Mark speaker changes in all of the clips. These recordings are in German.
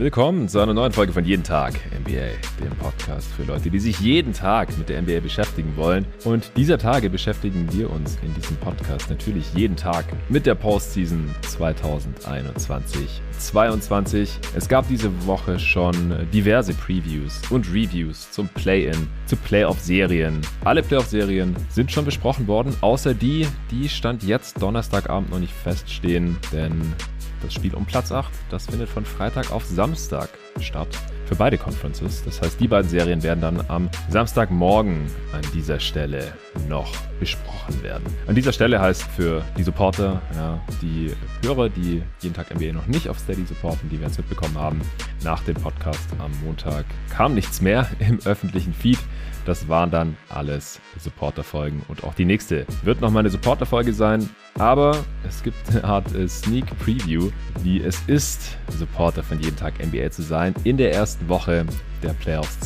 Speaker 1: Willkommen zu einer neuen Folge von Jeden Tag NBA, dem Podcast für Leute, die sich jeden Tag mit der NBA beschäftigen wollen. Und dieser Tage beschäftigen wir uns in diesem Podcast natürlich jeden Tag mit der Postseason 2021-22. Es gab diese Woche schon diverse Previews und Reviews zum Play-In, zu Playoff-Serien. Alle Playoff-Serien sind schon besprochen worden, außer die, die stand jetzt Donnerstagabend noch nicht feststehen, denn das Spiel um Platz 8, das findet von Freitag auf Samstag statt für beide Conferences. Das heißt, die beiden Serien werden dann am Samstagmorgen an dieser Stelle noch besprochen werden. An dieser Stelle heißt für die Supporter, ja, die Hörer, die jeden Tag NBA noch nicht auf Steady supporten, die werden es mitbekommen haben, nach dem Podcast am Montag kam nichts mehr im öffentlichen Feed. Das waren dann alles Supporter-Folgen und auch die nächste wird nochmal eine Supporter-Folge sein. Aber es gibt eine Art äh, Sneak Preview, wie es ist, Supporter von jeden Tag NBA zu sein. In der ersten Woche der Playoffs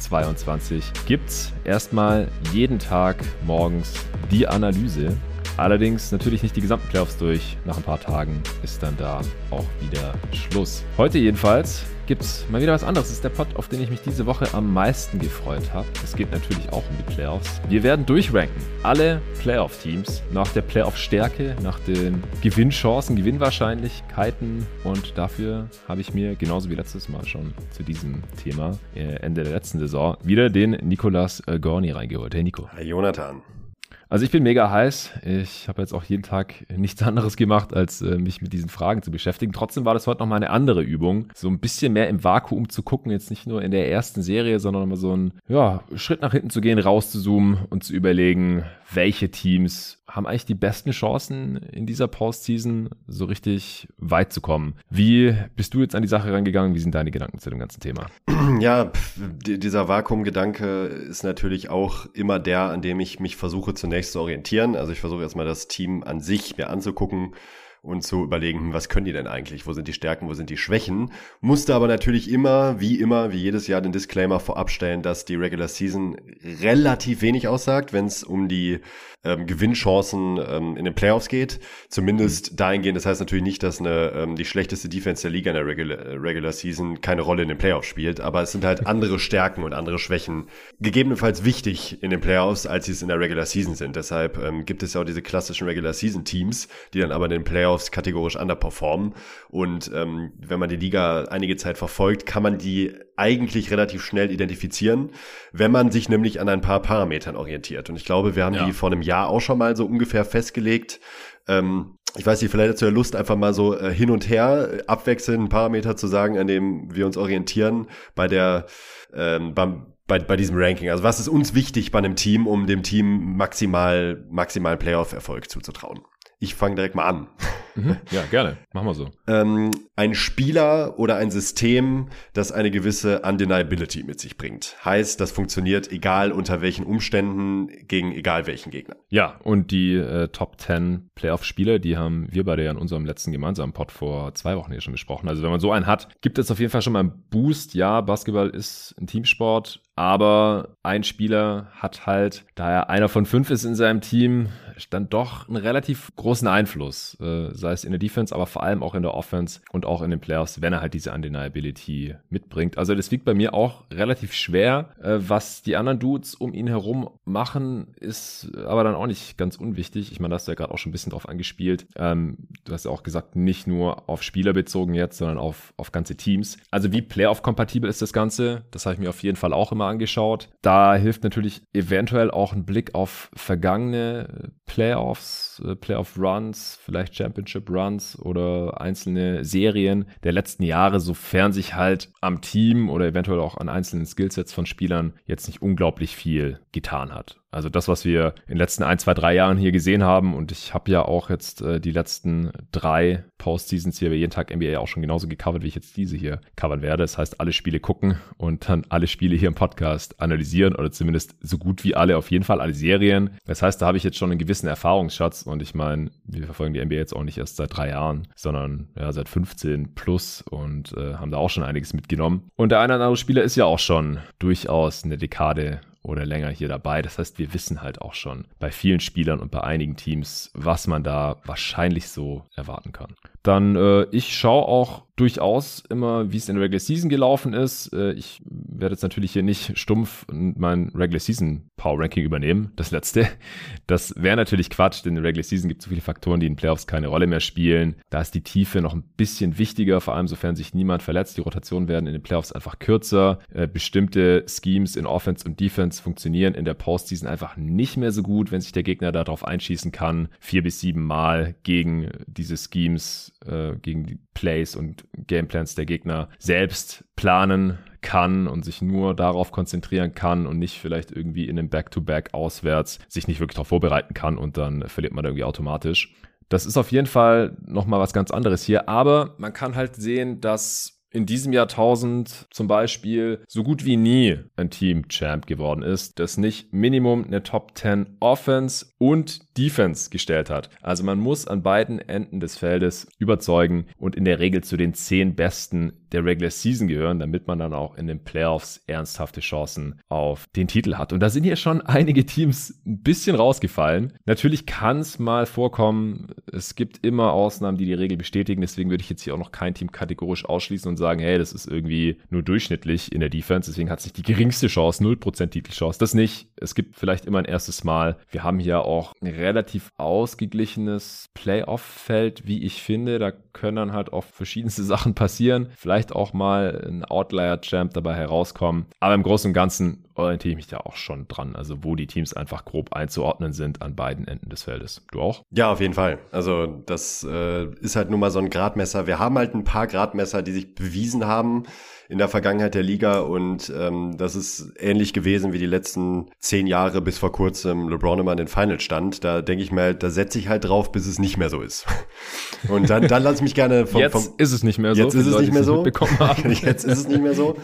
Speaker 1: 2021-22 gibt es erstmal jeden Tag morgens die Analyse Allerdings natürlich nicht die gesamten Playoffs durch. Nach ein paar Tagen ist dann da auch wieder Schluss. Heute jedenfalls gibt es mal wieder was anderes. Das ist der Pod, auf den ich mich diese Woche am meisten gefreut habe. Es geht natürlich auch um die Playoffs. Wir werden durchranken. Alle Playoff-Teams nach der Playoff-Stärke, nach den Gewinnchancen, Gewinnwahrscheinlichkeiten. Und dafür habe ich mir, genauso wie letztes Mal schon zu diesem Thema, äh, Ende der letzten Saison, wieder den Nicolas äh, Gorni reingeholt. Hey Nico.
Speaker 2: Hi Jonathan.
Speaker 1: Also ich bin mega heiß. Ich habe jetzt auch jeden Tag nichts anderes gemacht, als äh, mich mit diesen Fragen zu beschäftigen. Trotzdem war das heute nochmal eine andere Übung. So ein bisschen mehr im Vakuum zu gucken, jetzt nicht nur in der ersten Serie, sondern mal so einen ja, Schritt nach hinten zu gehen, rauszuzoomen und zu überlegen, welche Teams haben eigentlich die besten Chancen in dieser Postseason so richtig weit zu kommen. Wie bist du jetzt an die Sache rangegangen? Wie sind deine Gedanken zu dem ganzen Thema?
Speaker 2: Ja, dieser Vakuumgedanke ist natürlich auch immer der, an dem ich mich versuche zunächst zu orientieren. Also ich versuche erstmal das Team an sich mir anzugucken und zu überlegen, hm, was können die denn eigentlich? Wo sind die Stärken, wo sind die Schwächen? Musste aber natürlich immer, wie immer, wie jedes Jahr den Disclaimer vorab stellen, dass die Regular Season relativ wenig aussagt, wenn es um die ähm, Gewinnchancen ähm, in den Playoffs geht. Zumindest mhm. dahingehend, das heißt natürlich nicht, dass eine, ähm, die schlechteste Defense der Liga in der Regular, äh, Regular Season keine Rolle in den Playoffs spielt, aber es sind halt andere Stärken und andere Schwächen gegebenenfalls wichtig in den Playoffs, als sie es in der Regular Season sind. Deshalb ähm, gibt es ja auch diese klassischen Regular Season Teams, die dann aber in den Playoffs kategorisch underperformen. Und ähm, wenn man die Liga einige Zeit verfolgt, kann man die eigentlich relativ schnell identifizieren, wenn man sich nämlich an ein paar Parametern orientiert. Und ich glaube, wir haben ja. die vor einem Jahr auch schon mal so ungefähr festgelegt. Ähm, ich weiß nicht, vielleicht hast du ja Lust, einfach mal so äh, hin und her äh, abwechselnd Parameter zu sagen, an dem wir uns orientieren bei der ähm, beim, bei, bei diesem Ranking. Also was ist uns wichtig bei einem Team, um dem Team maximal maximalen Playoff-Erfolg zuzutrauen? Ich fange direkt mal an.
Speaker 1: Mhm. Ja, gerne. Machen wir so.
Speaker 2: Ähm, ein Spieler oder ein System, das eine gewisse Undeniability mit sich bringt. Heißt, das funktioniert egal unter welchen Umständen gegen egal welchen Gegner.
Speaker 1: Ja, und die äh, Top 10 Playoff-Spieler, die haben wir beide ja in unserem letzten gemeinsamen Pod vor zwei Wochen hier schon besprochen. Also wenn man so einen hat, gibt es auf jeden Fall schon mal einen Boost. Ja, Basketball ist ein Teamsport, aber ein Spieler hat halt, da er einer von fünf ist in seinem Team, dann doch einen relativ großen Einfluss, äh, sei es in der Defense, aber vor allem auch in der Offense und auch in den Playoffs, wenn er halt diese Undeniability mitbringt. Also das liegt bei mir auch relativ schwer. Äh, was die anderen Dudes um ihn herum machen, ist aber dann auch nicht ganz unwichtig. Ich meine, da hast du ja gerade auch schon ein bisschen drauf angespielt. Ähm, du hast ja auch gesagt, nicht nur auf Spieler bezogen jetzt, sondern auf, auf ganze Teams. Also wie Playoff-kompatibel ist das Ganze? Das habe ich mir auf jeden Fall auch immer angeschaut. Da hilft natürlich eventuell auch ein Blick auf vergangene Playoffs, äh, Playoff-Runs, vielleicht Championship-Runs oder einzelne Serien der letzten Jahre, sofern sich halt am Team oder eventuell auch an einzelnen Skillsets von Spielern jetzt nicht unglaublich viel getan hat. Also das, was wir in den letzten ein, zwei, drei Jahren hier gesehen haben und ich habe ja auch jetzt äh, die letzten drei Postseasons hier jeden Tag NBA auch schon genauso gecovert, wie ich jetzt diese hier covern werde. Das heißt, alle Spiele gucken und dann alle Spiele hier im Podcast analysieren oder zumindest so gut wie alle, auf jeden Fall alle Serien. Das heißt, da habe ich jetzt schon einen gewissen Erfahrungsschatz und ich meine, wir verfolgen die NBA jetzt auch nicht erst seit drei Jahren, sondern ja, seit 15 plus und äh, haben da auch schon einiges mitgenommen. Und der eine oder andere Spieler ist ja auch schon durchaus eine Dekade oder länger hier dabei. Das heißt, wir wissen halt auch schon bei vielen Spielern und bei einigen Teams, was man da wahrscheinlich so erwarten kann. Dann äh, ich schaue auch durchaus immer, wie es in der Regular Season gelaufen ist. Äh, ich werde jetzt natürlich hier nicht stumpf mein Regular Season Power Ranking übernehmen, das letzte. Das wäre natürlich Quatsch, denn in der Regular Season gibt es so viele Faktoren, die in Playoffs keine Rolle mehr spielen. Da ist die Tiefe noch ein bisschen wichtiger, vor allem sofern sich niemand verletzt. Die Rotationen werden in den Playoffs einfach kürzer. Äh, bestimmte Schemes in Offense und Defense funktionieren in der Postseason einfach nicht mehr so gut, wenn sich der Gegner darauf einschießen kann, vier bis sieben Mal gegen diese Schemes, äh, gegen die Plays und Gameplans der Gegner selbst planen kann und sich nur darauf konzentrieren kann und nicht vielleicht irgendwie in einem Back-to-Back -Back auswärts sich nicht wirklich darauf vorbereiten kann und dann verliert man irgendwie automatisch. Das ist auf jeden Fall nochmal was ganz anderes hier, aber man kann halt sehen, dass in diesem Jahrtausend zum Beispiel so gut wie nie ein Team Champ geworden ist, das nicht Minimum eine Top 10 Offense und Defense gestellt hat. Also man muss an beiden Enden des Feldes überzeugen und in der Regel zu den zehn besten der Regular Season gehören, damit man dann auch in den Playoffs ernsthafte Chancen auf den Titel hat. Und da sind hier schon einige Teams ein bisschen rausgefallen. Natürlich kann es mal vorkommen, es gibt immer Ausnahmen, die die Regel bestätigen. Deswegen würde ich jetzt hier auch noch kein Team kategorisch ausschließen und sagen, hey, das ist irgendwie nur durchschnittlich in der Defense. Deswegen hat es nicht die geringste Chance, 0% Titelchance. Das nicht. Es gibt vielleicht immer ein erstes Mal. Wir haben hier auch ein relativ ausgeglichenes Playoff-Feld, wie ich finde. Da können dann halt auch verschiedenste Sachen passieren. Vielleicht auch mal ein Outlier-Champ dabei herauskommen. Aber im Großen und Ganzen orientiere ich mich da auch schon dran. Also wo die Teams einfach grob einzuordnen sind an beiden Enden des Feldes. Du auch?
Speaker 2: Ja, auf jeden Fall. Also das äh, ist halt nun mal so ein Gradmesser. Wir haben halt ein paar Gradmesser, die sich bewiesen haben in der Vergangenheit der Liga und ähm, das ist ähnlich gewesen wie die letzten zehn Jahre bis vor kurzem LeBron immer in den Finals stand. Da denke ich mir, da setze ich halt drauf, bis es nicht mehr so ist. Und dann, dann lass mich gerne
Speaker 1: vom, Jetzt vom, ist es nicht mehr so.
Speaker 2: Jetzt ist es Leute, nicht mehr so. Jetzt ist es nicht mehr so.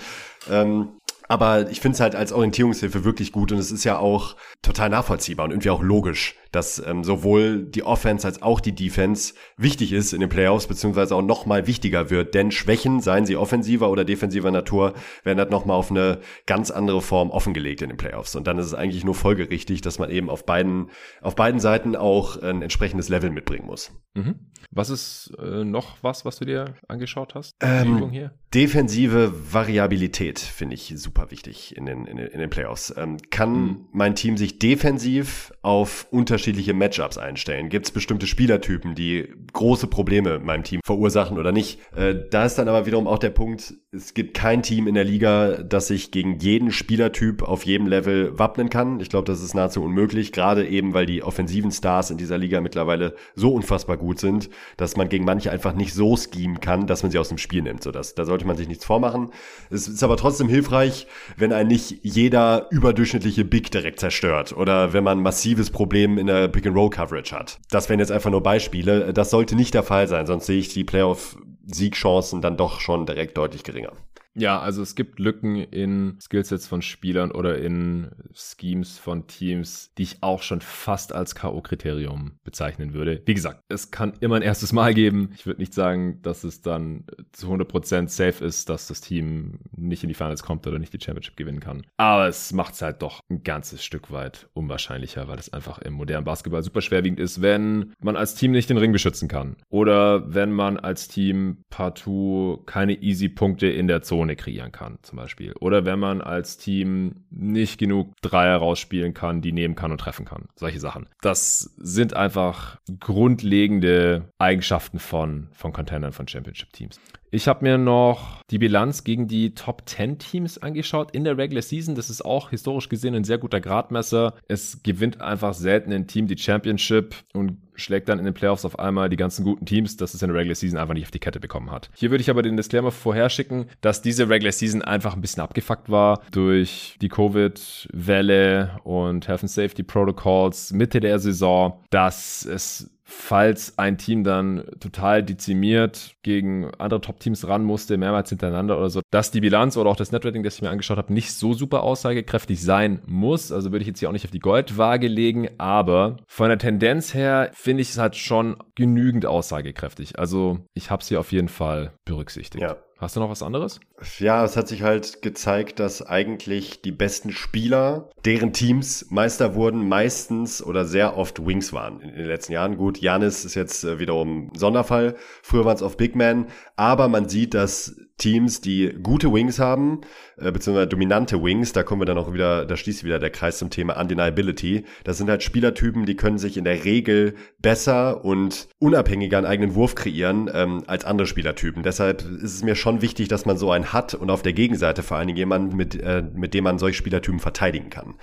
Speaker 2: Ähm, aber ich finde es halt als Orientierungshilfe wirklich gut und es ist ja auch total nachvollziehbar und irgendwie auch logisch, dass ähm, sowohl die Offense als auch die Defense wichtig ist in den Playoffs, beziehungsweise auch nochmal wichtiger wird. Denn Schwächen, seien sie offensiver oder defensiver Natur, werden halt nochmal auf eine ganz andere Form offengelegt in den Playoffs. Und dann ist es eigentlich nur folgerichtig, dass man eben auf beiden, auf beiden Seiten auch ein entsprechendes Level mitbringen muss.
Speaker 1: Mhm. Was ist äh, noch was, was du dir angeschaut hast?
Speaker 2: Ähm, defensive Variabilität finde ich super wichtig in den, in den, in den Playoffs. Ähm, kann mhm. mein Team sich defensiv auf unterschiedliche Matchups einstellen? Gibt es bestimmte Spielertypen, die große Probleme meinem Team verursachen oder nicht? Äh, da ist dann aber wiederum auch der Punkt, es gibt kein Team in der Liga, das sich gegen jeden Spielertyp auf jedem Level wappnen kann. Ich glaube, das ist nahezu unmöglich, gerade eben, weil die offensiven Stars in dieser Liga mittlerweile so unfassbar gut sind, dass man gegen manche einfach nicht so schemen kann, dass man sie aus dem Spiel nimmt. So, das, da sollte man sich nichts vormachen. Es ist aber trotzdem hilfreich, wenn ein nicht jeder überdurchschnittliche Big direkt zerstört oder wenn man massives Problem in der Pick-and-Roll-Coverage hat. Das wären jetzt einfach nur Beispiele. Das sollte nicht der Fall sein, sonst sehe ich die Playoff-Siegchancen dann doch schon direkt deutlich geringer.
Speaker 1: Ja, also es gibt Lücken in Skillsets von Spielern oder in Schemes von Teams, die ich auch schon fast als K.O.-Kriterium bezeichnen würde. Wie gesagt, es kann immer ein erstes Mal geben. Ich würde nicht sagen, dass es dann zu 100% safe ist, dass das Team nicht in die Finals kommt oder nicht die Championship gewinnen kann. Aber es macht es halt doch ein ganzes Stück weit unwahrscheinlicher, weil es einfach im modernen Basketball super schwerwiegend ist, wenn man als Team nicht den Ring beschützen kann. Oder wenn man als Team partout keine easy Punkte in der Zone Zone kreieren kann, zum Beispiel. Oder wenn man als Team nicht genug Dreier rausspielen kann, die nehmen kann und treffen kann. Solche Sachen. Das sind einfach grundlegende Eigenschaften von, von Contendern von Championship-Teams. Ich habe mir noch die Bilanz gegen die Top 10 Teams angeschaut in der Regular Season. Das ist auch historisch gesehen ein sehr guter Gradmesser. Es gewinnt einfach selten ein Team die Championship und schlägt dann in den Playoffs auf einmal die ganzen guten Teams, das es in der Regular Season einfach nicht auf die Kette bekommen hat. Hier würde ich aber den Disclaimer vorherschicken, dass diese Regular Season einfach ein bisschen abgefuckt war durch die Covid-Welle und Health and Safety Protocols Mitte der Saison, dass es falls ein Team dann total dezimiert gegen andere Top-Teams ran musste, mehrmals hintereinander oder so, dass die Bilanz oder auch das Netrating, das ich mir angeschaut habe, nicht so super aussagekräftig sein muss. Also würde ich jetzt hier auch nicht auf die Goldwaage legen, aber von der Tendenz her finde ich es halt schon genügend aussagekräftig. Also ich habe es hier auf jeden Fall berücksichtigt.
Speaker 2: Ja,
Speaker 1: Hast du noch was anderes?
Speaker 2: Ja, es hat sich halt gezeigt, dass eigentlich die besten Spieler, deren Teams Meister wurden, meistens oder sehr oft Wings waren in den letzten Jahren. Gut, Janis ist jetzt äh, wiederum Sonderfall. Früher waren es auf Big Man. Aber man sieht, dass Teams, die gute Wings haben, äh, beziehungsweise dominante Wings, da kommen wir dann auch wieder, da schließt wieder der Kreis zum Thema Undeniability. Das sind halt Spielertypen, die können sich in der Regel besser und unabhängiger einen eigenen Wurf kreieren ähm, als andere Spielertypen. Deshalb ist es mir schon wichtig, dass man so einen hat und auf der Gegenseite vor allen Dingen jemanden, mit, äh, mit dem man solche Spielertypen verteidigen kann.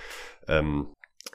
Speaker 2: Ähm,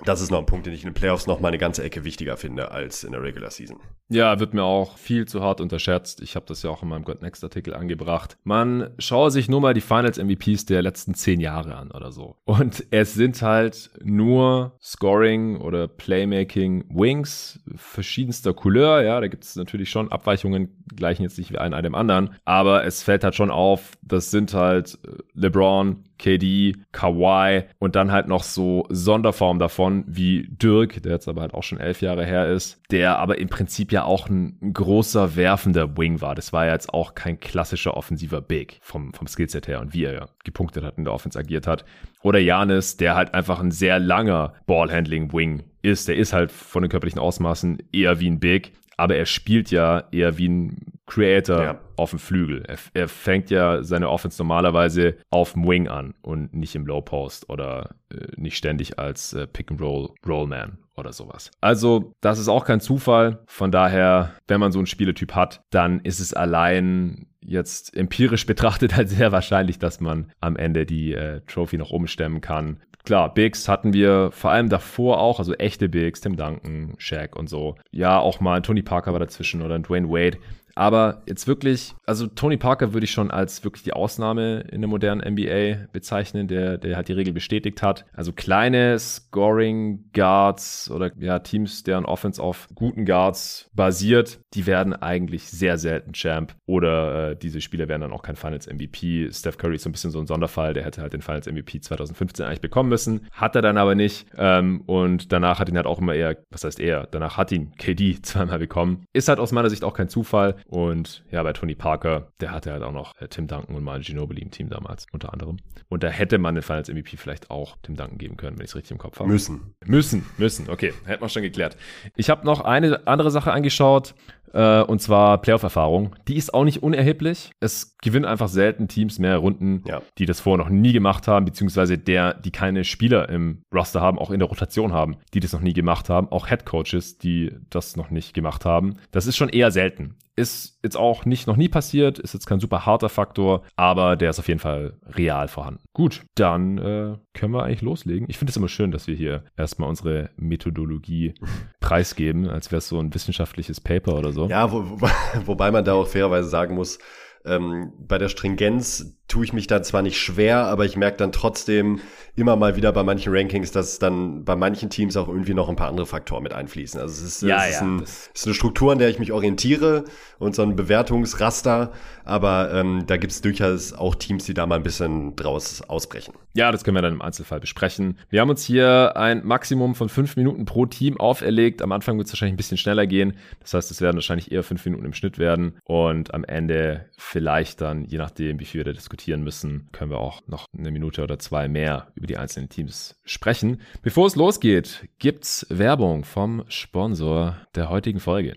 Speaker 2: das ist noch ein Punkt, den ich in den Playoffs noch mal eine ganze Ecke wichtiger finde als in der Regular Season.
Speaker 1: Ja, wird mir auch viel zu hart unterschätzt. Ich habe das ja auch in meinem God Next Artikel angebracht. Man schaue sich nur mal die Finals MVPs der letzten zehn Jahre an oder so. Und es sind halt nur Scoring oder Playmaking Wings verschiedenster Couleur. Ja, da gibt es natürlich schon Abweichungen, gleichen jetzt nicht wie ein einem anderen. Aber es fällt halt schon auf, das sind halt LeBron, KD, Kawhi und dann halt noch so Sonderformen davon wie Dirk, der jetzt aber halt auch schon elf Jahre her ist, der aber im Prinzip ja auch ein, großer werfender Wing war. Das war ja jetzt auch kein klassischer offensiver Big vom, vom Skillset her und wie er gepunktet hat in der Offense agiert hat. Oder Janis, der halt einfach ein sehr langer Ballhandling-Wing ist. Der ist halt von den körperlichen Ausmaßen eher wie ein Big, aber er spielt ja eher wie ein Creator ja. auf dem Flügel. Er, er, fängt ja seine Offense normalerweise auf dem Wing an und nicht im Low Post oder äh, nicht ständig als äh, Pick and Roll Rollman oder sowas. Also, das ist auch kein Zufall. Von daher, wenn man so einen Spieletyp hat, dann ist es allein jetzt empirisch betrachtet halt sehr wahrscheinlich, dass man am Ende die äh, Trophy noch umstemmen kann. Klar, Bigs hatten wir vor allem davor auch, also echte Bigs, Tim Duncan, Shaq und so. Ja, auch mal Tony Parker war dazwischen oder Dwayne Wade. Aber jetzt wirklich, also Tony Parker würde ich schon als wirklich die Ausnahme in der modernen NBA bezeichnen, der, der halt die Regel bestätigt hat. Also kleine Scoring Guards oder ja, Teams, deren Offense auf guten Guards basiert, die werden eigentlich sehr selten Champ oder äh, diese Spieler werden dann auch kein Finals MVP. Steph Curry ist so ein bisschen so ein Sonderfall, der hätte halt den Finals MVP 2015 eigentlich bekommen müssen, hat er dann aber nicht ähm, und danach hat ihn halt auch immer eher, was heißt er, danach hat ihn KD zweimal bekommen. Ist halt aus meiner Sicht auch kein Zufall und ja, bei Tony Parker, der hatte halt auch noch äh, Tim Duncan und Manu Ginobili im Team damals, unter anderem. Und da hätte man den Finals MVP vielleicht auch Tim Duncan geben können, wenn ich es richtig im Kopf habe.
Speaker 2: Müssen.
Speaker 1: Müssen, müssen. Okay, hätten wir schon geklärt. Ich habe noch eine andere Sache angeschaut. Äh, und zwar Playoff-Erfahrung. Die ist auch nicht unerheblich. Es gewinnen einfach selten Teams mehr Runden, ja. die das vorher noch nie gemacht haben, beziehungsweise der, die keine Spieler im Roster haben, auch in der Rotation haben, die das noch nie gemacht haben. Auch Head Coaches, die das noch nicht gemacht haben. Das ist schon eher selten. Ist jetzt auch nicht noch nie passiert, ist jetzt kein super harter Faktor, aber der ist auf jeden Fall real vorhanden. Gut, dann äh, können wir eigentlich loslegen. Ich finde es immer schön, dass wir hier erstmal unsere Methodologie preisgeben, als wäre es so ein wissenschaftliches Paper oder so.
Speaker 2: Ja, wo, wo, wobei man da auch fairerweise sagen muss, ähm, bei der Stringenz tue ich mich da zwar nicht schwer, aber ich merke dann trotzdem immer mal wieder bei manchen Rankings, dass dann bei manchen Teams auch irgendwie noch ein paar andere Faktoren mit einfließen. Also es ist,
Speaker 1: ja,
Speaker 2: es
Speaker 1: ja,
Speaker 2: ist, ein, ist eine Struktur, an der ich mich orientiere und so ein Bewertungsraster, aber ähm, da gibt es durchaus auch Teams, die da mal ein bisschen draus ausbrechen.
Speaker 1: Ja, das können wir dann im Einzelfall besprechen. Wir haben uns hier ein Maximum von fünf Minuten pro Team auferlegt. Am Anfang wird es wahrscheinlich ein bisschen schneller gehen. Das heißt, es werden wahrscheinlich eher fünf Minuten im Schnitt werden und am Ende vielleicht dann, je nachdem, wie viel wir da diskutieren müssen, können wir auch noch eine Minute oder zwei mehr über die einzelnen Teams sprechen. Bevor es losgeht, gibt's Werbung vom Sponsor der heutigen Folge.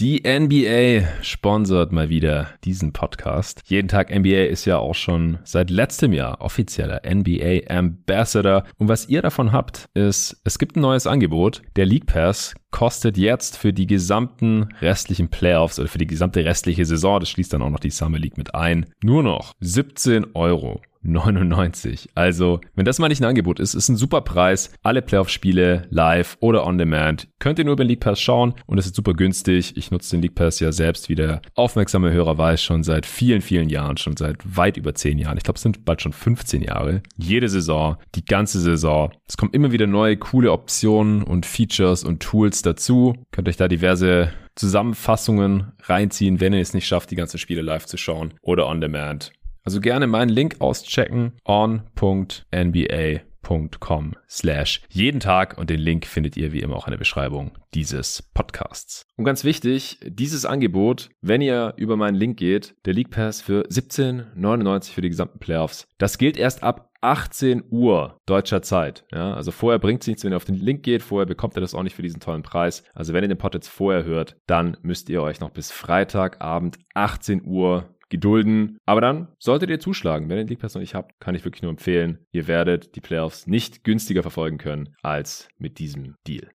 Speaker 1: Die NBA sponsert mal wieder diesen Podcast. Jeden Tag NBA ist ja auch schon seit letztem Jahr offizieller NBA Ambassador. Und was ihr davon habt, ist, es gibt ein neues Angebot. Der League Pass kostet jetzt für die gesamten restlichen Playoffs oder für die gesamte restliche Saison, das schließt dann auch noch die Summer League mit ein, nur noch 17 Euro. 99. Also, wenn das mal nicht ein Angebot ist, ist ein super Preis. Alle Playoff-Spiele live oder on demand. Könnt ihr nur über den League Pass schauen und es ist super günstig. Ich nutze den League Pass ja selbst, wie der aufmerksame Hörer weiß, schon seit vielen, vielen Jahren, schon seit weit über 10 Jahren. Ich glaube, es sind bald schon 15 Jahre. Jede Saison, die ganze Saison. Es kommen immer wieder neue coole Optionen und Features und Tools dazu. Könnt euch da diverse Zusammenfassungen reinziehen, wenn ihr es nicht schafft, die ganzen Spiele live zu schauen oder on demand. Also gerne meinen Link auschecken on.nba patreon.com slash jeden Tag und den Link findet ihr wie immer auch in der Beschreibung dieses Podcasts. Und ganz wichtig, dieses Angebot, wenn ihr über meinen Link geht, der League Pass für 17,99 für die gesamten Playoffs, das gilt erst ab 18 Uhr deutscher Zeit. Ja, also vorher bringt es nichts, wenn ihr auf den Link geht. Vorher bekommt ihr das auch nicht für diesen tollen Preis. Also wenn ihr den Pod jetzt vorher hört, dann müsst ihr euch noch bis Freitagabend 18 Uhr gedulden. Aber dann solltet ihr zuschlagen. Wenn ihr den League Pass noch nicht habt, kann ich wirklich nur empfehlen. Ihr werdet die Playoffs nicht günstiger verfolgen können als mit diesem Deal.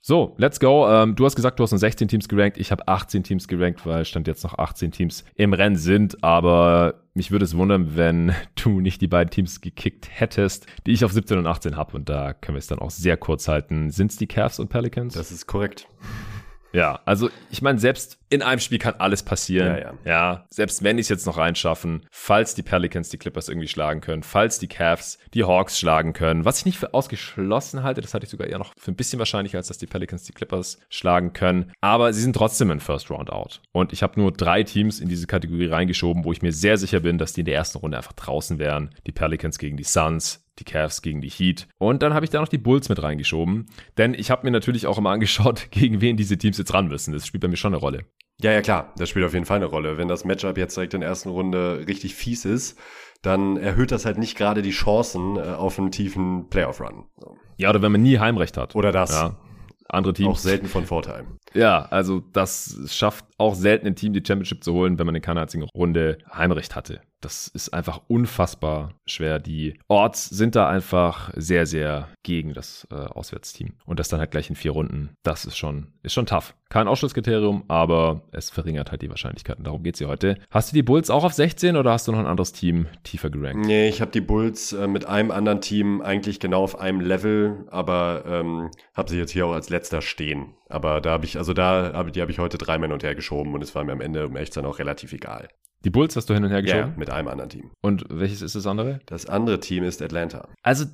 Speaker 1: So, let's go. Ähm, du hast gesagt, du hast nur 16 Teams gerankt. Ich habe 18 Teams gerankt, weil stand jetzt noch 18 Teams im Rennen sind. Aber mich würde es wundern, wenn du nicht die beiden Teams gekickt hättest, die ich auf 17 und 18 habe. Und da können wir es dann auch sehr kurz halten. Sind es die Cavs und Pelicans?
Speaker 2: Das ist korrekt.
Speaker 1: Ja, also ich meine, selbst in einem Spiel kann alles passieren.
Speaker 2: Ja, ja.
Speaker 1: ja selbst wenn die es jetzt noch reinschaffen, falls die Pelicans die Clippers irgendwie schlagen können, falls die Cavs die Hawks schlagen können, was ich nicht für ausgeschlossen halte, das hatte ich sogar eher noch für ein bisschen wahrscheinlicher, als dass die Pelicans die Clippers schlagen können. Aber sie sind trotzdem in First Round out. Und ich habe nur drei Teams in diese Kategorie reingeschoben, wo ich mir sehr sicher bin, dass die in der ersten Runde einfach draußen wären. Die Pelicans gegen die Suns, die Cavs gegen die Heat. Und dann habe ich da noch die Bulls mit reingeschoben. Denn ich habe mir natürlich auch immer angeschaut, gegen wen diese Teams jetzt ran müssen. Das spielt bei mir schon eine Rolle.
Speaker 2: Ja, ja, klar. Das spielt auf jeden Fall eine Rolle. Wenn das Matchup jetzt direkt in der ersten Runde richtig fies ist, dann erhöht das halt nicht gerade die Chancen äh, auf einen tiefen Playoff-Run.
Speaker 1: Ja, oder wenn man nie Heimrecht hat.
Speaker 2: Oder das.
Speaker 1: Ja. Andere Teams.
Speaker 2: Auch selten von Vorteil.
Speaker 1: Ja, also das schafft auch selten ein Team die Championship zu holen, wenn man in keiner einzigen Runde Heimrecht hatte. Das ist einfach unfassbar schwer. Die Orts sind da einfach sehr, sehr gegen das äh, Auswärtsteam. Und das dann halt gleich in vier Runden, das ist schon, ist schon tough. Kein Ausschlusskriterium, aber es verringert halt die Wahrscheinlichkeiten. Darum geht's hier heute. Hast du die Bulls auch auf 16 oder hast du noch ein anderes Team tiefer gerankt?
Speaker 2: Nee, ich habe die Bulls äh, mit einem anderen Team eigentlich genau auf einem Level, aber ähm, habe sie jetzt hier auch als letzter stehen. Aber da habe ich, also da habe die habe ich heute drei Männer und her geschoben und es war mir am Ende, um echt sein, auch relativ egal.
Speaker 1: Die Bulls hast du hin und her geschoben?
Speaker 2: Ja, mit einem anderen Team.
Speaker 1: Und welches ist das andere?
Speaker 2: Das andere Team ist Atlanta.
Speaker 1: Also,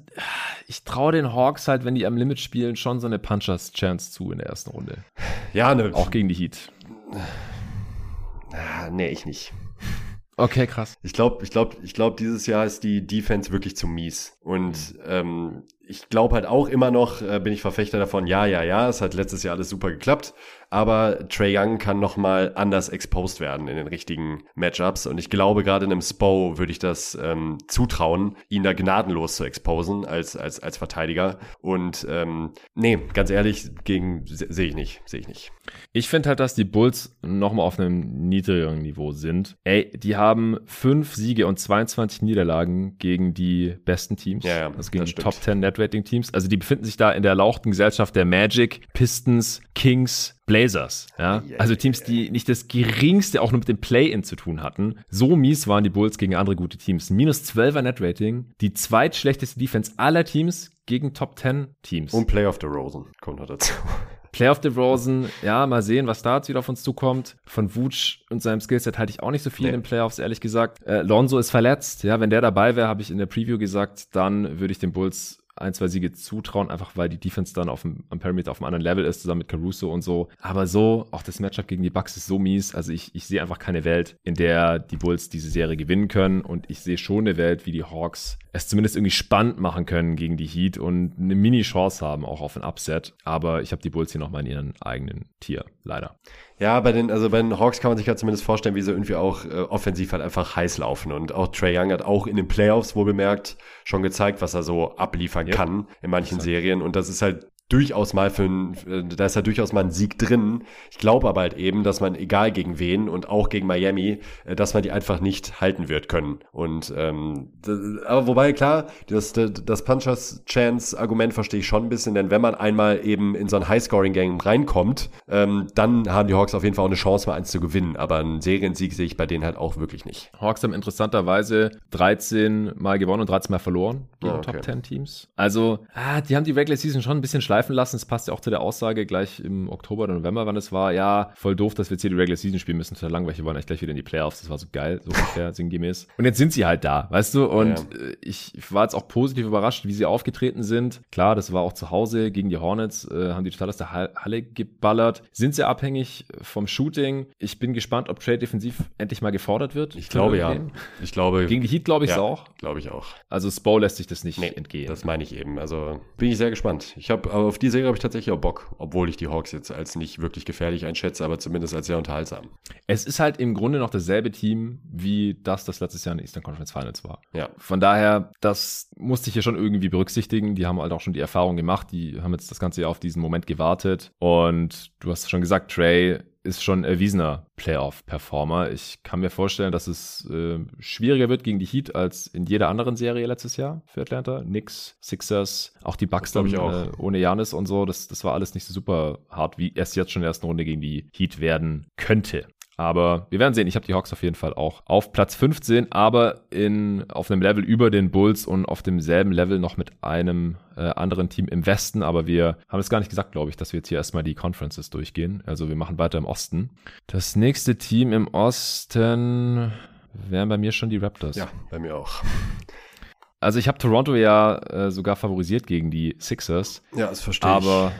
Speaker 1: ich traue den Hawks halt, wenn die am Limit spielen, schon so eine Punchers-Chance zu in der ersten Runde.
Speaker 2: Ja, ne.
Speaker 1: Auch gegen die Heat.
Speaker 2: Ah, nee, ich nicht.
Speaker 1: Okay, krass.
Speaker 2: Ich glaube, ich glaube, ich glaube, dieses Jahr ist die Defense wirklich zu mies. Und ähm, ich glaube halt auch immer noch, äh, bin ich Verfechter davon, ja, ja, ja, es hat letztes Jahr alles super geklappt, aber Trey Young kann nochmal anders exposed werden in den richtigen Matchups und ich glaube, gerade in einem Spo würde ich das ähm, zutrauen, ihn da gnadenlos zu exposen als, als, als Verteidiger und ähm, nee, ganz ehrlich, gegen sehe ich nicht, sehe ich nicht.
Speaker 1: Ich finde halt, dass die Bulls nochmal auf einem niedrigeren Niveau sind. Ey, die haben fünf Siege und 22 Niederlagen gegen die besten Teams,
Speaker 2: ja, ja,
Speaker 1: also gegen die Top 10 Net Rating Teams. Also die befinden sich da in der lauchten Gesellschaft der Magic, Pistons, Kings, Blazers. Ja? Also Teams, die nicht das geringste auch nur mit dem Play-In zu tun hatten. So mies waren die Bulls gegen andere gute Teams. Minus 12er Net Rating, die zweitschlechteste Defense aller Teams gegen Top 10 Teams.
Speaker 2: Und Play of the Rosen kommt noch dazu.
Speaker 1: Playoff DeRozan, ja, mal sehen, was da jetzt wieder auf uns zukommt. Von Vooch und seinem Skillset halte ich auch nicht so viel nee. in den Playoffs, ehrlich gesagt. Äh, Lonzo ist verletzt. Ja, wenn der dabei wäre, habe ich in der Preview gesagt, dann würde ich den Bulls ein, zwei Siege zutrauen, einfach weil die Defense dann auf dem, am Perimeter auf einem anderen Level ist, zusammen mit Caruso und so. Aber so, auch das Matchup gegen die Bucks ist so mies. Also ich, ich sehe einfach keine Welt, in der die Bulls diese Serie gewinnen können. Und ich sehe schon eine Welt, wie die Hawks es zumindest irgendwie spannend machen können gegen die Heat und eine Mini-Chance haben, auch auf ein Upset. Aber ich habe die Bulls hier nochmal in ihren eigenen Tier, leider.
Speaker 2: Ja, bei den, also bei den Hawks kann man sich ja zumindest vorstellen, wie sie irgendwie auch äh, offensiv halt einfach heiß laufen. Und auch Trey Young hat auch in den Playoffs wohl bemerkt schon gezeigt, was er so abliefern yep. kann in manchen Serien. Und das ist halt durchaus mal für ein, äh, da ist ja durchaus mal ein Sieg drin. Ich glaube aber halt eben, dass man, egal gegen wen und auch gegen Miami, äh, dass man die einfach nicht halten wird können. Und ähm, das, aber wobei, klar, das, das Punchers Chance Argument verstehe ich schon ein bisschen, denn wenn man einmal eben in so ein High-Scoring-Game reinkommt, ähm, dann haben die Hawks auf jeden Fall auch eine Chance, mal eins zu gewinnen. Aber einen Seriensieg sehe ich bei denen halt auch wirklich nicht.
Speaker 1: Hawks haben interessanterweise 13 Mal gewonnen und 13 Mal verloren gegen oh, okay. Top 10 Teams. Also, ah, die haben die Regular Season schon ein bisschen schleifen schleifen lassen. Es passt ja auch zu der Aussage gleich im Oktober oder November, wann es war. Ja, voll doof, dass wir jetzt hier die Regular Season spielen müssen. Total langweilig. Wir wollen eigentlich gleich wieder in die Playoffs. Das war so geil, so ungefähr sinngemäß. Und jetzt sind sie halt da, weißt du? Und ja. Äh, ich war jetzt auch positiv überrascht, wie sie aufgetreten sind. Klar, das war auch zu Hause gegen die Hornets, äh, haben die total aus der Halle geballert. Sind sehr abhängig vom Shooting. Ich bin gespannt, ob Trade defensiv endlich mal gefordert wird.
Speaker 2: Ich glaube ja. Ich glaube.
Speaker 1: Gegen die Heat glaube ich ja, auch.
Speaker 2: Glaube ich auch.
Speaker 1: Also Spo lässt sich das nicht nee, entgehen.
Speaker 2: Das meine ich eben. Also bin ich sehr gespannt. Ich habe auf die Serie habe ich tatsächlich auch Bock, obwohl ich die Hawks jetzt als nicht wirklich gefährlich einschätze, aber zumindest als sehr unterhaltsam.
Speaker 1: Es ist halt im Grunde noch dasselbe Team, wie das, das letztes Jahr in der Eastern Conference Finals war.
Speaker 2: Ja.
Speaker 1: Von daher, das musste ich hier schon irgendwie berücksichtigen. Die haben halt auch schon die Erfahrung gemacht. Die haben jetzt das ganze Jahr auf diesen Moment gewartet. Und du hast schon gesagt, Trey ist schon erwiesener Playoff-Performer. Ich kann mir vorstellen, dass es äh, schwieriger wird gegen die Heat als in jeder anderen Serie letztes Jahr für Atlanta. Knicks, Sixers, auch die Bucks dann äh, ohne Janis und so. Das, das war alles nicht so super hart, wie erst jetzt schon in der ersten Runde gegen die Heat werden könnte. Aber wir werden sehen. Ich habe die Hawks auf jeden Fall auch auf Platz 15, aber in, auf einem Level über den Bulls und auf demselben Level noch mit einem äh, anderen Team im Westen. Aber wir haben es gar nicht gesagt, glaube ich, dass wir jetzt hier erstmal die Conferences durchgehen. Also wir machen weiter im Osten. Das nächste Team im Osten wären bei mir schon die Raptors.
Speaker 2: Ja, bei mir auch.
Speaker 1: Also ich habe Toronto ja äh, sogar favorisiert gegen die Sixers.
Speaker 2: Ja, das verstehe ich.
Speaker 1: Aber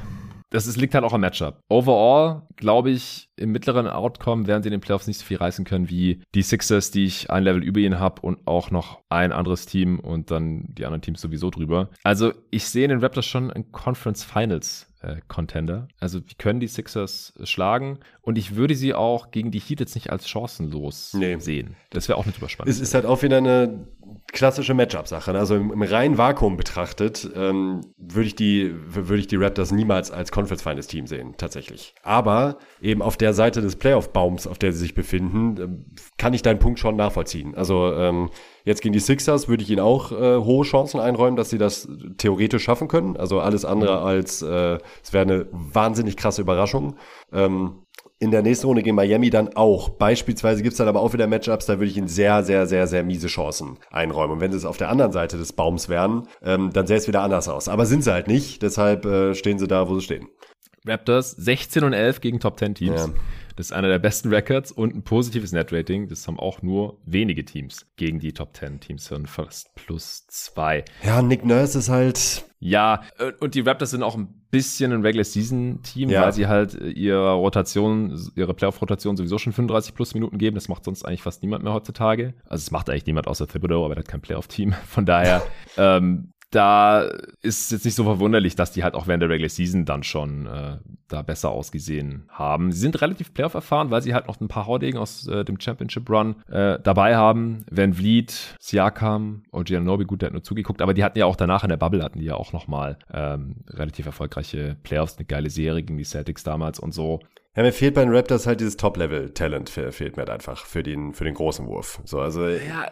Speaker 1: das ist, liegt halt auch am Matchup. Overall, glaube ich, im mittleren Outcome werden sie in den Playoffs nicht so viel reißen können wie die Sixers, die ich ein Level über ihnen habe und auch noch ein anderes Team und dann die anderen Teams sowieso drüber. Also ich sehe in den Raptors schon ein Conference Finals Contender. Also die können die Sixers schlagen und ich würde sie auch gegen die Heat jetzt nicht als chancenlos nee. sehen. Das wäre auch nicht überspannend.
Speaker 2: Es ist halt auch wieder eine klassische Matchup-Sache. Ne? Also im, im, reinen Vakuum betrachtet ähm, würde ich die würde ich die Raptors niemals als Conference Team sehen, tatsächlich. Aber eben auf der Seite des Playoff-Baums, auf der sie sich befinden, äh, kann ich deinen Punkt schon nachvollziehen. Also ähm, Jetzt gegen die Sixers würde ich ihnen auch äh, hohe Chancen einräumen, dass sie das theoretisch schaffen können. Also alles andere mhm. als, äh, es wäre eine wahnsinnig krasse Überraschung. Ähm, in der nächsten Runde gegen Miami dann auch. Beispielsweise gibt's dann aber auch wieder Matchups, da würde ich ihnen sehr, sehr, sehr, sehr miese Chancen einräumen. Und wenn sie es auf der anderen Seite des Baums wären, ähm, dann sähe es wieder anders aus. Aber sind sie halt nicht, deshalb äh, stehen sie da, wo sie stehen.
Speaker 1: Raptors 16 und 11 gegen Top 10 Teams. Ja. Das ist einer der besten Records und ein positives Netrating. Das haben auch nur wenige Teams gegen die Top 10 Teams von fast plus zwei.
Speaker 2: Ja, Nick Nurse ist halt.
Speaker 1: Ja, äh, und die Raptors sind auch ein bisschen ein Regular Season Team, ja. weil sie halt ihre Rotation, ihre Playoff-Rotation sowieso schon 35 plus Minuten geben. Das macht sonst eigentlich fast niemand mehr heutzutage. Also es macht eigentlich niemand außer Thibodeau, aber er hat kein Playoff-Team. Von daher, ähm, da ist jetzt nicht so verwunderlich, dass die halt auch während der Regular Season dann schon äh, da besser ausgesehen haben. Sie sind relativ Playoff erfahren, weil sie halt noch ein paar Haudegen aus äh, dem Championship Run äh, dabei haben. Van Vliet, Siakam und Giannobi, gut, der hat nur zugeguckt, aber die hatten ja auch danach in der Bubble hatten die ja auch nochmal ähm, relativ erfolgreiche Playoffs, eine geile Serie gegen die Celtics damals und so.
Speaker 2: Ja, mir fehlt bei den Raptors halt dieses Top-Level-Talent, fehlt mir halt einfach für den, für den großen Wurf. So, also.
Speaker 1: Ja,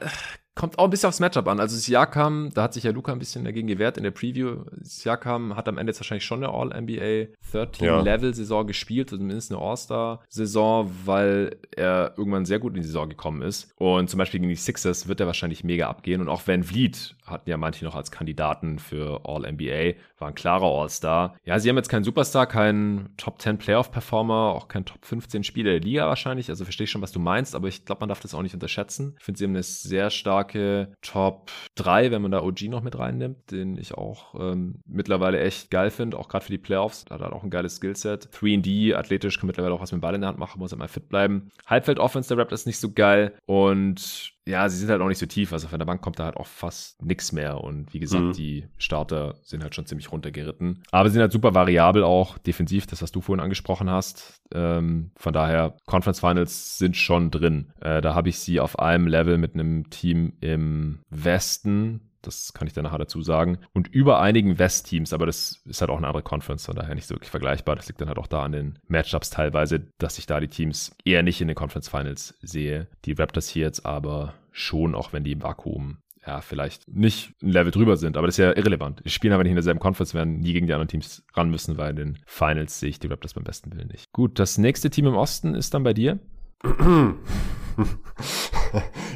Speaker 1: Kommt auch ein bisschen aufs Matchup an. Also Siakam, da hat sich ja Luca ein bisschen dagegen gewehrt in der Preview. Siakam hat am Ende jetzt wahrscheinlich schon eine All-NBA 13-Level-Saison gespielt, also zumindest eine All-Star-Saison, weil er irgendwann sehr gut in die Saison gekommen ist. Und zum Beispiel gegen die Sixers wird er wahrscheinlich mega abgehen. Und auch Van Vliet hatten ja manche noch als Kandidaten für All-NBA, war ein klarer All-Star. Ja, sie haben jetzt keinen Superstar, keinen Top-10 Playoff-Performer, auch keinen Top-15 Spieler der Liga wahrscheinlich. Also verstehe ich schon, was du meinst, aber ich glaube, man darf das auch nicht unterschätzen. Ich finde, sie haben eine sehr starke Top 3, wenn man da OG noch mit reinnimmt, den ich auch ähm, mittlerweile echt geil finde, auch gerade für die Playoffs. Da hat er auch ein geiles Skillset. 3D, athletisch, kann mittlerweile auch was mit dem Ball in der Hand machen, muss immer fit bleiben. Halbfeld-Offense der Raptors nicht so geil und ja, sie sind halt auch nicht so tief. Also von der Bank kommt da halt auch fast nichts mehr. Und wie gesagt, mhm. die Starter sind halt schon ziemlich runtergeritten. Aber sie sind halt super variabel auch defensiv, das, was du vorhin angesprochen hast. Ähm, von daher, Conference Finals sind schon drin. Äh, da habe ich sie auf einem Level mit einem Team im Westen, das kann ich dann nachher dazu sagen. Und über einigen West-Teams, aber das ist halt auch eine andere Conference, von daher nicht so wirklich vergleichbar. Das liegt dann halt auch da an den Matchups teilweise, dass ich da die Teams eher nicht in den Conference Finals sehe. Die Raptors hier jetzt aber schon, auch wenn die im Vakuum ja, vielleicht nicht ein Level drüber sind, aber das ist ja irrelevant. Die spielen aber nicht in derselben Conference, werden nie gegen die anderen Teams ran müssen, weil in den Finals sehe ich die Raptors beim besten Willen nicht. Gut, das nächste Team im Osten ist dann bei dir.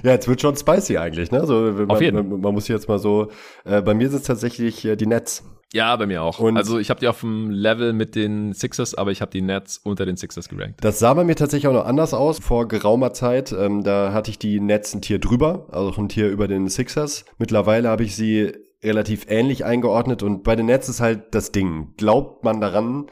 Speaker 2: Ja, jetzt wird schon spicy eigentlich, ne? So, man, Auf jeden. Man, man muss jetzt mal so, äh, bei mir sind es tatsächlich äh, die Nets.
Speaker 1: Ja, bei mir auch. Und also ich habe die auf dem Level mit den Sixers, aber ich habe die Nets unter den Sixers gerankt.
Speaker 2: Das sah bei mir tatsächlich auch noch anders aus vor geraumer Zeit. Ähm, da hatte ich die Nets ein Tier drüber, also ein Tier über den Sixers. Mittlerweile habe ich sie relativ ähnlich eingeordnet und bei den Nets ist halt das Ding. Glaubt man daran,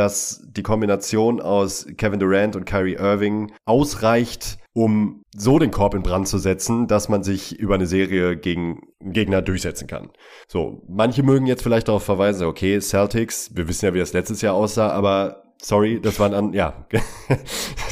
Speaker 2: dass die Kombination aus Kevin Durant und Kyrie Irving ausreicht, um so den Korb in Brand zu setzen, dass man sich über eine Serie gegen einen Gegner durchsetzen kann. So, manche mögen jetzt vielleicht darauf verweisen, okay, Celtics, wir wissen ja, wie das letztes Jahr aussah, aber Sorry, das waren an, ja,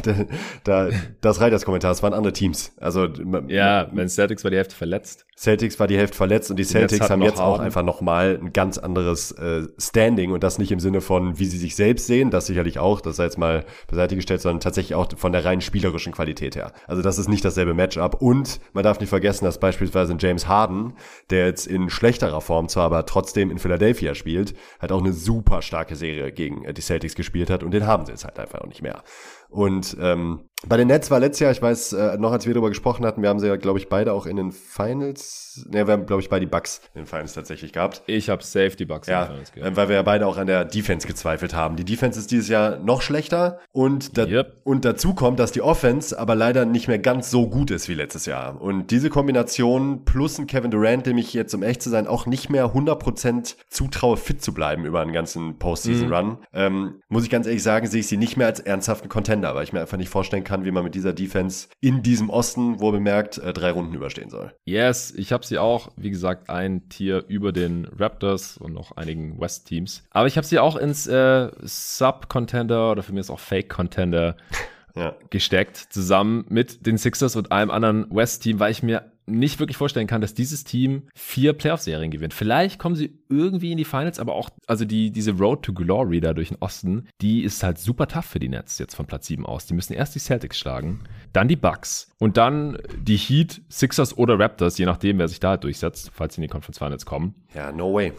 Speaker 2: da, das reicht das Kommentar, das waren andere Teams. Also
Speaker 1: ja, wenn Celtics war die Hälfte verletzt.
Speaker 2: Celtics war die Hälfte verletzt und die Celtics haben jetzt auch einfach nochmal ein ganz anderes äh, Standing und das nicht im Sinne von, wie sie sich selbst sehen, das sicherlich auch, das sei jetzt mal beiseite gestellt, sondern tatsächlich auch von der rein spielerischen Qualität her. Also das ist nicht dasselbe Matchup und man darf nicht vergessen, dass beispielsweise James Harden, der jetzt in schlechterer Form zwar, aber trotzdem in Philadelphia spielt, halt auch eine super starke Serie gegen äh, die Celtics gespielt hat und den haben sie jetzt halt einfach auch nicht mehr. Und ähm, bei den Nets war letztes Jahr, ich weiß äh, noch, als wir darüber gesprochen hatten, wir haben sie ja, glaube ich, beide auch in den Finals, ne, wir haben, glaube ich, beide die Bucks in den Finals tatsächlich gehabt.
Speaker 1: Ich habe safe die Bucks
Speaker 2: ja, in den Finals gehabt. weil wir ja beide auch an der Defense gezweifelt haben. Die Defense ist dieses Jahr noch schlechter und, da, yep. und dazu kommt, dass die Offense aber leider nicht mehr ganz so gut ist wie letztes Jahr. Und diese Kombination plus ein Kevin Durant, dem ich jetzt, um echt zu sein, auch nicht mehr 100% zutraue, fit zu bleiben über einen ganzen Postseason-Run, mhm. ähm, muss ich ganz ehrlich sagen, sehe ich sie nicht mehr als ernsthaften Contender, weil ich mir einfach nicht vorstellen kann, wie man mit dieser Defense in diesem Osten, wo bemerkt, äh, drei Runden überstehen soll.
Speaker 1: Yes, ich habe sie auch, wie gesagt, ein Tier über den Raptors und noch einigen West-Teams. Aber ich habe sie auch ins äh, Sub-Contender oder für mich ist auch Fake-Contender ja. gesteckt, zusammen mit den Sixers und einem anderen West-Team, weil ich mir nicht wirklich vorstellen kann, dass dieses Team vier Playoff-Serien gewinnt. Vielleicht kommen sie irgendwie in die Finals, aber auch, also die, diese Road to Glory da durch den Osten, die ist halt super tough für die Nets jetzt von Platz 7 aus. Die müssen erst die Celtics schlagen, dann die Bucks und dann die Heat, Sixers oder Raptors, je nachdem, wer sich da halt durchsetzt, falls sie in die Conference Finals kommen.
Speaker 2: Ja, no way.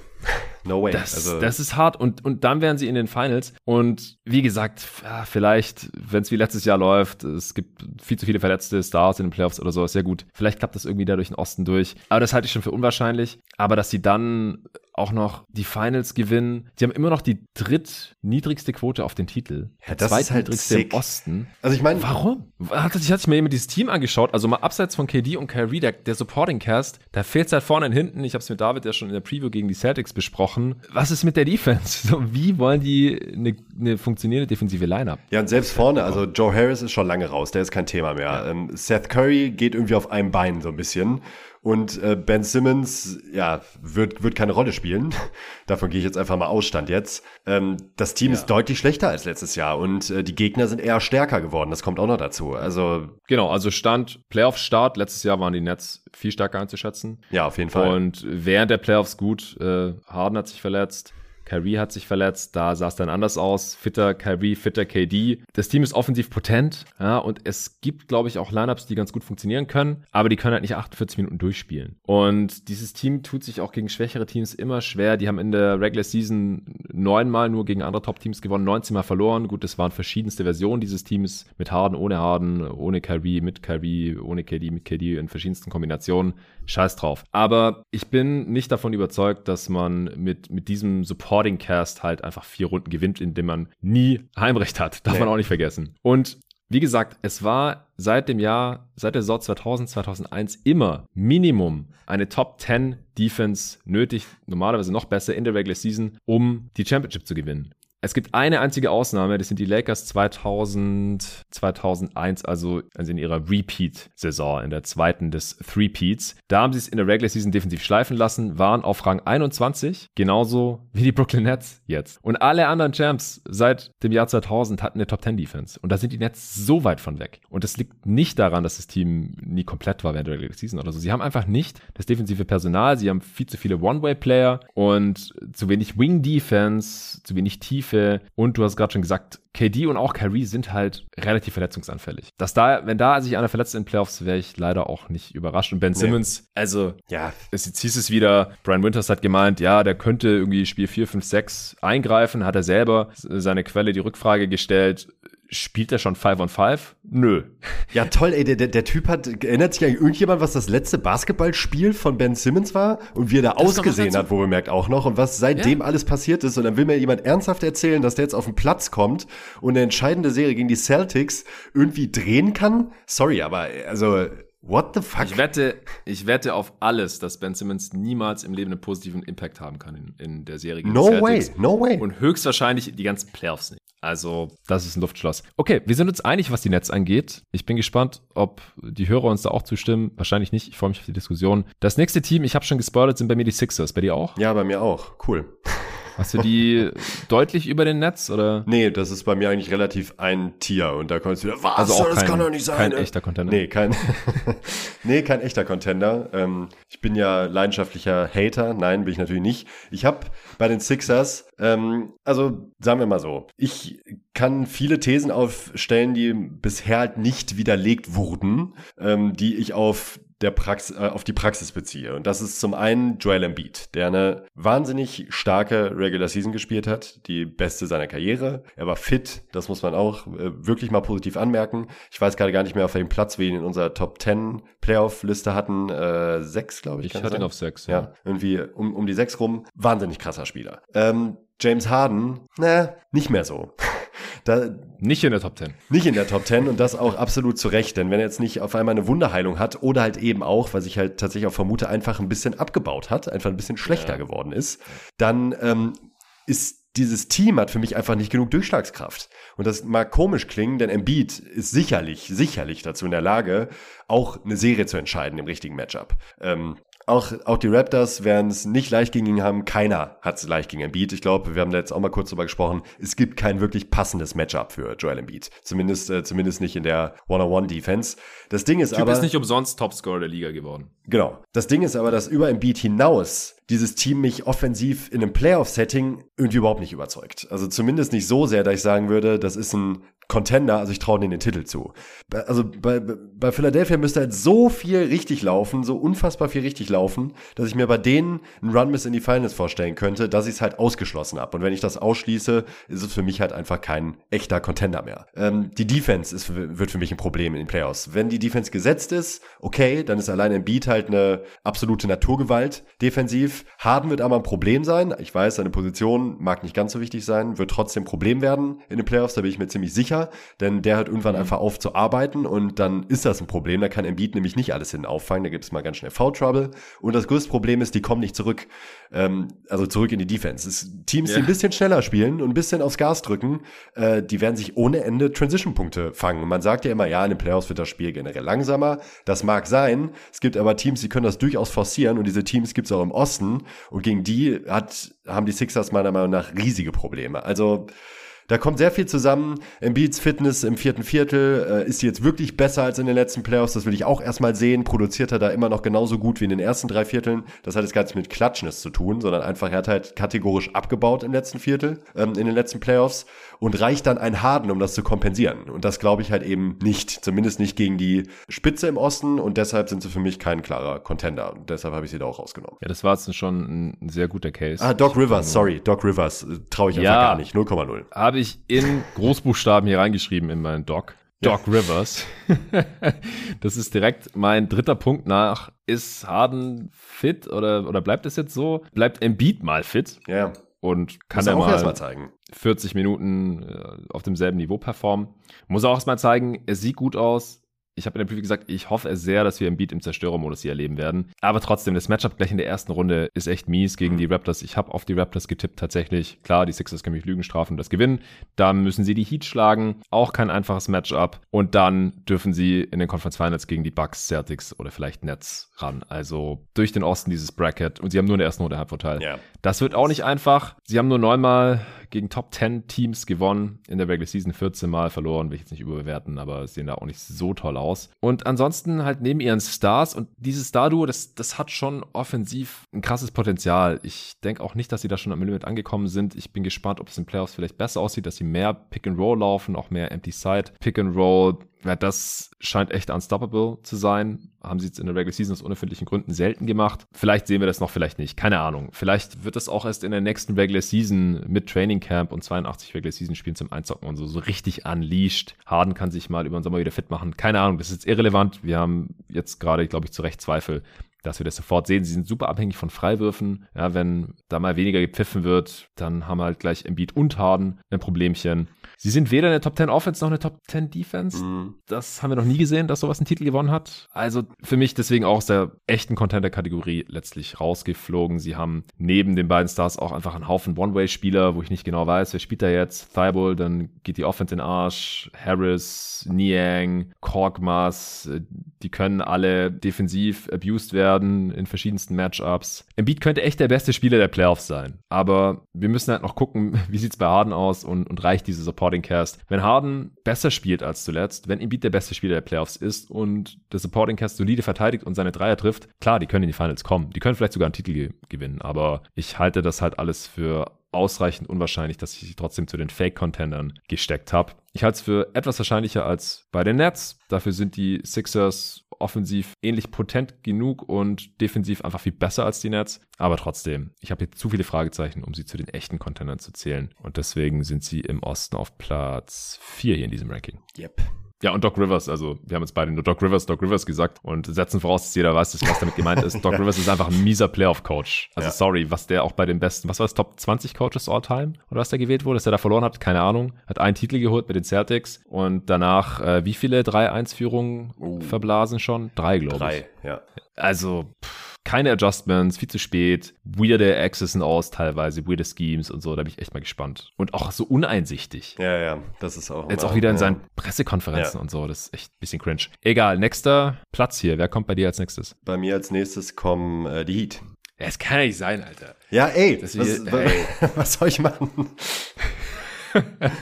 Speaker 2: No way.
Speaker 1: Das, also. das ist hart und, und dann wären sie in den Finals. Und wie gesagt, ja, vielleicht, wenn es wie letztes Jahr läuft, es gibt viel zu viele verletzte Stars in den Playoffs oder so, ist sehr gut. Vielleicht klappt das irgendwie da durch den Osten durch. Aber das halte ich schon für unwahrscheinlich. Aber dass sie dann auch noch die Finals gewinnen. Die haben immer noch die drittniedrigste Quote auf den Titel.
Speaker 2: Ja, das ist halt
Speaker 1: im Osten.
Speaker 2: Also ich meine,
Speaker 1: warum? Hat sich hat sich mir jemand dieses Team angeschaut, also mal abseits von KD und Kyrie, der, der Supporting Cast, da fehlt es halt vorne und hinten. Ich habe es mit David ja schon in der Preview gegen die Celtics besprochen. Was ist mit der Defense? So, wie wollen die eine, eine funktionierende defensive Lineup?
Speaker 2: Ja, und selbst vorne, also Joe Harris ist schon lange raus, der ist kein Thema mehr. Ja. Ähm, Seth Curry geht irgendwie auf einem Bein so ein bisschen. Und äh, Ben Simmons, ja, wird, wird keine Rolle spielen. Davon gehe ich jetzt einfach mal Ausstand jetzt. Ähm, das Team ja. ist deutlich schlechter als letztes Jahr und äh, die Gegner sind eher stärker geworden. Das kommt auch noch dazu. Also
Speaker 1: genau, also Stand Playoff-Start. Letztes Jahr waren die Nets viel stärker einzuschätzen.
Speaker 2: Ja, auf jeden Fall.
Speaker 1: Und während der Playoffs gut. Äh, Harden hat sich verletzt. Kyrie hat sich verletzt, da sah es dann anders aus. Fitter Kyrie, fitter KD. Das Team ist offensiv potent, ja, und es gibt, glaube ich, auch Lineups, die ganz gut funktionieren können, aber die können halt nicht 48 Minuten durchspielen. Und dieses Team tut sich auch gegen schwächere Teams immer schwer. Die haben in der Regular Season neunmal nur gegen andere Top-Teams gewonnen, 19 Mal verloren. Gut, das waren verschiedenste Versionen dieses Teams mit Harden, ohne Harden, ohne Kyrie, mit Kyrie, ohne KD, mit KD in verschiedensten Kombinationen. Scheiß drauf. Aber ich bin nicht davon überzeugt, dass man mit, mit diesem Supporting Cast halt einfach vier Runden gewinnt, indem man nie Heimrecht hat. Darf nee. man auch nicht vergessen. Und wie gesagt, es war seit dem Jahr, seit der Saison 2000, 2001 immer Minimum eine Top 10 Defense nötig, normalerweise noch besser in der Regular Season, um die Championship zu gewinnen. Es gibt eine einzige Ausnahme, das sind die Lakers 2000, 2001, also, also in ihrer Repeat-Saison, in der zweiten des Three-Peats. Da haben sie es in der Regular Season defensiv schleifen lassen, waren auf Rang 21, genauso wie die Brooklyn Nets jetzt. Und alle anderen Champs seit dem Jahr 2000 hatten eine Top-10-Defense. Und da sind die Nets so weit von weg. Und das liegt nicht daran, dass das Team nie komplett war während der Regular Season oder so. Sie haben einfach nicht das defensive Personal, sie haben viel zu viele One-Way-Player und zu wenig Wing-Defense, zu wenig Tiefe Tiefe und du hast gerade schon gesagt, KD und auch Kyrie sind halt relativ verletzungsanfällig. Dass da, wenn da sich einer verletzt in Playoffs, wäre ich leider auch nicht überrascht. Und Ben Simmons, nee. also, ja, es, jetzt hieß es wieder, Brian Winters hat gemeint, ja, der könnte irgendwie Spiel 4, 5, 6 eingreifen, hat er selber seine Quelle die Rückfrage gestellt, spielt er schon 5 on 5? Nö.
Speaker 2: Ja, toll, ey, der, der, der Typ hat, erinnert sich eigentlich irgendjemand, was das letzte Basketballspiel von Ben Simmons war und wie er da das ausgesehen hat, wo bemerkt auch noch und was seitdem ja. alles passiert ist und dann will mir jemand ernsthaft erzählen, dass der jetzt auf den Platz kommt und eine entscheidende Serie gegen die Celtics irgendwie drehen kann? Sorry, aber also What the fuck?
Speaker 1: Ich wette, ich wette auf alles, dass Ben Simmons niemals im Leben einen positiven Impact haben kann in, in der Serie.
Speaker 2: Gegen no Celtics. way, no way.
Speaker 1: Und höchstwahrscheinlich die ganzen Playoffs nicht. Also, das ist ein Luftschloss. Okay, wir sind uns einig, was die Netz angeht. Ich bin gespannt, ob die Hörer uns da auch zustimmen. Wahrscheinlich nicht. Ich freue mich auf die Diskussion. Das nächste Team, ich habe schon gespoilert, sind bei mir die Sixers. Bei dir auch?
Speaker 2: Ja, bei mir auch. Cool.
Speaker 1: Hast du die deutlich über den Netz oder?
Speaker 2: Nee, das ist bei mir eigentlich relativ ein Tier und da kommst du wieder,
Speaker 1: was? Also auch das kein, kann doch nicht sein. Kein echter Contender.
Speaker 2: Nee, kein, nee, kein echter Contender. Ähm, ich bin ja leidenschaftlicher Hater. Nein, bin ich natürlich nicht. Ich habe bei den Sixers, ähm, also sagen wir mal so, ich kann viele Thesen aufstellen, die bisher halt nicht widerlegt wurden, ähm, die ich auf der Praxis, äh, auf die Praxis beziehe. Und das ist zum einen Joel Embiid, der eine wahnsinnig starke Regular Season gespielt hat, die beste seiner Karriere. Er war fit, das muss man auch äh, wirklich mal positiv anmerken. Ich weiß gerade gar nicht mehr, auf welchem Platz wir ihn in unserer Top 10 Playoff-Liste hatten. Äh, sechs, glaube ich.
Speaker 1: Ich hatte ihn auf sechs.
Speaker 2: Ja, ja irgendwie um, um die sechs rum. Wahnsinnig krasser Spieler. Ähm, James Harden, ne, nicht mehr so.
Speaker 1: Da, nicht in der Top 10.
Speaker 2: Nicht in der Top 10 und das auch absolut zu Recht, denn wenn er jetzt nicht auf einmal eine Wunderheilung hat oder halt eben auch, was ich halt tatsächlich auch vermute, einfach ein bisschen abgebaut hat, einfach ein bisschen schlechter ja. geworden ist, dann ähm, ist dieses Team hat für mich einfach nicht genug Durchschlagskraft. Und das mag komisch klingen, denn Embiid ist sicherlich, sicherlich dazu in der Lage, auch eine Serie zu entscheiden im richtigen Matchup. Ähm, auch, auch die Raptors werden es nicht leicht gegen ihn haben. Keiner hat es leicht gegen Embiid. Ich glaube, wir haben da jetzt auch mal kurz drüber gesprochen. Es gibt kein wirklich passendes Matchup für Joel Embiid. Zumindest, äh, zumindest nicht in der One-on-One-Defense. Das Ding ist
Speaker 1: typ
Speaker 2: aber.
Speaker 1: ist nicht umsonst Topscorer der Liga geworden.
Speaker 2: Genau. Das Ding ist aber, dass über Embiid hinaus dieses Team mich offensiv in einem Playoff-Setting irgendwie überhaupt nicht überzeugt. Also zumindest nicht so sehr, dass ich sagen würde, das ist ein Contender, also ich traue denen den Titel zu. Also bei, bei Philadelphia müsste halt so viel richtig laufen, so unfassbar viel richtig laufen, dass ich mir bei denen einen Run bis in die Finals vorstellen könnte, dass ich es halt ausgeschlossen habe. Und wenn ich das ausschließe, ist es für mich halt einfach kein echter Contender mehr. Ähm, die Defense ist, wird für mich ein Problem in den Playoffs. Wenn die Defense gesetzt ist, okay, dann ist allein ein Beat halt eine absolute Naturgewalt defensiv. Harden wird aber ein Problem sein. Ich weiß, seine Position mag nicht ganz so wichtig sein, wird trotzdem ein Problem werden in den Playoffs, da bin ich mir ziemlich sicher sicher, denn der hört irgendwann mhm. einfach auf zu arbeiten und dann ist das ein Problem. Da kann Embiid nämlich nicht alles hin auffangen. Da gibt es mal ganz schnell Foul Trouble. Und das größte Problem ist, die kommen nicht zurück, ähm, also zurück in die Defense. Es Teams, ja. die ein bisschen schneller spielen und ein bisschen aufs Gas drücken, äh, die werden sich ohne Ende Transition-Punkte fangen. Man sagt ja immer, ja, in den Playoffs wird das Spiel generell langsamer. Das mag sein. Es gibt aber Teams, die können das durchaus forcieren und diese Teams gibt es auch im Osten und gegen die hat, haben die Sixers meiner Meinung nach riesige Probleme. Also da kommt sehr viel zusammen. Embiids Fitness im vierten Viertel, äh, ist jetzt wirklich besser als in den letzten Playoffs? Das will ich auch erstmal sehen. Produziert er da immer noch genauso gut wie in den ersten drei Vierteln? Das hat jetzt gar nichts mit Klatschnis zu tun, sondern einfach, er hat halt kategorisch abgebaut im letzten Viertel, ähm, in den letzten Playoffs und reicht dann ein Harden, um das zu kompensieren. Und das glaube ich halt eben nicht. Zumindest nicht gegen die Spitze im Osten und deshalb sind sie für mich kein klarer Contender. Und deshalb habe ich sie da auch rausgenommen.
Speaker 1: Ja, das war jetzt schon ein sehr guter Case.
Speaker 2: Ah, Doc Rivers, sorry, Doc Rivers. Äh, Traue ich einfach ja, gar nicht. 0,0.
Speaker 1: Habe habe ich in Großbuchstaben hier reingeschrieben in meinen Doc. Doc ja. Rivers. das ist direkt mein dritter Punkt nach. Ist Harden fit oder, oder bleibt es jetzt so? Bleibt Embiid mal fit?
Speaker 2: Ja.
Speaker 1: Und kann er mal, mal zeigen. 40 Minuten äh, auf demselben Niveau performen. Muss er auch erstmal zeigen, er sieht gut aus, ich habe in der Preview gesagt, ich hoffe sehr, dass wir im Beat im Zerstörermodus hier erleben werden. Aber trotzdem, das Matchup gleich in der ersten Runde ist echt mies gegen die Raptors. Ich habe auf die Raptors getippt tatsächlich. Klar, die Sixers können mich Lügen strafen und das gewinnen. Da müssen sie die Heat schlagen. Auch kein einfaches Matchup. Und dann dürfen sie in den Conference Finals gegen die Bucks, Celtics oder vielleicht Nets ran. Also durch den Osten dieses Bracket. Und sie haben nur in der ersten Runde Halbvorteil. Ja. Das wird auch nicht einfach. Sie haben nur neunmal gegen Top 10 Teams gewonnen. In der Regular Season 14 Mal verloren. Will ich jetzt nicht überbewerten, aber sehen da auch nicht so toll aus. Und ansonsten halt neben ihren Stars und dieses Star-Duo, das, das hat schon offensiv ein krasses Potenzial. Ich denke auch nicht, dass sie da schon am Limit angekommen sind. Ich bin gespannt, ob es in Playoffs vielleicht besser aussieht, dass sie mehr Pick and Roll laufen, auch mehr Empty Side Pick and Roll ja, das scheint echt unstoppable zu sein. Haben sie jetzt in der Regular Season aus unerfindlichen Gründen selten gemacht. Vielleicht sehen wir das noch, vielleicht nicht. Keine Ahnung. Vielleicht wird das auch erst in der nächsten Regular Season mit Training Camp und 82 Regular Season Spielen zum Einzocken und so, so richtig unleashed. Harden kann sich mal über den Sommer wieder fit machen. Keine Ahnung, das ist irrelevant. Wir haben jetzt gerade, glaube ich, zu Recht Zweifel, dass wir das sofort sehen. Sie sind super abhängig von Freiwürfen. Ja, wenn da mal weniger gepfiffen wird, dann haben wir halt gleich Embiid und Harden ein Problemchen. Sie sind weder eine Top 10 Offense noch eine Top 10 Defense. Mhm. Das haben wir noch nie gesehen, dass sowas einen Titel gewonnen hat. Also für mich deswegen auch aus der echten Contender-Kategorie letztlich rausgeflogen. Sie haben neben den beiden Stars auch einfach einen Haufen One-Way-Spieler, wo ich nicht genau weiß, wer spielt da jetzt. Thibault, dann geht die Offense in den Arsch. Harris, Niang, Korkmaz, die können alle defensiv abused werden in verschiedensten Matchups. Embiid könnte echt der beste Spieler der Playoffs sein. Aber wir müssen halt noch gucken, wie sieht's bei Harden aus und, und reicht diese Support Supporting Cast. Wenn Harden besser spielt als zuletzt, wenn Embiid der beste Spieler der Playoffs ist und der Supporting Cast solide verteidigt und seine Dreier trifft, klar, die können in die Finals kommen. Die können vielleicht sogar einen Titel ge gewinnen, aber ich halte das halt alles für ausreichend unwahrscheinlich, dass ich sie trotzdem zu den Fake-Contendern gesteckt habe. Ich halte es für etwas wahrscheinlicher als bei den Nets. Dafür sind die Sixers offensiv ähnlich potent genug und defensiv einfach viel besser als die Nets. Aber trotzdem, ich habe hier zu viele Fragezeichen, um sie zu den echten Contendern zu zählen. Und deswegen sind sie im Osten auf Platz 4 hier in diesem Ranking.
Speaker 2: Yep.
Speaker 1: Ja, und Doc Rivers, also wir haben jetzt beide nur Doc Rivers, Doc Rivers gesagt und setzen voraus, dass jeder weiß, was damit gemeint ist. Doc Rivers ist einfach ein mieser Playoff-Coach. Also ja. sorry, was der auch bei den besten, was war das, Top 20 Coaches all time? Oder was der gewählt wurde, dass er da verloren hat, keine Ahnung. Hat einen Titel geholt mit den Celtics und danach, äh, wie viele 3-1-Führungen uh. verblasen schon? Drei, glaube ich.
Speaker 2: Drei, ja.
Speaker 1: Also, pff keine Adjustments, viel zu spät, weirde Access and Alls teilweise, weirde Schemes und so, da bin ich echt mal gespannt. Und auch so uneinsichtig.
Speaker 2: Ja, ja, das ist auch.
Speaker 1: Jetzt auch wieder in ja. seinen Pressekonferenzen ja. und so, das ist echt ein bisschen cringe. Egal, nächster Platz hier, wer kommt bei dir als nächstes?
Speaker 2: Bei mir als nächstes kommen äh, die Heat.
Speaker 1: Es kann ja nicht sein, Alter.
Speaker 2: Ja, ey, was, wir, ey. was soll ich machen?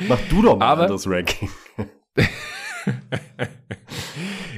Speaker 2: Mach du doch mal Aber, anderes Ranking.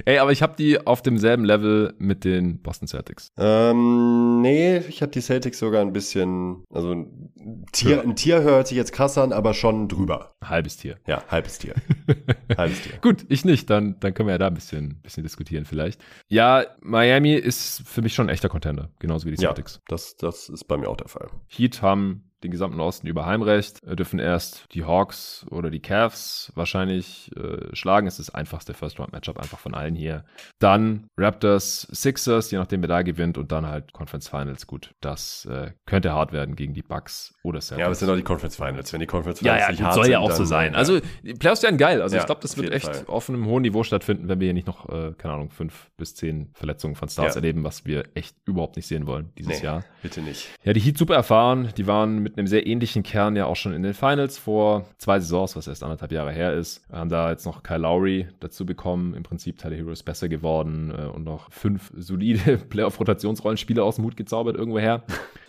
Speaker 1: Ey, aber ich habe die auf demselben Level mit den Boston Celtics.
Speaker 2: Ähm, nee, ich habe die Celtics sogar ein bisschen, also ein Tier, ein Tier hört sich jetzt krass an, aber schon drüber.
Speaker 1: Halbes Tier.
Speaker 2: Ja, halbes Tier.
Speaker 1: halbes Tier. Gut, ich nicht, dann, dann können wir ja da ein bisschen, bisschen diskutieren vielleicht. Ja, Miami ist für mich schon ein echter Contender, genauso wie die Celtics. Ja,
Speaker 2: das, das ist bei mir auch der Fall.
Speaker 1: Heat haben den gesamten Osten über Heimrecht, äh, dürfen erst die Hawks oder die Cavs wahrscheinlich äh, schlagen. Es ist das einfachste First-Round-Matchup einfach von allen hier. Dann Raptors, Sixers, je nachdem wer da gewinnt und dann halt Conference Finals. Gut, das äh, könnte hart werden gegen die Bucks oder
Speaker 2: Celtics. Ja, aber es sind auch die Conference Finals. Wenn die Conference Finals
Speaker 1: ja, ja, nicht hart soll sind, ja auch so sein. Ja. Also die Playoffs werden geil. Also ja, ich glaube, das wird echt Fall. auf einem hohen Niveau stattfinden, wenn wir hier nicht noch, äh, keine Ahnung, fünf bis zehn Verletzungen von Stars ja. erleben, was wir echt überhaupt nicht sehen wollen dieses nee, Jahr.
Speaker 2: Bitte nicht.
Speaker 1: Ja, die Heat super erfahren. Die waren mit einem sehr ähnlichen Kern ja auch schon in den Finals vor zwei Saisons, was erst anderthalb Jahre her ist. Wir haben da jetzt noch Kyle Lowry dazu bekommen. Im Prinzip Tyler Heroes besser geworden äh, und noch fünf solide Playoff-Rotationsrollenspieler aus dem Hut gezaubert irgendwoher.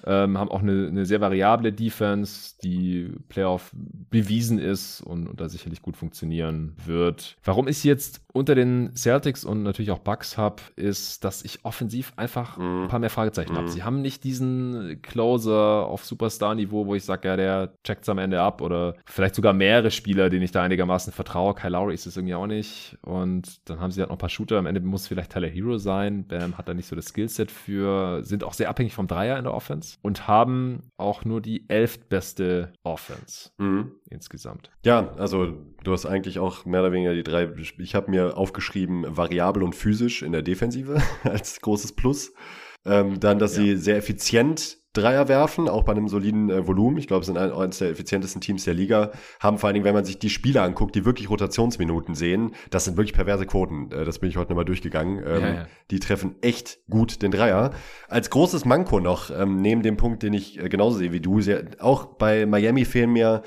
Speaker 1: Ähm, haben auch eine, eine, sehr variable Defense, die Playoff bewiesen ist und, und da sicherlich gut funktionieren wird. Warum ich jetzt unter den Celtics und natürlich auch Bucks habe, ist, dass ich offensiv einfach mm. ein paar mehr Fragezeichen mm. habe. Mhm. Sie haben nicht diesen Closer auf Superstar-Niveau, wo ich sage, ja, der checkt am Ende ab oder vielleicht sogar mehrere Spieler, denen ich da einigermaßen vertraue. Kyle Lowry ist es irgendwie auch nicht. Und dann haben sie halt noch ein paar Shooter. Am Ende muss vielleicht Tyler Hero sein. Bam hat da nicht so das Skillset für, sind auch sehr abhängig vom Dreier in der Offense und haben auch nur die elftbeste Offense mm. insgesamt.
Speaker 2: Ja, also du hast eigentlich auch mehr oder weniger die drei. Ich habe mir aufgeschrieben, variabel und physisch in der Defensive als großes Plus. Ähm, dann, dass ja. sie sehr effizient Dreier werfen, auch bei einem soliden äh, Volumen. Ich glaube, es sind eines der effizientesten Teams der Liga. Haben vor allen Dingen, wenn man sich die Spieler anguckt, die wirklich Rotationsminuten sehen, das sind wirklich perverse Quoten. Äh, das bin ich heute nochmal durchgegangen. Ähm, ja, ja. Die treffen echt gut den Dreier. Als großes Manko noch, ähm, neben dem Punkt, den ich äh, genauso sehe wie du, sehr, auch bei Miami fehlen mir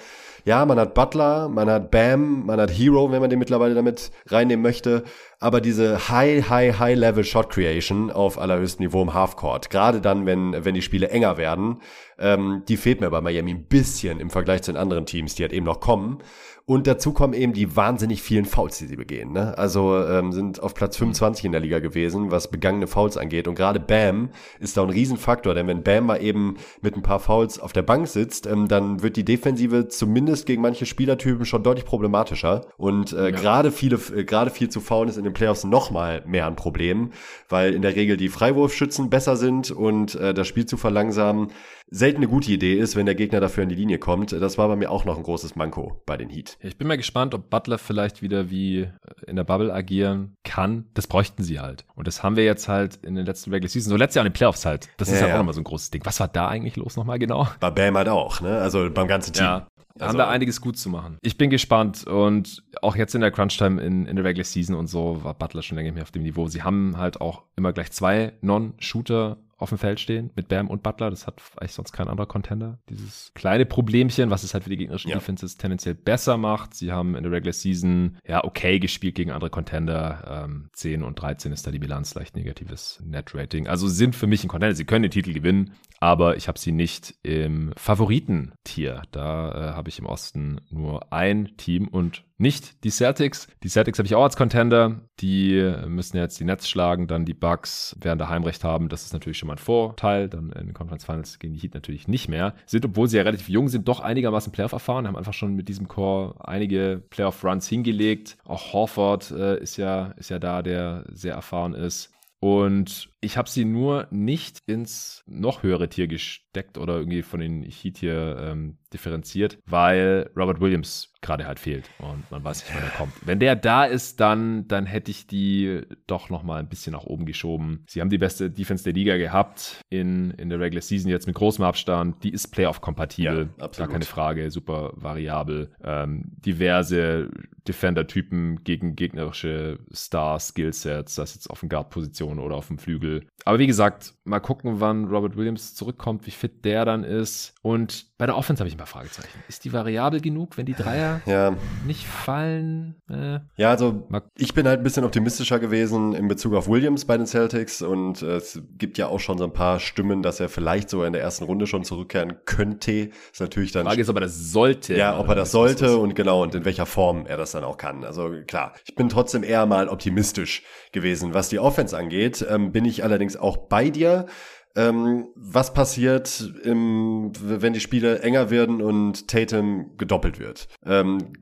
Speaker 2: ja, man hat Butler, man hat Bam, man hat Hero, wenn man den mittlerweile damit reinnehmen möchte. Aber diese High, High, High Level Shot Creation auf allerhöchstem Niveau im Halfcourt, gerade dann, wenn, wenn die Spiele enger werden, ähm, die fehlt mir bei Miami ein bisschen im Vergleich zu den anderen Teams, die halt eben noch kommen. Und dazu kommen eben die wahnsinnig vielen Fouls, die sie begehen. Ne? Also ähm, sind auf Platz 25 in der Liga gewesen, was begangene Fouls angeht. Und gerade Bam ist da ein Riesenfaktor, denn wenn Bam mal eben mit ein paar Fouls auf der Bank sitzt, ähm, dann wird die Defensive zumindest gegen manche Spielertypen schon deutlich problematischer. Und äh, ja. gerade viele, äh, gerade viel zu faulen ist in den Playoffs nochmal mehr ein Problem, weil in der Regel die Freiwurfschützen besser sind und äh, das Spiel zu verlangsamen selten eine gute Idee ist, wenn der Gegner dafür in die Linie kommt. Das war bei mir auch noch ein großes Manko bei den Heat.
Speaker 1: Ich bin mal gespannt, ob Butler vielleicht wieder wie in der Bubble agieren kann. Das bräuchten sie halt. Und das haben wir jetzt halt in den letzten Regular Season, so letztes Jahr in den Playoffs halt. Das ist ja, halt auch nochmal so ein großes Ding. Was war da eigentlich los nochmal genau?
Speaker 2: Bei Bam halt auch, ne? Also beim ganzen Team.
Speaker 1: Ja. Also, haben da einiges gut zu machen. Ich bin gespannt und auch jetzt in der Crunch-Time in, in der Regular Season und so war Butler schon länger mehr auf dem Niveau. Sie haben halt auch immer gleich zwei Non-Shooter auf dem Feld stehen mit Bam und Butler. Das hat eigentlich sonst kein anderer Contender. Dieses kleine Problemchen, was es halt für die gegnerischen ja. Defenses tendenziell besser macht. Sie haben in der Regular Season ja okay gespielt gegen andere Contender. Ähm, 10 und 13 ist da die Bilanz, leicht negatives Net-Rating. Also sind für mich ein Contender. Sie können den Titel gewinnen, aber ich habe sie nicht im Favoritentier. Da äh, habe ich im Osten nur ein Team und nicht die Celtics. Die Celtics habe ich auch als Contender. Die müssen jetzt die Nets schlagen, dann die Bucks werden da Heimrecht haben. Das ist natürlich schon mal ein Vorteil. Dann in den Conference Finals gegen die Heat natürlich nicht mehr. Sind, obwohl sie ja relativ jung sind, doch einigermaßen Playoff erfahren, haben einfach schon mit diesem Core einige Playoff Runs hingelegt. Auch Horford äh, ist ja, ist ja da, der sehr erfahren ist. Und ich habe sie nur nicht ins noch höhere Tier gesteckt oder irgendwie von den Heat hier ähm, differenziert, weil Robert Williams gerade halt fehlt und man weiß nicht, wann er kommt. Wenn der da ist, dann, dann hätte ich die doch noch mal ein bisschen nach oben geschoben. Sie haben die beste Defense der Liga gehabt in, in der Regular Season jetzt mit großem Abstand. Die ist Playoff-kompatibel, ja, gar keine Frage, super variabel. Ähm, diverse Defender-Typen gegen gegnerische Star-Skillsets, das jetzt auf den Guard-Position oder auf dem Flügel aber wie gesagt, mal gucken, wann Robert Williams zurückkommt, wie fit der dann ist. Und bei der Offense habe ich ein paar Fragezeichen. Ist die variabel genug, wenn die Dreier ja. nicht fallen?
Speaker 2: Äh, ja, also ich bin halt ein bisschen optimistischer gewesen in Bezug auf Williams bei den Celtics und äh, es gibt ja auch schon so ein paar Stimmen, dass er vielleicht so in der ersten Runde schon zurückkehren könnte. Ist natürlich dann.
Speaker 1: Die Frage ist, ob er das sollte.
Speaker 2: Ja, ob er das sollte und genau und in welcher Form er das dann auch kann. Also klar, ich bin trotzdem eher mal optimistisch gewesen. Was die Offense angeht, ähm, bin ich allerdings auch bei dir. Ähm, was passiert, im, wenn die Spiele enger werden und Tatum gedoppelt wird? Ähm,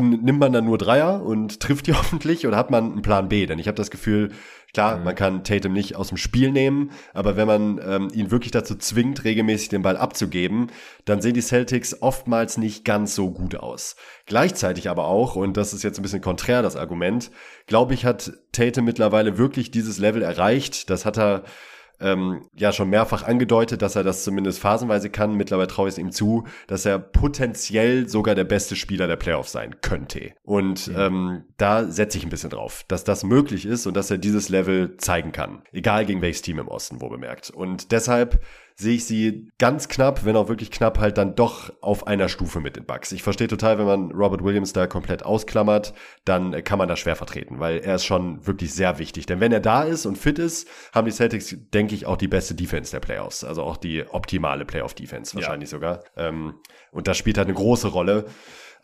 Speaker 2: nimmt man dann nur Dreier und trifft die hoffentlich oder hat man einen Plan B? Denn ich habe das Gefühl, klar, mhm. man kann Tatum nicht aus dem Spiel nehmen, aber wenn man ähm, ihn wirklich dazu zwingt, regelmäßig den Ball abzugeben, dann sehen die Celtics oftmals nicht ganz so gut aus. Gleichzeitig aber auch, und das ist jetzt ein bisschen konträr das Argument, glaube ich, hat Tatum mittlerweile wirklich dieses Level erreicht. Das hat er ähm, ja schon mehrfach angedeutet, dass er das zumindest phasenweise kann. Mittlerweile traue ich es ihm zu, dass er potenziell sogar der beste Spieler der Playoffs sein könnte. Und ja. ähm, da setze ich ein bisschen drauf, dass das möglich ist und dass er dieses Level zeigen kann. Egal gegen welches Team im Osten, wo bemerkt. Und deshalb sehe ich sie ganz knapp, wenn auch wirklich knapp, halt dann doch auf einer Stufe mit den Bucks. Ich verstehe total, wenn man Robert Williams da komplett ausklammert, dann kann man das schwer vertreten, weil er ist schon wirklich sehr wichtig. Denn wenn er da ist und fit ist, haben die Celtics, denke ich, auch die beste Defense der Playoffs. Also auch die optimale Playoff-Defense wahrscheinlich ja. sogar. Ähm, und das spielt halt eine große Rolle.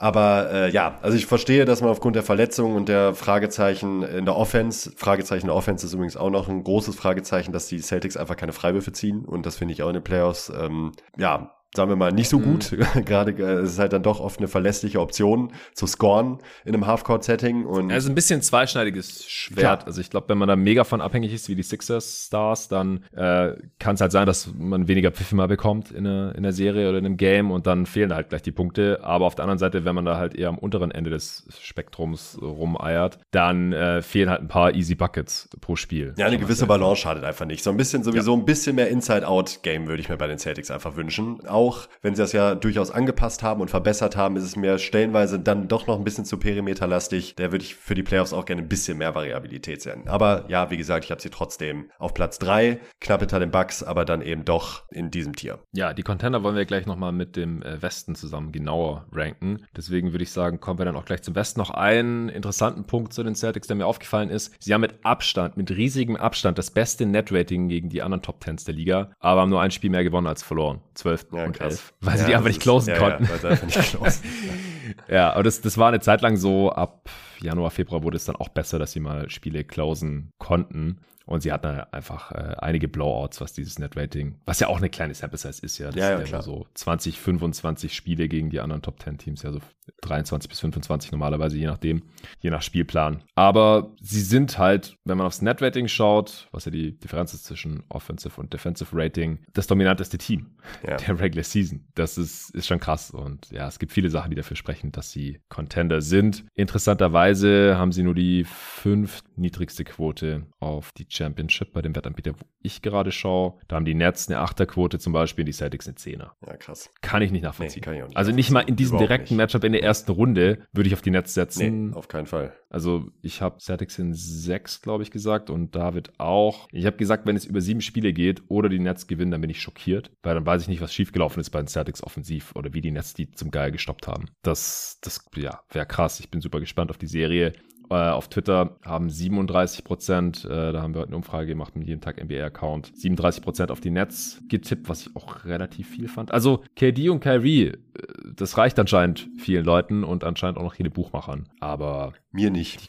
Speaker 2: Aber äh, ja, also ich verstehe, dass man aufgrund der Verletzungen und der Fragezeichen in der Offense, Fragezeichen in der Offense ist übrigens auch noch ein großes Fragezeichen, dass die Celtics einfach keine Freiwürfe ziehen. Und das finde ich auch in den Playoffs, ähm, ja, sagen wir mal, nicht so mhm. gut. Gerade äh, es ist halt dann doch oft eine verlässliche Option zu scoren in einem Halfcourt-Setting. Und
Speaker 1: ist ein bisschen zweischneidiges Schwert. Klar. Also ich glaube, wenn man da mega von abhängig ist, wie die Sixers Stars, dann äh, kann es halt sein, dass man weniger Pfiffe mal bekommt in einer, in der Serie oder in einem Game und dann fehlen halt gleich die Punkte. Aber auf der anderen Seite, wenn man da halt eher am unteren Ende des Spektrums rumeiert, dann äh, fehlen halt ein paar Easy Buckets pro Spiel.
Speaker 2: Ja, eine gewisse Balance schadet einfach nicht. So ein bisschen sowieso ja. ein bisschen mehr Inside-Out-Game würde ich mir bei den Celtics einfach wünschen. Auch auch, wenn sie das ja durchaus angepasst haben und verbessert haben, ist es mir stellenweise dann doch noch ein bisschen zu perimeterlastig. Da würde ich für die Playoffs auch gerne ein bisschen mehr Variabilität sehen. Aber ja, wie gesagt, ich habe sie trotzdem auf Platz drei, knapp hinter den Bucks, aber dann eben doch in diesem Tier.
Speaker 1: Ja, die Contender wollen wir gleich nochmal mit dem äh, Westen zusammen genauer ranken. Deswegen würde ich sagen, kommen wir dann auch gleich zum Westen. Noch einen interessanten Punkt zu den Celtics, der mir aufgefallen ist. Sie haben mit Abstand, mit riesigem Abstand das beste Net-Rating gegen die anderen Top Tens der Liga, aber haben nur ein Spiel mehr gewonnen als verloren. 12 ja, und Krass. weil ja, sie die einfach nicht closen ist, konnten. Ja, ja, nicht closen. ja, aber das, das war eine Zeit lang so, ab Januar, Februar wurde es dann auch besser, dass sie mal Spiele closen konnten. Und sie hatten einfach äh, einige Blowouts, was dieses Net-Rating, was ja auch eine kleine Sample Size ist, ja. Das
Speaker 2: ja, ja, klar.
Speaker 1: so 20, 25 Spiele gegen die anderen Top 10 Teams, ja so 23 bis 25 normalerweise, je nachdem, je nach Spielplan. Aber sie sind halt, wenn man aufs Net-Rating schaut, was ja die Differenz ist zwischen Offensive und Defensive Rating, das dominanteste Team
Speaker 2: Ja.
Speaker 1: der Regular Season. Das ist, ist schon krass. Und ja, es gibt viele Sachen, die dafür sprechen, dass sie Contender sind. Interessanterweise haben sie nur die fünf niedrigste Quote auf die Championship bei dem Wettanbieter, wo ich gerade schaue. Da haben die Nets eine Achterquote zum Beispiel, die Celtics eine Zehner.
Speaker 2: Ja, krass.
Speaker 1: Kann ich nicht nachvollziehen.
Speaker 2: Nee, ich nicht
Speaker 1: also nicht mal in diesem
Speaker 2: Überhaupt
Speaker 1: direkten
Speaker 2: nicht.
Speaker 1: Matchup in der ersten Runde würde ich auf die Nets setzen.
Speaker 2: Nee, auf keinen Fall.
Speaker 1: Also ich habe Celtics in sechs, glaube ich, gesagt und David auch. Ich habe gesagt, wenn es über sieben Spiele geht oder die Nets gewinnen, dann bin ich schockiert, weil dann weiß ich nicht, was schiefgelaufen ist bei den Celtics offensiv oder wie die Nets die zum Geil gestoppt haben. Das, das ja, wäre krass. Ich bin super gespannt auf die Serie. Äh, auf Twitter haben 37 Prozent, äh, da haben wir heute eine Umfrage gemacht mit jedem Tag NBA-Account, 37 Prozent auf die Nets getippt, was ich auch relativ viel fand. Also KD und Kyrie, äh, das reicht anscheinend vielen Leuten und anscheinend auch noch viele Buchmachern. Aber
Speaker 2: Mir nicht.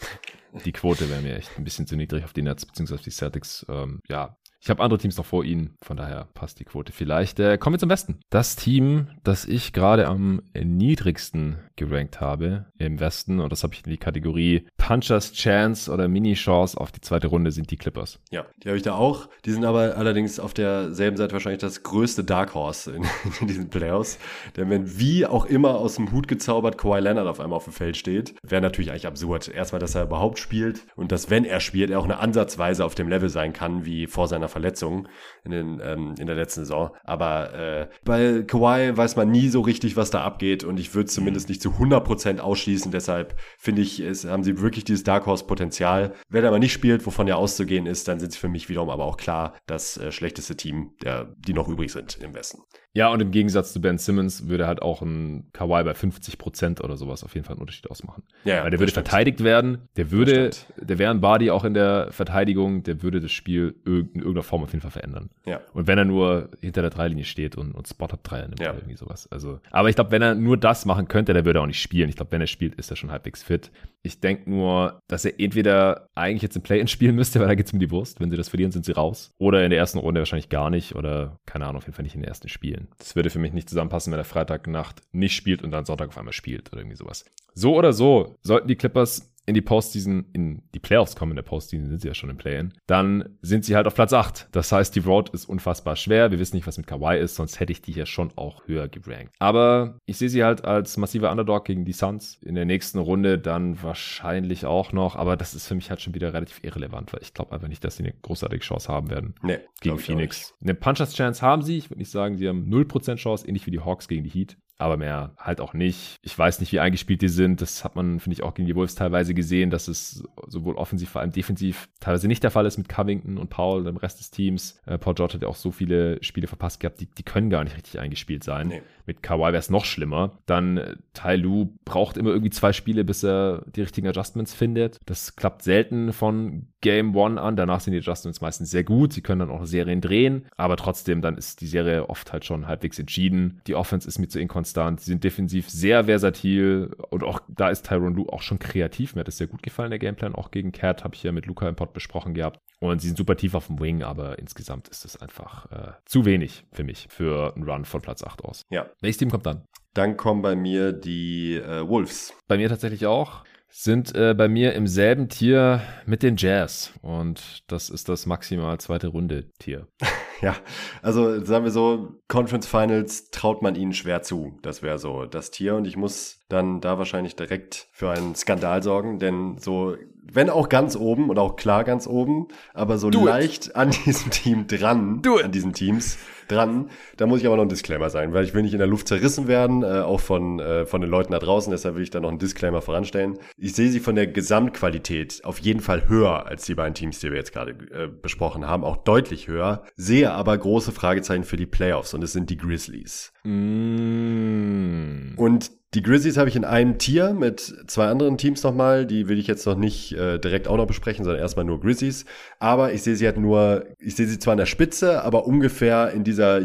Speaker 1: die Quote wäre mir echt ein bisschen zu niedrig auf die Nets beziehungsweise die Celtics. Ähm, ja, ich habe andere Teams noch vor ihnen, von daher passt die Quote vielleicht. Äh, kommen wir zum Westen. Das Team, das ich gerade am niedrigsten gerankt habe im Westen, und das habe ich in die Kategorie Punchers Chance oder Mini-Chance auf die zweite Runde, sind die Clippers.
Speaker 2: Ja, die habe ich da auch. Die sind aber allerdings auf derselben Seite wahrscheinlich das größte Dark Horse in, in diesen Playoffs. Denn wenn wie auch immer aus dem Hut gezaubert Kawhi Leonard auf einmal auf dem Feld steht, wäre natürlich eigentlich absurd. Erstmal, dass er überhaupt spielt und dass, wenn er spielt, er auch eine Ansatzweise auf dem Level sein kann, wie vor seiner Verletzung in, den, ähm, in der letzten Saison. Aber äh, bei Kawhi weiß man nie so richtig, was da abgeht und ich würde es zumindest nicht zu 100% ausschließen. Deshalb finde ich, es, haben sie wirklich dieses Dark Horse Potenzial. Wenn er aber nicht spielt, wovon ja auszugehen ist, dann sind sie für mich wiederum aber auch klar das äh, schlechteste Team, der, die noch übrig sind im Westen.
Speaker 1: Ja, und im Gegensatz zu Ben Simmons würde halt auch ein Kawhi bei 50 Prozent oder sowas auf jeden Fall einen Unterschied ausmachen.
Speaker 2: Ja,
Speaker 1: Weil der würde
Speaker 2: stimmt.
Speaker 1: verteidigt werden, der würde, der wäre ein Body auch in der Verteidigung, der würde das Spiel in irgendeiner Form auf jeden Fall verändern.
Speaker 2: Ja.
Speaker 1: Und wenn er nur hinter der Dreilinie steht und, und Spot-Up-Dreier nimmt
Speaker 2: Ja.
Speaker 1: oder irgendwie sowas. Also, aber ich glaube, wenn er nur das machen könnte, dann würde er auch nicht spielen. Ich glaube, wenn er spielt, ist er schon halbwegs fit. Ich denke nur, dass er entweder eigentlich jetzt im Play-In spielen müsste, weil da geht's um die Wurst. Wenn sie das verlieren, sind sie raus. Oder in der ersten Runde wahrscheinlich gar nicht. Oder keine Ahnung, auf jeden Fall nicht in den ersten Spielen. Das würde für mich nicht zusammenpassen, wenn er Freitagnacht nicht spielt und dann Sonntag auf einmal spielt oder irgendwie sowas. So oder so, sollten die Clippers in die Postseason, in die Playoffs kommen in der Postseason, sind sie ja schon im Play-In, dann sind sie halt auf Platz 8. Das heißt, die Road ist unfassbar schwer. Wir wissen nicht, was mit Kawhi ist, sonst hätte ich die hier schon auch höher gerankt. Aber ich sehe sie halt als massiver Underdog gegen die Suns. In der nächsten Runde dann wahrscheinlich auch noch, aber das ist für mich halt schon wieder relativ irrelevant, weil ich glaube einfach nicht, dass sie eine großartige Chance haben werden
Speaker 2: Nee,
Speaker 1: gegen Phoenix. Eine Punchers Chance haben sie. Ich würde nicht sagen, sie haben 0% Chance, ähnlich wie die Hawks gegen die Heat. Aber mehr halt auch nicht. Ich weiß nicht, wie eingespielt die sind. Das hat man, finde ich, auch gegen die Wolves teilweise gesehen, dass es sowohl offensiv, vor allem defensiv teilweise nicht der Fall ist mit Covington und Paul und dem Rest des Teams. Äh, Paul George hat ja auch so viele Spiele verpasst gehabt, die, die können gar nicht richtig eingespielt sein.
Speaker 2: Nee.
Speaker 1: Mit Kawhi wäre es noch schlimmer. Dann äh, Tai Lu braucht immer irgendwie zwei Spiele, bis er die richtigen Adjustments findet. Das klappt selten von Game One an. Danach sind die Adjustments meistens sehr gut. Sie können dann auch Serien drehen. Aber trotzdem, dann ist die Serie oft halt schon halbwegs entschieden. Die Offense ist mir zu inkonstant. Sie sind defensiv sehr versatil. Und auch da ist Tyron Lu auch schon kreativ. Mir hat das sehr gut gefallen, der Gameplan. Auch gegen Cat habe ich ja mit Luca im Pod besprochen gehabt. Und sie sind super tief auf dem Wing, aber insgesamt ist es einfach äh, zu wenig für mich, für einen Run von Platz 8 aus.
Speaker 2: Ja.
Speaker 1: Welches Team kommt dann?
Speaker 2: Dann kommen bei mir die äh, Wolves.
Speaker 1: Bei mir tatsächlich auch. Sind äh, bei mir im selben Tier mit den Jazz. Und das ist das maximal zweite Runde Tier.
Speaker 2: Ja, also sagen wir so, Conference Finals traut man ihnen schwer zu. Das wäre so das Tier. Und ich muss dann da wahrscheinlich direkt für einen Skandal sorgen, denn so, wenn auch ganz oben und auch klar ganz oben, aber so
Speaker 1: Do it.
Speaker 2: leicht an diesem Team dran,
Speaker 1: Do it.
Speaker 2: an diesen Teams dran, da muss ich aber noch ein Disclaimer sein, weil ich will nicht in der Luft zerrissen werden, äh, auch von, äh, von den Leuten da draußen, deshalb will ich da noch einen Disclaimer voranstellen. Ich sehe sie von der Gesamtqualität auf jeden Fall höher als die beiden Teams, die wir jetzt gerade äh, besprochen haben, auch deutlich höher, sehe aber große Fragezeichen für die Playoffs und es sind die Grizzlies.
Speaker 1: Mm.
Speaker 2: Und die Grizzlies habe ich in einem Tier mit zwei anderen Teams nochmal. Die will ich jetzt noch nicht äh, direkt auch noch besprechen, sondern erstmal nur Grizzlies. Aber ich sehe sie halt nur, ich sehe sie zwar an der Spitze, aber ungefähr in dieser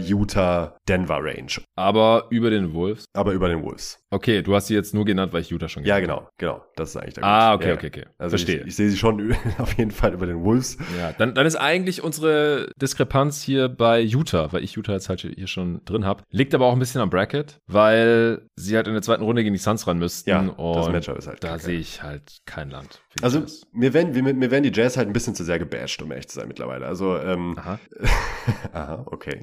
Speaker 2: Denver Range.
Speaker 1: Aber über den Wolves?
Speaker 2: Aber über den Wolves.
Speaker 1: Okay, du hast sie jetzt nur genannt, weil ich Utah schon
Speaker 2: genannt habe. Ja, genau, genau. Das ist eigentlich der
Speaker 1: Grund. Ah, okay, ja, okay, okay.
Speaker 2: Also Verstehe. Ich, ich sehe sie schon auf jeden Fall über den Wolves.
Speaker 1: Ja, dann, dann ist eigentlich unsere Diskrepanz hier bei Utah, weil ich Utah jetzt halt hier schon drin habe. Liegt aber auch ein bisschen am Bracket, weil sie halt in der zweiten Runde gegen die Suns ran müssten. Ja, und das Matchup ist halt Da sehe ich halt kein Land.
Speaker 2: Also mir werden, mir werden die Jazz halt ein bisschen zu sehr gebasht, um ehrlich zu sein mittlerweile. Also, ähm, Aha. Aha, okay.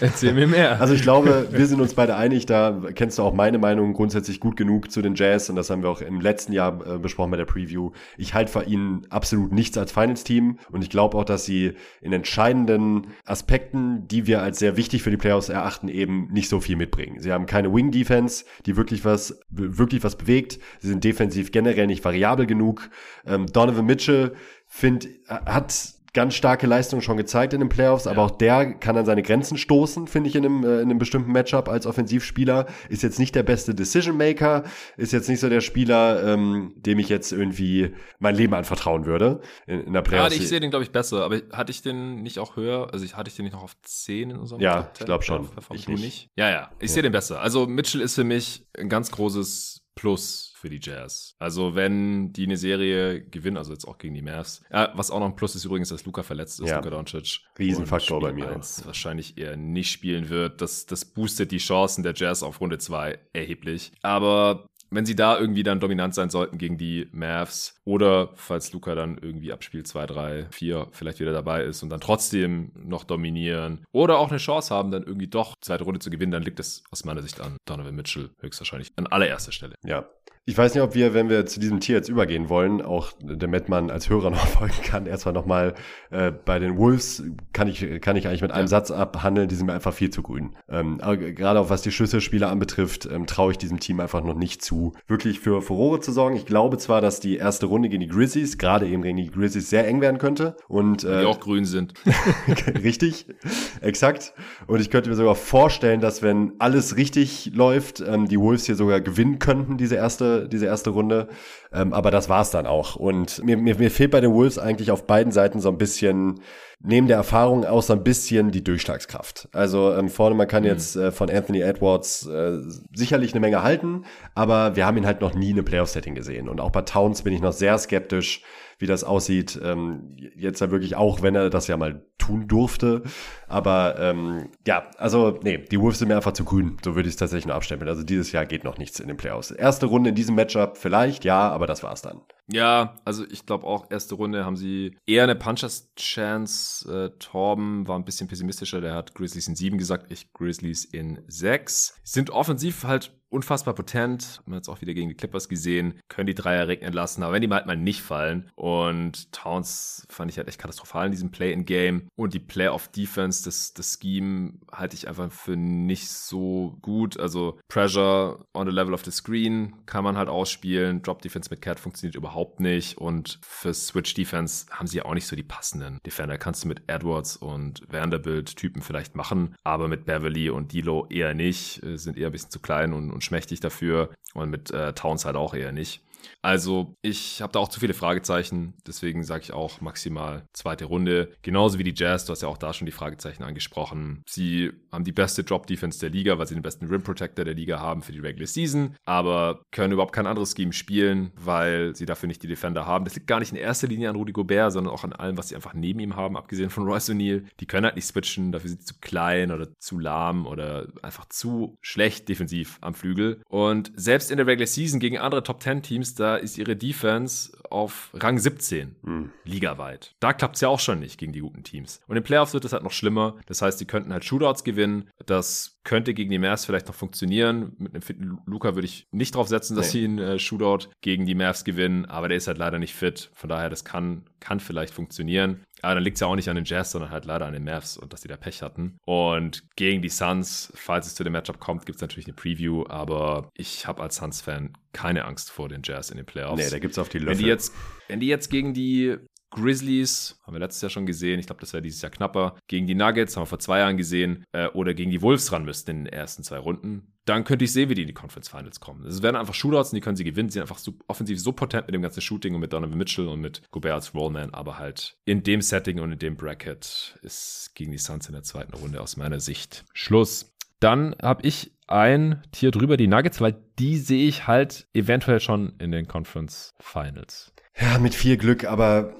Speaker 1: Erzähl mir mehr.
Speaker 2: Also ich glaube, wir sind uns beide einig, da kennst du auch meine Meinung grundsätzlich gut genug zu den Jazz und das haben wir auch im letzten Jahr äh, besprochen bei der Preview. Ich halte für ihnen absolut nichts als Finals-Team und ich glaube auch, dass sie in entscheidenden Aspekten, die wir als sehr wichtig für die Playoffs erachten, eben nicht so viel mitbringen. Sie haben keine Wing-Defense, die wirklich was, wirklich was bewegt. Sie sind defensiv generell nicht variabel genug. Ähm, Donovan Mitchell find, hat ganz starke Leistung schon gezeigt in den Playoffs, ja. aber auch der kann an seine Grenzen stoßen, finde ich, in einem, äh, in einem bestimmten Matchup als Offensivspieler. Ist jetzt nicht der beste Decision Maker, ist jetzt nicht so der Spieler, ähm, dem ich jetzt irgendwie mein Leben anvertrauen würde in, in der Playoffs.
Speaker 1: Ja, ich sehe den, glaube ich, besser, aber hatte ich den nicht auch höher? Also ich, hatte ich den nicht noch auf 10 in unserem
Speaker 2: Ja, ich glaube schon.
Speaker 1: Ich nicht. nicht. Ja, ja, ich ja. sehe den besser. Also Mitchell ist für mich ein ganz großes Plus für die Jazz. Also wenn die eine Serie gewinnen, also jetzt auch gegen die Mavs. Ja, was auch noch ein Plus ist übrigens, dass Luca verletzt ist, ja. Luka Doncic.
Speaker 2: Riesenfaktor bei mir.
Speaker 1: wahrscheinlich eher nicht spielen wird. Das, das boostet die Chancen der Jazz auf Runde 2 erheblich. Aber wenn sie da irgendwie dann dominant sein sollten gegen die Mavs oder falls Luca dann irgendwie ab Spiel 2, 3, 4 vielleicht wieder dabei ist und dann trotzdem noch dominieren oder auch eine Chance haben, dann irgendwie doch zweite Runde zu gewinnen, dann liegt es aus meiner Sicht an Donovan Mitchell höchstwahrscheinlich an allererster Stelle.
Speaker 2: Ja, ich weiß nicht, ob wir, wenn wir zu diesem Tier jetzt übergehen wollen, auch der Mettmann als Hörer noch folgen kann. Erstmal nochmal äh, bei den Wolves kann ich, kann ich eigentlich mit einem ja. Satz abhandeln, die sind mir einfach viel zu grün. Ähm, aber gerade auch was die Schlüsselspieler anbetrifft, ähm, traue ich diesem Team einfach noch nicht zu, wirklich für Furore zu sorgen. Ich glaube zwar, dass die erste Runde gegen die Grizzlies, gerade eben gegen die Grizzlies, sehr eng werden könnte. Und,
Speaker 1: äh, die auch grün sind.
Speaker 2: richtig, exakt. Und ich könnte mir sogar vorstellen, dass wenn alles richtig läuft, ähm, die Wolves hier sogar gewinnen könnten, diese erste diese erste Runde. Ähm, aber das war's dann auch. Und mir, mir, mir fehlt bei den Wolves eigentlich auf beiden Seiten so ein bisschen, neben der Erfahrung auch so ein bisschen die Durchschlagskraft. Also ähm, vorne, man kann mhm. jetzt äh, von Anthony Edwards äh, sicherlich eine Menge halten, aber wir haben ihn halt noch nie in einem Playoff-Setting gesehen. Und auch bei Towns bin ich noch sehr skeptisch, wie das aussieht. Ähm, jetzt ja wirklich auch, wenn er das ja mal tun durfte. Aber ähm, ja, also nee, die Wolves sind mir einfach zu grün. So würde ich es tatsächlich nur abstempeln. Also dieses Jahr geht noch nichts in den Playoffs. Erste Runde in diesem Matchup vielleicht, ja, aber das war's dann.
Speaker 1: Ja, also ich glaube auch, erste Runde haben sie eher eine Punchers-Chance. Äh, Torben war ein bisschen pessimistischer, der hat Grizzlies in sieben gesagt, ich Grizzlies in sechs. Sind offensiv halt unfassbar potent. Haben wir jetzt auch wieder gegen die Clippers gesehen. Können die Dreier regnen lassen, aber wenn die halt mal nicht fallen. Und Towns fand ich halt echt katastrophal in diesem Play-in-Game. Und die Play-off-Defense, das, das Scheme halte ich einfach für nicht so gut. Also Pressure on the level of the screen kann man halt ausspielen. Drop-Defense mit Cat funktioniert überhaupt nicht. Und für Switch-Defense haben sie auch nicht so die passenden Defender. Kannst du mit Edwards und Vanderbilt-Typen vielleicht machen, aber mit Beverly und Dilo eher nicht. Äh, sind eher ein bisschen zu klein und, und schmächtig dafür und mit äh, Towns halt auch eher nicht. Also ich habe da auch zu viele Fragezeichen, deswegen sage ich auch maximal zweite Runde. Genauso wie die Jazz, du hast ja auch da schon die Fragezeichen angesprochen. Sie haben die beste Drop-Defense der Liga, weil sie den besten Rim Protector der Liga haben für die Regular Season, aber können überhaupt kein anderes Scheme spielen, weil sie dafür nicht die Defender haben. Das liegt gar nicht in erster Linie an Rudy Gobert, sondern auch an allem, was sie einfach neben ihm haben, abgesehen von Royce O'Neal. Die können halt nicht switchen, dafür sind sie zu klein oder zu lahm oder einfach zu schlecht defensiv am Flügel. Und selbst in der Regular Season gegen andere Top-10-Teams, da ist ihre Defense auf Rang 17 mhm. ligaweit. Da klappt es ja auch schon nicht gegen die guten Teams. Und in Playoffs wird es halt noch schlimmer. Das heißt, sie könnten halt Shootouts gewinnen. Das könnte gegen die Mavs vielleicht noch funktionieren. Mit einem fitten Luca würde ich nicht drauf setzen, dass nee. sie einen äh, Shootout gegen die Mavs gewinnen, aber der ist halt leider nicht fit. Von daher, das kann, kann vielleicht funktionieren. Aber dann liegt es ja auch nicht an den Jazz, sondern halt leider an den Mavs und dass die da Pech hatten. Und gegen die Suns, falls es zu dem Matchup kommt, gibt es natürlich eine Preview, aber ich habe als Suns-Fan keine Angst vor den Jazz in den Playoffs.
Speaker 2: Nee, da gibt es auf die Löffel.
Speaker 1: Wenn die, jetzt, wenn die jetzt gegen die Grizzlies, haben wir letztes Jahr schon gesehen, ich glaube, das wäre dieses Jahr knapper, gegen die Nuggets, haben wir vor zwei Jahren gesehen, äh, oder gegen die Wolves ran müssten in den ersten zwei Runden, dann könnte ich sehen, wie die in die Conference Finals kommen. Es werden einfach Shootouts und die können sie gewinnen. Sie sind einfach so, offensiv so potent mit dem ganzen Shooting und mit Donovan Mitchell und mit Gobert als Rollman, aber halt in dem Setting und in dem Bracket ist gegen die Suns in der zweiten Runde aus meiner Sicht Schluss. Dann habe ich ein Tier drüber, die Nuggets, weil die sehe ich halt eventuell schon in den Conference Finals.
Speaker 2: Ja, mit viel Glück, aber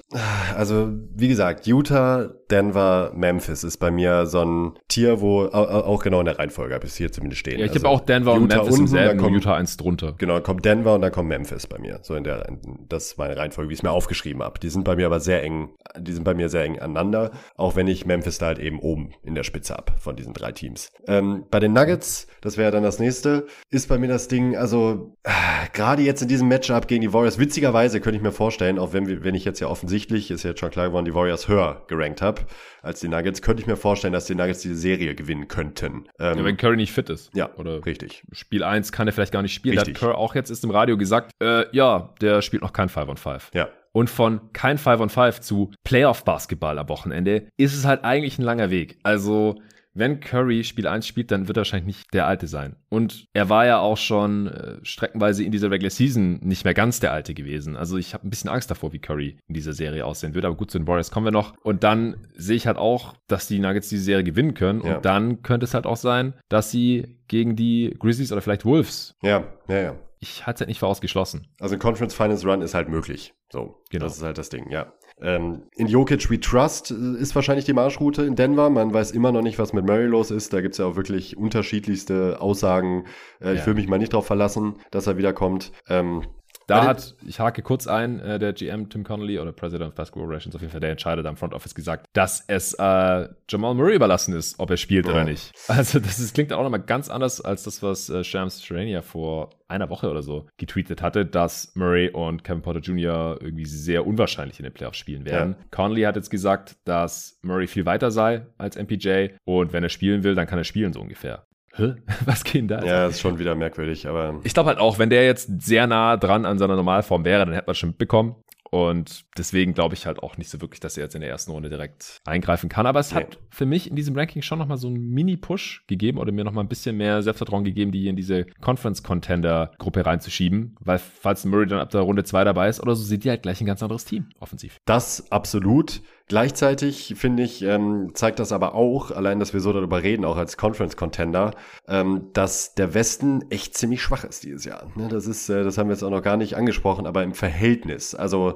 Speaker 2: also wie gesagt, Utah, Denver, Memphis ist bei mir so ein Tier, wo auch genau in der Reihenfolge es hier zumindest stehen.
Speaker 1: Ja, ich
Speaker 2: also,
Speaker 1: habe auch Denver Utah und Memphis unten, selben,
Speaker 2: kommt,
Speaker 1: Utah eins drunter.
Speaker 2: Genau, kommt Denver und dann kommt Memphis bei mir. So in der das ist meine Reihenfolge, wie ich es mir aufgeschrieben habe. Die sind bei mir aber sehr eng, die sind bei mir sehr eng aneinander, auch wenn ich Memphis da halt eben oben in der Spitze habe von diesen drei Teams. Ähm, bei den Nuggets, das wäre dann das nächste, ist bei mir das Ding, also äh, gerade jetzt in diesem Matchup gegen die Warriors, witzigerweise könnte ich mir vorstellen, auch wenn, wenn ich jetzt ja offensichtlich, ist jetzt schon klar geworden, die Warriors höher gerankt habe als die Nuggets, könnte ich mir vorstellen, dass die Nuggets diese Serie gewinnen könnten.
Speaker 1: Ähm, ja, wenn Curry nicht fit ist.
Speaker 2: Ja, oder richtig.
Speaker 1: Spiel 1 kann er vielleicht gar nicht spielen. Richtig. Da hat Curry auch jetzt ist im Radio gesagt, äh, ja, der spielt noch kein 5 on 5.
Speaker 2: Ja.
Speaker 1: Und von kein 5 on 5 zu Playoff-Basketball am Wochenende ist es halt eigentlich ein langer Weg. Also wenn Curry Spiel 1 spielt, dann wird er wahrscheinlich nicht der Alte sein. Und er war ja auch schon äh, streckenweise in dieser Regular Season nicht mehr ganz der Alte gewesen. Also ich habe ein bisschen Angst davor, wie Curry in dieser Serie aussehen wird. Aber gut, zu den Warriors kommen wir noch. Und dann sehe ich halt auch, dass die Nuggets diese Serie gewinnen können. Ja. Und dann könnte es halt auch sein, dass sie gegen die Grizzlies oder vielleicht Wolves.
Speaker 2: Ja, ja, ja.
Speaker 1: Ich halte es halt nicht für ausgeschlossen.
Speaker 2: Also ein Conference Finals Run ist halt möglich. So, genau. Das ist halt das Ding, ja. Ähm, in Jokic We Trust äh, ist wahrscheinlich die Marschroute in Denver. Man weiß immer noch nicht, was mit Murray los ist. Da gibt's ja auch wirklich unterschiedlichste Aussagen. Äh, ja. Ich will mich mal nicht darauf verlassen, dass er wiederkommt. Ähm,
Speaker 1: da hat, ich hake kurz ein, äh, der GM Tim Connolly oder President of Basketball Relations, auf jeden Fall der Entscheider da im Front Office gesagt, dass es äh, Jamal Murray überlassen ist, ob er spielt ja. oder nicht. Also das ist, klingt auch nochmal ganz anders als das, was äh, Shams Sharania vor einer Woche oder so getweetet hatte, dass Murray und Kevin Porter Jr. irgendwie sehr unwahrscheinlich in den Playoffs spielen werden. Ja. Conley hat jetzt gesagt, dass Murray viel weiter sei als MPJ und wenn er spielen will, dann kann er spielen so ungefähr. Hä? Was geht denn da?
Speaker 2: Ja, ist schon wieder merkwürdig, aber.
Speaker 1: Ich glaube halt auch, wenn der jetzt sehr nah dran an seiner Normalform wäre, dann hätte man schon mitbekommen. Und deswegen glaube ich halt auch nicht so wirklich, dass er jetzt in der ersten Runde direkt eingreifen kann. Aber es nee. hat für mich in diesem Ranking schon nochmal so einen Mini-Push gegeben oder mir nochmal ein bisschen mehr Selbstvertrauen gegeben, die hier in diese Conference-Contender-Gruppe reinzuschieben. Weil falls Murray dann ab der Runde 2 dabei ist oder so, sind die halt gleich ein ganz anderes Team, offensiv.
Speaker 2: Das absolut. Gleichzeitig finde ich, ähm, zeigt das aber auch, allein, dass wir so darüber reden, auch als Conference-Contender, ähm, dass der Westen echt ziemlich schwach ist dieses Jahr. Ne? Das ist, äh, das haben wir jetzt auch noch gar nicht angesprochen, aber im Verhältnis. Also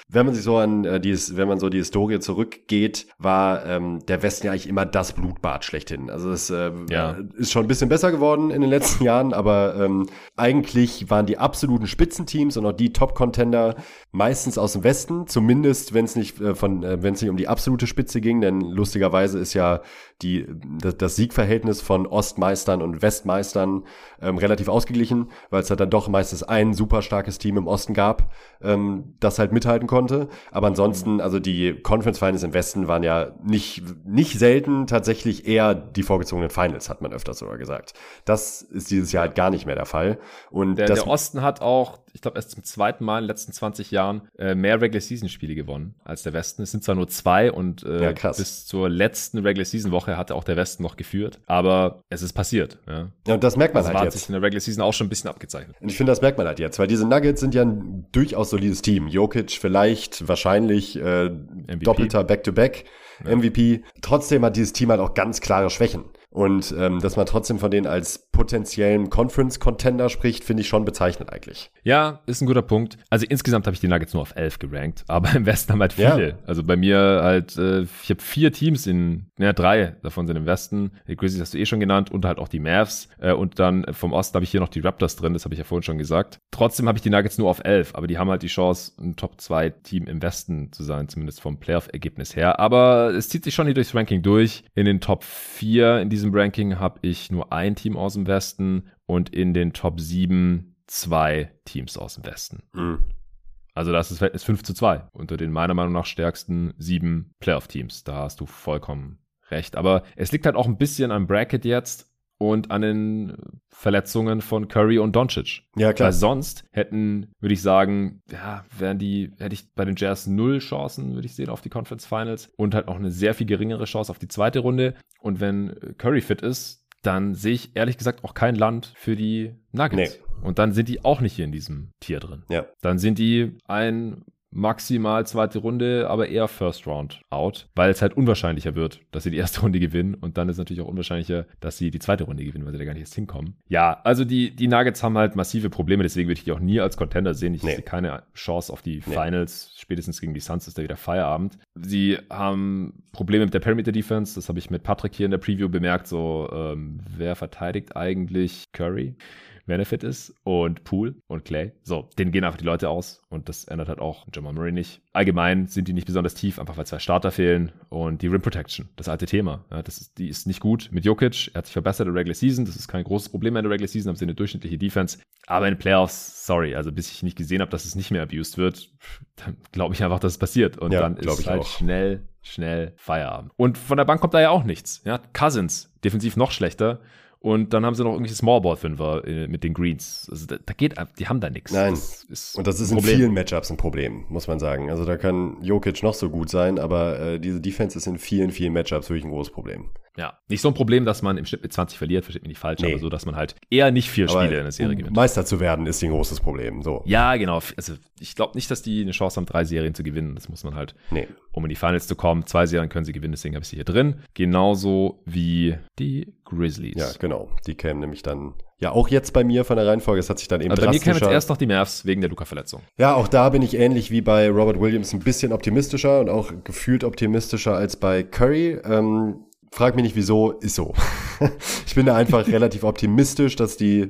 Speaker 2: wenn man sich so an äh, dieses, wenn man so die Historie zurückgeht, war ähm, der Westen ja eigentlich immer das Blutbad schlechthin. Also es äh, ja. ist schon ein bisschen besser geworden in den letzten Jahren, aber ähm, eigentlich waren die absoluten Spitzenteams und auch die Top-Contender meistens aus dem Westen, zumindest wenn es nicht äh, von, äh, wenn es nicht um die absolute Spitze ging, denn lustigerweise ist ja die, das, das Siegverhältnis von Ostmeistern und Westmeistern ähm, relativ ausgeglichen, weil es halt dann doch meistens ein super starkes Team im Osten gab, ähm, das halt mithalten konnte. Aber ansonsten, also die Conference Finals im Westen waren ja nicht, nicht selten tatsächlich eher die vorgezogenen Finals, hat man öfters sogar gesagt. Das ist dieses Jahr halt gar nicht mehr der Fall. Und
Speaker 1: der,
Speaker 2: das,
Speaker 1: der Osten hat auch ich glaube, erst zum zweiten Mal in den letzten 20 Jahren äh, mehr Regular Season Spiele gewonnen als der Westen. Es sind zwar nur zwei und äh, ja, bis zur letzten Regular Season Woche hatte auch der Westen noch geführt, aber es ist passiert. Ja,
Speaker 2: ja und das merkt man
Speaker 1: das
Speaker 2: halt
Speaker 1: hat
Speaker 2: jetzt.
Speaker 1: sich in der Regular Season auch schon ein bisschen abgezeichnet.
Speaker 2: Und ich finde, das merkt man halt jetzt, weil diese Nuggets sind ja ein durchaus solides Team. Jokic vielleicht, wahrscheinlich äh, doppelter Back-to-Back. -Back, MVP. Trotzdem hat dieses Team halt auch ganz klare Schwächen. Und ähm, dass man trotzdem von denen als potenziellen Conference-Contender spricht, finde ich schon bezeichnend eigentlich.
Speaker 1: Ja, ist ein guter Punkt. Also insgesamt habe ich die Nuggets nur auf 11 gerankt, aber im Westen haben halt viele. Ja. Also bei mir halt, äh, ich habe vier Teams in, ja drei davon sind im Westen. Die Grizzlies hast du eh schon genannt und halt auch die Mavs. Äh, und dann vom Osten habe ich hier noch die Raptors drin, das habe ich ja vorhin schon gesagt. Trotzdem habe ich die Nuggets nur auf 11, aber die haben halt die Chance, ein Top-2-Team im Westen zu sein, zumindest vom Playoff-Ergebnis her. Aber es zieht sich schon hier durchs Ranking durch. In den Top 4 in diesem diesem Ranking habe ich nur ein Team aus dem Westen und in den Top 7 zwei Teams aus dem Westen. Mhm. Also das ist Verhältnis 5 zu 2 unter den meiner Meinung nach stärksten sieben Playoff-Teams. Da hast du vollkommen recht. Aber es liegt halt auch ein bisschen am Bracket jetzt und an den Verletzungen von Curry und Doncic.
Speaker 2: Ja, klar.
Speaker 1: Weil sonst hätten, würde ich sagen, ja, wären die, hätte ich bei den Jazz null Chancen, würde ich sehen, auf die Conference Finals und halt auch eine sehr viel geringere Chance auf die zweite Runde. Und wenn Curry fit ist, dann sehe ich ehrlich gesagt auch kein Land für die Nuggets. Nee. Und dann sind die auch nicht hier in diesem Tier drin.
Speaker 2: Ja.
Speaker 1: Dann sind die ein maximal zweite Runde, aber eher First Round out, weil es halt unwahrscheinlicher wird, dass sie die erste Runde gewinnen und dann ist natürlich auch unwahrscheinlicher, dass sie die zweite Runde gewinnen, weil sie da gar nicht erst hinkommen. Ja, also die, die Nuggets haben halt massive Probleme, deswegen würde ich die auch nie als Contender sehen. Ich nee. sehe keine Chance auf die nee. Finals. Spätestens gegen die Suns ist da wieder Feierabend. Sie haben Probleme mit der Perimeter Defense, das habe ich mit Patrick hier in der Preview bemerkt, so ähm, wer verteidigt eigentlich Curry? Benefit ist und Pool und Clay. So, denen gehen einfach die Leute aus und das ändert halt auch Jamal Murray nicht. Allgemein sind die nicht besonders tief, einfach weil zwei Starter fehlen und die Rim Protection, das alte Thema. Ja, das ist, die ist nicht gut mit Jokic. Er hat sich verbessert in der Regular Season. Das ist kein großes Problem in der Regular Season, haben sie eine durchschnittliche Defense. Aber in den Playoffs, sorry, also bis ich nicht gesehen habe, dass es nicht mehr abused wird, dann glaube ich einfach, dass es passiert. Und ja, dann ist halt auch. schnell schnell Feierabend. Und von der Bank kommt da ja auch nichts. Ja, Cousins, defensiv noch schlechter. Und dann haben sie noch irgendwelche Smallboard-Fünfer äh, mit den Greens. Also da, da, geht, die haben da nichts.
Speaker 2: Nein. Das und das ist in vielen Matchups ein Problem, muss man sagen. Also da kann Jokic noch so gut sein, aber äh, diese Defense ist in vielen, vielen Matchups wirklich ein großes Problem.
Speaker 1: Ja, nicht so ein Problem, dass man im Schnitt mit 20 verliert, versteht mich nicht falsch, nee. aber so, dass man halt eher nicht vier Spiele in der Serie
Speaker 2: um
Speaker 1: gewinnt.
Speaker 2: Meister zu werden ist ein großes Problem. So.
Speaker 1: Ja, genau. Also ich glaube nicht, dass die eine Chance haben, drei Serien zu gewinnen. Das muss man halt, nee. um in die Finals zu kommen. Zwei Serien können sie gewinnen, deswegen habe ich sie hier drin. Genauso wie die Grizzlies.
Speaker 2: Ja, genau. Die kämen nämlich dann ja, auch jetzt bei mir von der Reihenfolge, es hat sich dann eben
Speaker 1: also Bei mir kämen jetzt erst noch die Mavs wegen der Luca-Verletzung.
Speaker 2: Ja, auch da bin ich ähnlich wie bei Robert Williams ein bisschen optimistischer und auch gefühlt optimistischer als bei Curry. Ähm, Frag mich nicht wieso, ist so. ich bin da einfach relativ optimistisch, dass die,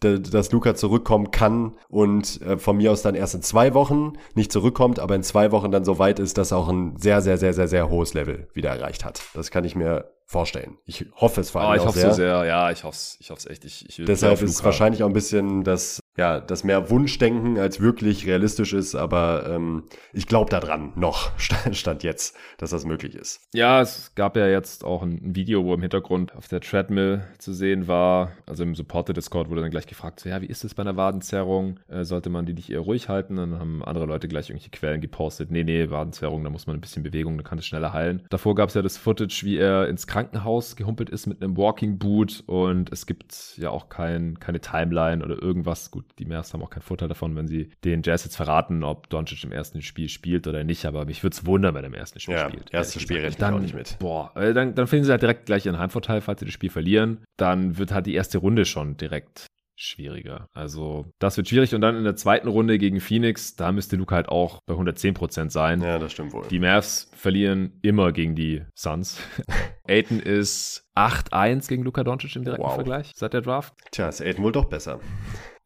Speaker 2: dass Luca zurückkommen kann und äh, von mir aus dann erst in zwei Wochen nicht zurückkommt, aber in zwei Wochen dann so weit ist, dass er auch ein sehr, sehr, sehr, sehr, sehr hohes Level wieder erreicht hat. Das kann ich mir vorstellen. Ich hoffe es vor allem oh,
Speaker 1: ich hoffe
Speaker 2: sehr.
Speaker 1: so sehr. Ja, ich hoffe es, ich hoffe es echt. Ich, ich
Speaker 2: Deshalb ist es wahrscheinlich auch ein bisschen das ja, das mehr Wunschdenken als wirklich realistisch ist, aber ähm, ich glaube daran noch, stand jetzt, dass das möglich ist.
Speaker 1: Ja, es gab ja jetzt auch ein Video, wo im Hintergrund auf der Treadmill zu sehen war, also im Supporter-Discord wurde dann gleich gefragt, so, ja, wie ist es bei einer Wadenzerrung? Äh, sollte man die nicht eher ruhig halten? Dann haben andere Leute gleich irgendwelche Quellen gepostet, nee, nee, Wadenzerrung, da muss man ein bisschen Bewegung, da kann es schneller heilen. Davor gab es ja das Footage, wie er ins Krankenhaus gehumpelt ist mit einem Walking Boot und es gibt ja auch kein, keine Timeline oder irgendwas, gut, die Mavs haben auch keinen Vorteil davon, wenn sie den Jazz jetzt verraten, ob Doncic im ersten Spiel spielt oder nicht. Aber mich würde es wundern, wenn er im ersten Spiel ja, spielt.
Speaker 2: Erstes Spiel rechne ich auch nicht mit.
Speaker 1: Boah, äh, dann, dann finden sie halt direkt gleich ihren Heimvorteil, falls sie das Spiel verlieren. Dann wird halt die erste Runde schon direkt schwieriger. Also das wird schwierig und dann in der zweiten Runde gegen Phoenix, da müsste Luca halt auch bei 110% sein.
Speaker 2: Ja, das stimmt wohl.
Speaker 1: Die Mavs verlieren immer gegen die Suns. Aiton ist 8-1 gegen Luka Doncic im direkten wow. Vergleich seit der Draft.
Speaker 2: Tja, ist Aiden wohl doch besser.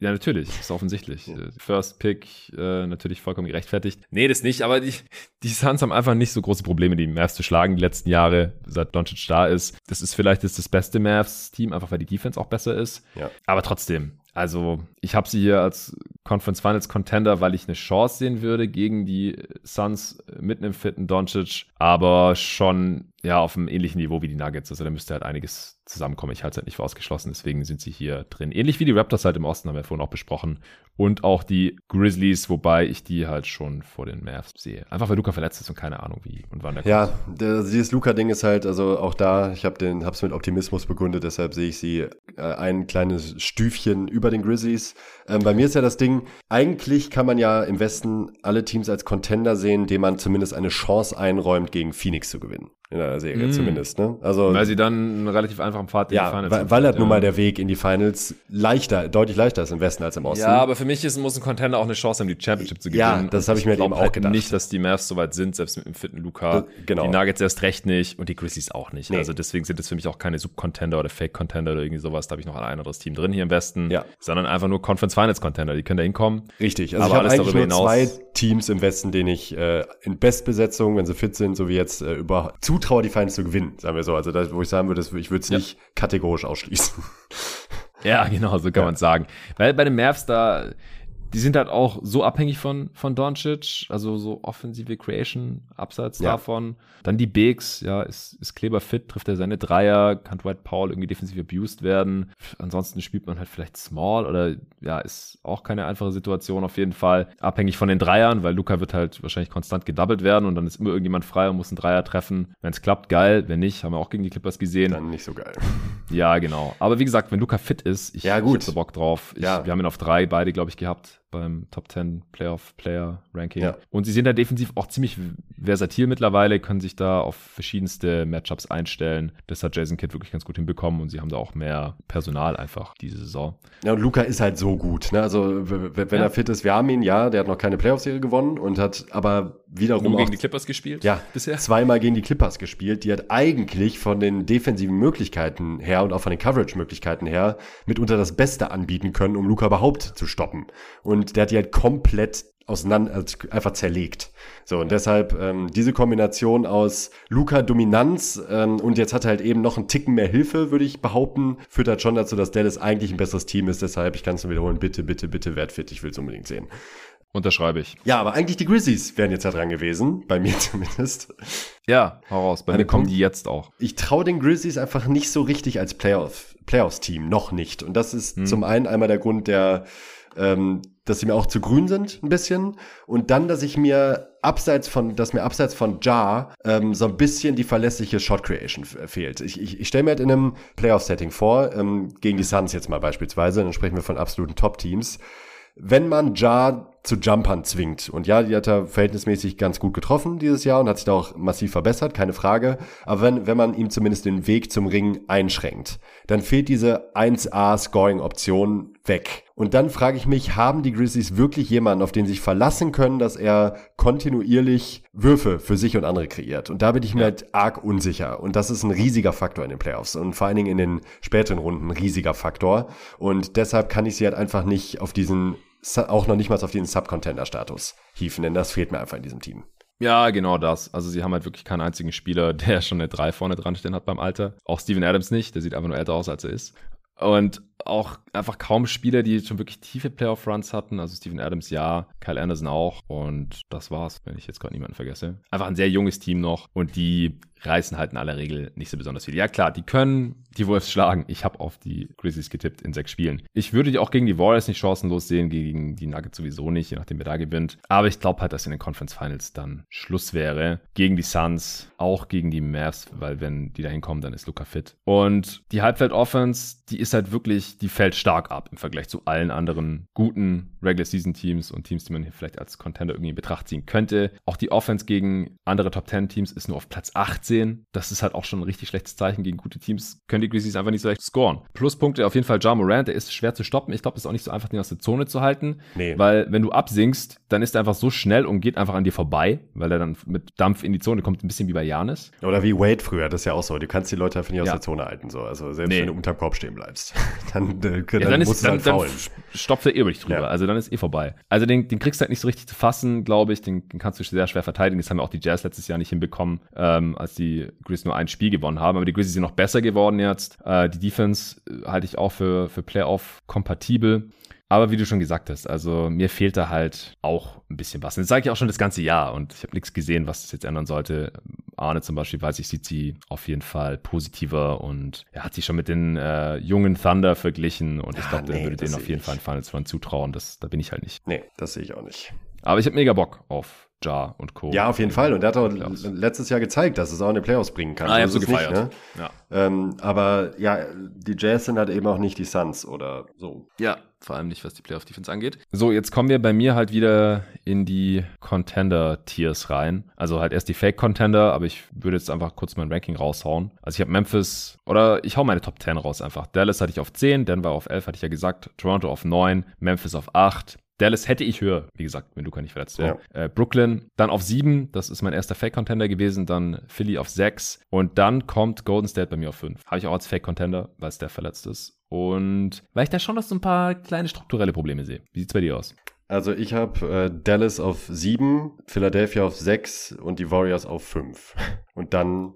Speaker 1: Ja, natürlich, ist offensichtlich. Ja. First Pick äh, natürlich vollkommen gerechtfertigt. Nee, das nicht, aber die, die Suns haben einfach nicht so große Probleme, die Mavs zu schlagen die letzten Jahre, seit Doncic da ist. Das ist vielleicht das, das beste Mavs-Team, einfach weil die Defense auch besser ist. Ja. Aber trotzdem, also ich habe sie hier als Conference Finals Contender, weil ich eine Chance sehen würde gegen die Suns mit einem fitten Doncic, aber schon ja auf einem ähnlichen Niveau wie die Nuggets. Also da müsste halt einiges zusammenkommen. Ich halte es halt nicht für ausgeschlossen, deswegen sind sie hier drin. Ähnlich wie die Raptors halt im Osten, haben wir vorhin auch besprochen. Und auch die Grizzlies, wobei ich die halt schon vor den Mavs sehe. Einfach weil Luca verletzt ist und keine Ahnung wie und wann der
Speaker 2: ja, kommt. Ja, dieses Luca-Ding ist halt, also auch da, ich habe den, hab's mit Optimismus begründet, deshalb sehe ich sie äh, ein kleines Stüfchen über den Grizzlies. Ähm, bei mir ist ja das Ding, eigentlich kann man ja im Westen alle Teams als Contender sehen, dem man zumindest eine Chance einräumt, gegen Phoenix zu gewinnen in der Serie mm. zumindest. Ne?
Speaker 1: Also, weil sie dann einen relativ einfachen Pfad
Speaker 2: in ja, die Finals weil, weil halt ja. nun mal der Weg in die Finals leichter, deutlich leichter ist im Westen als im Osten.
Speaker 1: Ja, aber für mich ist, muss ein Contender auch eine Chance haben, die Championship zu gewinnen.
Speaker 2: Ja, das habe ich mir eben auch halt gedacht.
Speaker 1: nicht, dass die Mavs so weit sind, selbst mit dem fitten Luca. Das, genau. Die Nuggets erst recht nicht und die Grizzlies auch nicht. Nee. Also deswegen sind es für mich auch keine Sub-Contender oder Fake-Contender oder irgendwie sowas. Da habe ich noch ein anderes Team drin hier im Westen. Ja. Sondern einfach nur Conference Finals Contender. Die können da hinkommen.
Speaker 2: Richtig. Also aber ich habe eigentlich nur hinaus, zwei Teams im Westen, denen ich äh, in Bestbesetzung, wenn sie fit sind, so wie jetzt, äh, über zutraue, die Finals zu gewinnen sagen wir so. Also das, wo ich sagen würde, ich würde es ja. nicht kategorisch ausschließen.
Speaker 1: Ja, genau, so kann ja. man sagen. Weil bei den Mavs da, die sind halt auch so abhängig von, von Doncic, also so offensive Creation, abseits ja. davon. Dann die Bigs, ja, ist, ist Kleber fit, trifft er seine Dreier, kann Dwight Powell irgendwie defensiv abused werden. Ansonsten spielt man halt vielleicht Small oder ja, ist auch keine einfache Situation auf jeden Fall. Abhängig von den Dreiern, weil Luca wird halt wahrscheinlich konstant gedoubled werden und dann ist immer irgendjemand frei und muss einen Dreier treffen. Wenn es klappt, geil. Wenn nicht, haben wir auch gegen die Clippers gesehen.
Speaker 2: Dann nicht so geil.
Speaker 1: Ja, genau. Aber wie gesagt, wenn Luca fit ist, ich,
Speaker 2: ja, gut.
Speaker 1: so Bock drauf. Ich, ja. Wir haben ihn auf drei beide, glaube ich, gehabt beim Top 10 Playoff Player Ranking. Ja. Und sie sind da defensiv auch ziemlich versatil mittlerweile, können sich da auf verschiedenste Matchups einstellen. Das hat Jason Kidd wirklich ganz gut hinbekommen und sie haben da auch mehr Personal einfach diese Saison.
Speaker 2: Ja, und Luca ist halt so gut. Ne? Also, wenn ja. er fit ist, wir haben ihn, ja, der hat noch keine Playoff-Serie gewonnen und hat aber wiederum. Nur
Speaker 1: gegen die Clippers gespielt?
Speaker 2: Ja, bisher. Zweimal gegen die Clippers gespielt. Die hat eigentlich von den defensiven Möglichkeiten her und auch von den Coverage-Möglichkeiten her mitunter das Beste anbieten können, um Luca überhaupt zu stoppen. Und der hat die halt komplett auseinander, also einfach zerlegt. So, und deshalb ähm, diese Kombination aus Luca-Dominanz ähm, und jetzt hat er halt eben noch einen Ticken mehr Hilfe, würde ich behaupten, führt halt schon dazu, dass Dallas eigentlich ein besseres Team ist. Deshalb, ich kann es nur wiederholen, bitte, bitte, bitte wertfit, ich will es unbedingt sehen.
Speaker 1: Unterschreibe ich.
Speaker 2: Ja, aber eigentlich die Grizzlies wären jetzt da dran gewesen, bei mir zumindest.
Speaker 1: Ja, hau raus. Bei mir kommen die jetzt auch.
Speaker 2: Ich traue den Grizzlies einfach nicht so richtig als Playoff, Playoffs-Team, noch nicht. Und das ist hm. zum einen einmal der Grund der ähm, dass sie mir auch zu grün sind, ein bisschen. Und dann, dass ich mir abseits von, dass mir abseits von Jar ähm, so ein bisschen die verlässliche Shot Creation fehlt. Ich, ich, ich stelle mir halt in einem Playoff-Setting vor, ähm, gegen die Suns jetzt mal beispielsweise, dann sprechen wir von absoluten Top-Teams. Wenn man Jar zu Jumpern zwingt. Und ja, die hat er verhältnismäßig ganz gut getroffen dieses Jahr und hat sich da auch massiv verbessert, keine Frage. Aber wenn, wenn man ihm zumindest den Weg zum Ring einschränkt, dann fehlt diese 1A Scoring-Option weg. Und dann frage ich mich, haben die Grizzlies wirklich jemanden, auf den sie sich verlassen können, dass er kontinuierlich Würfe für sich und andere kreiert? Und da bin ich mir halt arg unsicher. Und das ist ein riesiger Faktor in den Playoffs und vor allen Dingen in den späteren Runden ein riesiger Faktor. Und deshalb kann ich sie halt einfach nicht auf diesen auch noch nicht mal auf den Sub-Contender-Status hieven, denn das fehlt mir einfach in diesem Team.
Speaker 1: Ja, genau das. Also sie haben halt wirklich keinen einzigen Spieler, der schon eine 3 vorne dran stehen hat beim Alter. Auch Steven Adams nicht, der sieht einfach nur älter aus, als er ist. Und auch einfach kaum Spieler, die schon wirklich tiefe Playoff-Runs hatten. Also Steven Adams ja, Kyle Anderson auch. Und das war's, wenn ich jetzt gerade niemanden vergesse. Einfach ein sehr junges Team noch. Und die reißen halt in aller Regel nicht so besonders viel. Ja klar, die können die Wolves schlagen. Ich habe auf die Grizzlies getippt in sechs Spielen. Ich würde die auch gegen die Warriors nicht chancenlos sehen, gegen die Nuggets sowieso nicht, je nachdem wer da gewinnt. Aber ich glaube halt, dass in den Conference Finals dann Schluss wäre. Gegen die Suns, auch gegen die Mavs, weil wenn die da hinkommen, dann ist Luca fit. Und die Halbfeld-Offense, die ist halt wirklich, die fällt stark ab im Vergleich zu allen anderen guten Regular-Season-Teams und Teams, die man hier vielleicht als Contender irgendwie in Betracht ziehen könnte. Auch die Offense gegen andere Top-10-Teams ist nur auf Platz 18. Das ist halt auch schon ein richtig schlechtes Zeichen gegen gute Teams. Können die Grizzlies einfach nicht so leicht scoren. Pluspunkte auf jeden Fall Ja Morant, der ist schwer zu stoppen. Ich glaube, es ist auch nicht so einfach, den aus der Zone zu halten. Nee. Weil wenn du absinkst, dann ist er einfach so schnell und geht einfach an dir vorbei, weil er dann mit Dampf in die Zone kommt, ein bisschen wie bei Janis.
Speaker 2: Oder wie Wade früher, das ist ja auch so. Du kannst die Leute einfach nicht aus ja. der Zone halten. So. Also selbst nee. wenn du unterm Korb stehen bleibst. dann,
Speaker 1: äh, dann, ja, dann, ist, musst dann, du halt faulen. Dann stopft er eh über dich drüber. Ja. Also dann ist eh vorbei. Also den, den kriegst du halt nicht so richtig zu fassen, glaube ich. Den, den kannst du sehr schwer verteidigen. Das haben auch die Jazz letztes Jahr nicht hinbekommen, ähm, als die Grizzlies nur ein Spiel gewonnen haben. Aber die Grizzlies sind noch besser geworden jetzt. Äh, die Defense äh, halte ich auch für, für Playoff kompatibel. Aber wie du schon gesagt hast, also mir fehlt da halt auch ein bisschen was. Und das sage ich auch schon das ganze Jahr und ich habe nichts gesehen, was das jetzt ändern sollte. Arne zum Beispiel, weiß ich, sieht sie auf jeden Fall positiver und er hat sich schon mit den äh, jungen Thunder verglichen und ich glaube, nee, der würde denen auf jeden Fall einen Finals Run zutrauen. Das, da bin ich halt nicht.
Speaker 2: Nee, das sehe ich auch nicht.
Speaker 1: Aber ich habe mega Bock auf Ja und Co.
Speaker 2: Ja, auf jeden Fall. Und er hat auch letztes Jahr gezeigt, dass es auch in den Playoffs bringen kann.
Speaker 1: Ah, ja, so gefeiert. Nicht, ne?
Speaker 2: ja. Ähm, aber ja, die Jazz sind halt eben auch nicht die Suns oder so.
Speaker 1: Ja, vor allem nicht, was die Playoff-Defense angeht. So, jetzt kommen wir bei mir halt wieder in die Contender-Tiers rein. Also halt erst die Fake-Contender, aber ich würde jetzt einfach kurz mein Ranking raushauen. Also ich habe Memphis, oder ich hau meine Top 10 raus einfach. Dallas hatte ich auf 10, Denver auf 11, hatte ich ja gesagt. Toronto auf 9, Memphis auf 8, Dallas hätte ich höher, wie gesagt, wenn Luca nicht verletzt wäre. Ja. Äh, Brooklyn dann auf sieben, das ist mein erster Fake-Contender gewesen, dann Philly auf sechs und dann kommt Golden State bei mir auf fünf. Habe ich auch als Fake-Contender, weil es der verletzt ist. Und weil ich da schon noch so ein paar kleine strukturelle Probleme sehe. Wie sieht's bei dir aus?
Speaker 2: Also ich habe äh, Dallas auf sieben, Philadelphia auf sechs und die Warriors auf fünf. Und dann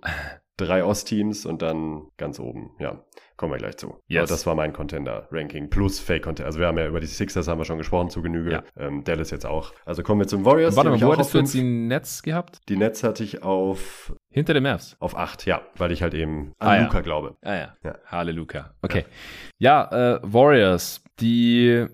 Speaker 2: drei Ostteams und dann ganz oben, ja. Kommen wir gleich zu. Yes. Aber das war mein Contender-Ranking plus Fake-Contender. Also wir haben ja über die Sixers haben wir schon gesprochen zu Genüge. Ja. Ähm, Dallas jetzt auch. Also kommen wir zum Warriors.
Speaker 1: Warte mal, wo hattest du jetzt die Nets gehabt?
Speaker 2: Die Nets hatte ich auf
Speaker 1: Hinter den Mavs.
Speaker 2: Auf acht, ja, weil ich halt eben an
Speaker 1: Ah, ja.
Speaker 2: Luca glaube.
Speaker 1: Ah ja.
Speaker 2: Ja.
Speaker 1: Halleluja. Okay. Ja, äh, Warriors, die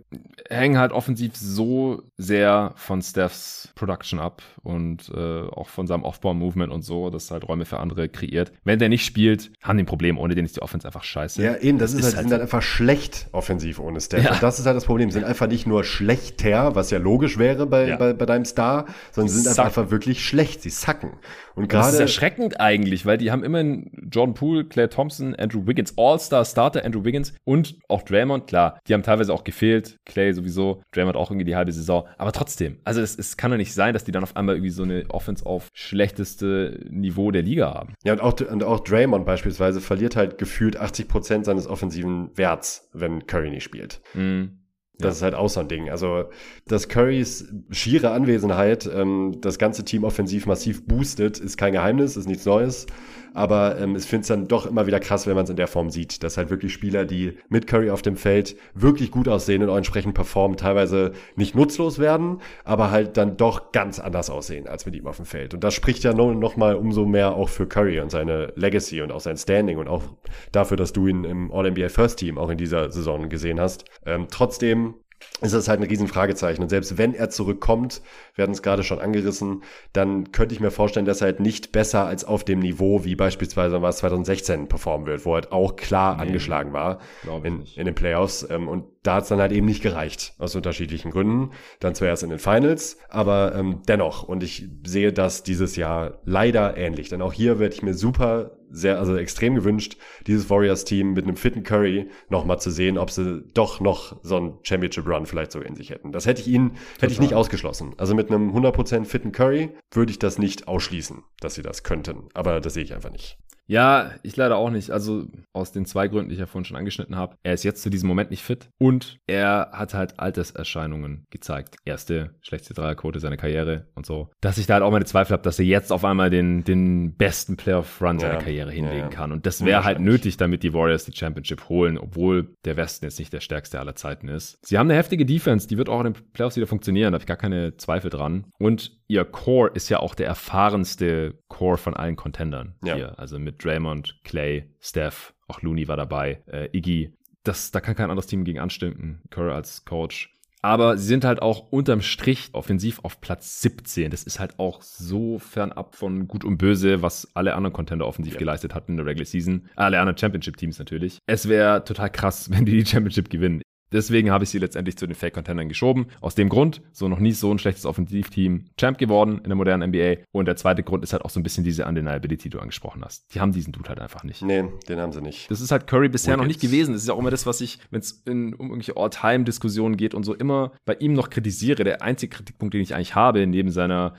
Speaker 1: hängen halt offensiv so sehr von Stephs Production ab und äh, auch von seinem Off-Ball-Movement und so, dass halt Räume für andere kreiert. Wenn der nicht spielt, haben die ein Problem. Ohne den ist die Offense einfach scheiße.
Speaker 2: Ja, eben, das, ist,
Speaker 1: ist
Speaker 2: halt,
Speaker 1: halt
Speaker 2: sind halt einfach schlecht offensiv ohne Steph.
Speaker 1: Ja.
Speaker 2: Und das ist halt das Problem. Sind einfach nicht nur schlechter, was ja logisch wäre bei,
Speaker 1: Ja.
Speaker 2: bei, bei deinem Star, sondern sind einfach, einfach wirklich schlecht. Sie sacken. Und
Speaker 1: Das ist
Speaker 2: gerade,
Speaker 1: erschreckend eigentlich, weil die haben immerhin Jordan Poole, Claire Thompson, Andrew Wiggins, All-Star-Starter Andrew Wiggins und auch Draymond. Klar, die haben teilweise auch gefehlt. Clay sowieso, Draymond auch irgendwie die halbe Saison. Aber trotzdem, also es, es kann doch nicht sein, dass die dann auf einmal irgendwie so eine Offense auf schlechteste Niveau der Liga haben.
Speaker 2: ja, und auch, und auch Draymond beispielsweise verliert halt gefühlt 80 Prozent seines offensiven Werts, wenn Curry nicht spielt.
Speaker 1: Mhm.
Speaker 2: Das ist halt auch so ein Ding. Also, dass Currys schiere Anwesenheit ähm, das ganze Team offensiv massiv boostet, ist kein Geheimnis, ist nichts Neues. Aber ähm, ich finde es dann doch immer wieder krass, wenn man es in der Form sieht, dass halt wirklich Spieler, die mit Curry auf dem Feld wirklich gut aussehen und auch entsprechend performen, teilweise nicht nutzlos werden, aber halt dann doch ganz anders aussehen als mit ihm auf dem Feld. Und das spricht ja noch, noch mal umso mehr auch für Curry und seine Legacy und auch sein Standing und auch dafür, dass du ihn im All-NBA First Team auch in dieser Saison gesehen hast. Ähm, trotzdem ist das halt ein Riesenfragezeichen. Und selbst wenn er zurückkommt, wir hatten es gerade schon angerissen, dann könnte ich mir vorstellen, dass er halt nicht besser als auf dem Niveau, wie beispielsweise was 2016 performen wird, wo er halt auch klar angeschlagen war in, in den Playoffs. Ähm, und da hat es dann halt eben nicht gereicht, aus unterschiedlichen Gründen. Dann zuerst in den Finals, aber ähm, dennoch. Und ich sehe das dieses Jahr leider ähnlich. Denn auch hier werde ich mir super sehr, also extrem gewünscht, dieses Warriors-Team mit einem fitten Curry nochmal zu sehen, ob sie doch noch so einen Championship-Run vielleicht so in sich hätten. Das hätte ich ihnen, hätte ich nicht ausgeschlossen. Also mit einem 100% fitten Curry würde ich das nicht ausschließen, dass sie das könnten. Aber das sehe ich einfach nicht.
Speaker 1: Ja, ich leider auch nicht. Also aus den zwei Gründen, die ich ja vorhin schon angeschnitten habe. Er ist jetzt zu diesem Moment nicht fit und er hat halt Alterserscheinungen gezeigt. Erste schlechteste Dreierquote seiner Karriere und so. Dass ich da halt auch meine Zweifel habe, dass er jetzt auf einmal den, den besten Playoff-Run seiner
Speaker 2: Ja,
Speaker 1: Karriere hinlegen
Speaker 2: ja.
Speaker 1: kann. Und das wäre halt nötig, damit die Warriors die Championship holen, obwohl der Westen jetzt nicht der stärkste aller Zeiten ist. Sie haben eine heftige Defense, die wird auch in den Playoffs wieder funktionieren, da habe ich gar keine Zweifel dran. Und ihr Core ist ja auch der erfahrenste Core von allen Contendern hier. Also mit Draymond, Clay, Steph, auch Looney war dabei, äh, Iggy. Das, da kann kein anderes Team gegen anstinken, Curry als Coach. Aber sie sind halt auch unterm Strich offensiv auf Platz 17. Das ist halt auch so fernab von Gut und Böse, was alle anderen Contender offensiv
Speaker 2: Ja.
Speaker 1: geleistet hatten in der Regular Season. Alle anderen Championship-Teams natürlich. Es wäre total krass, wenn die die Championship gewinnen. Deswegen habe ich sie letztendlich zu den Fake-Contendern geschoben. Aus dem Grund, so noch nie so ein schlechtes Offensivteam Champ geworden in der modernen NBA. Und der zweite Grund ist halt auch so ein bisschen diese Undeniability, die du angesprochen hast. Die haben diesen Dude halt einfach nicht.
Speaker 2: Nee, den haben sie nicht.
Speaker 1: Das ist halt Curry bisher noch
Speaker 2: Wickets.
Speaker 1: nicht gewesen. Das ist ja auch immer das, was ich, wenn es in, um irgendwelche All-Time-Diskussionen geht und so, immer bei ihm noch kritisiere. Der einzige Kritikpunkt, den ich eigentlich habe, neben seiner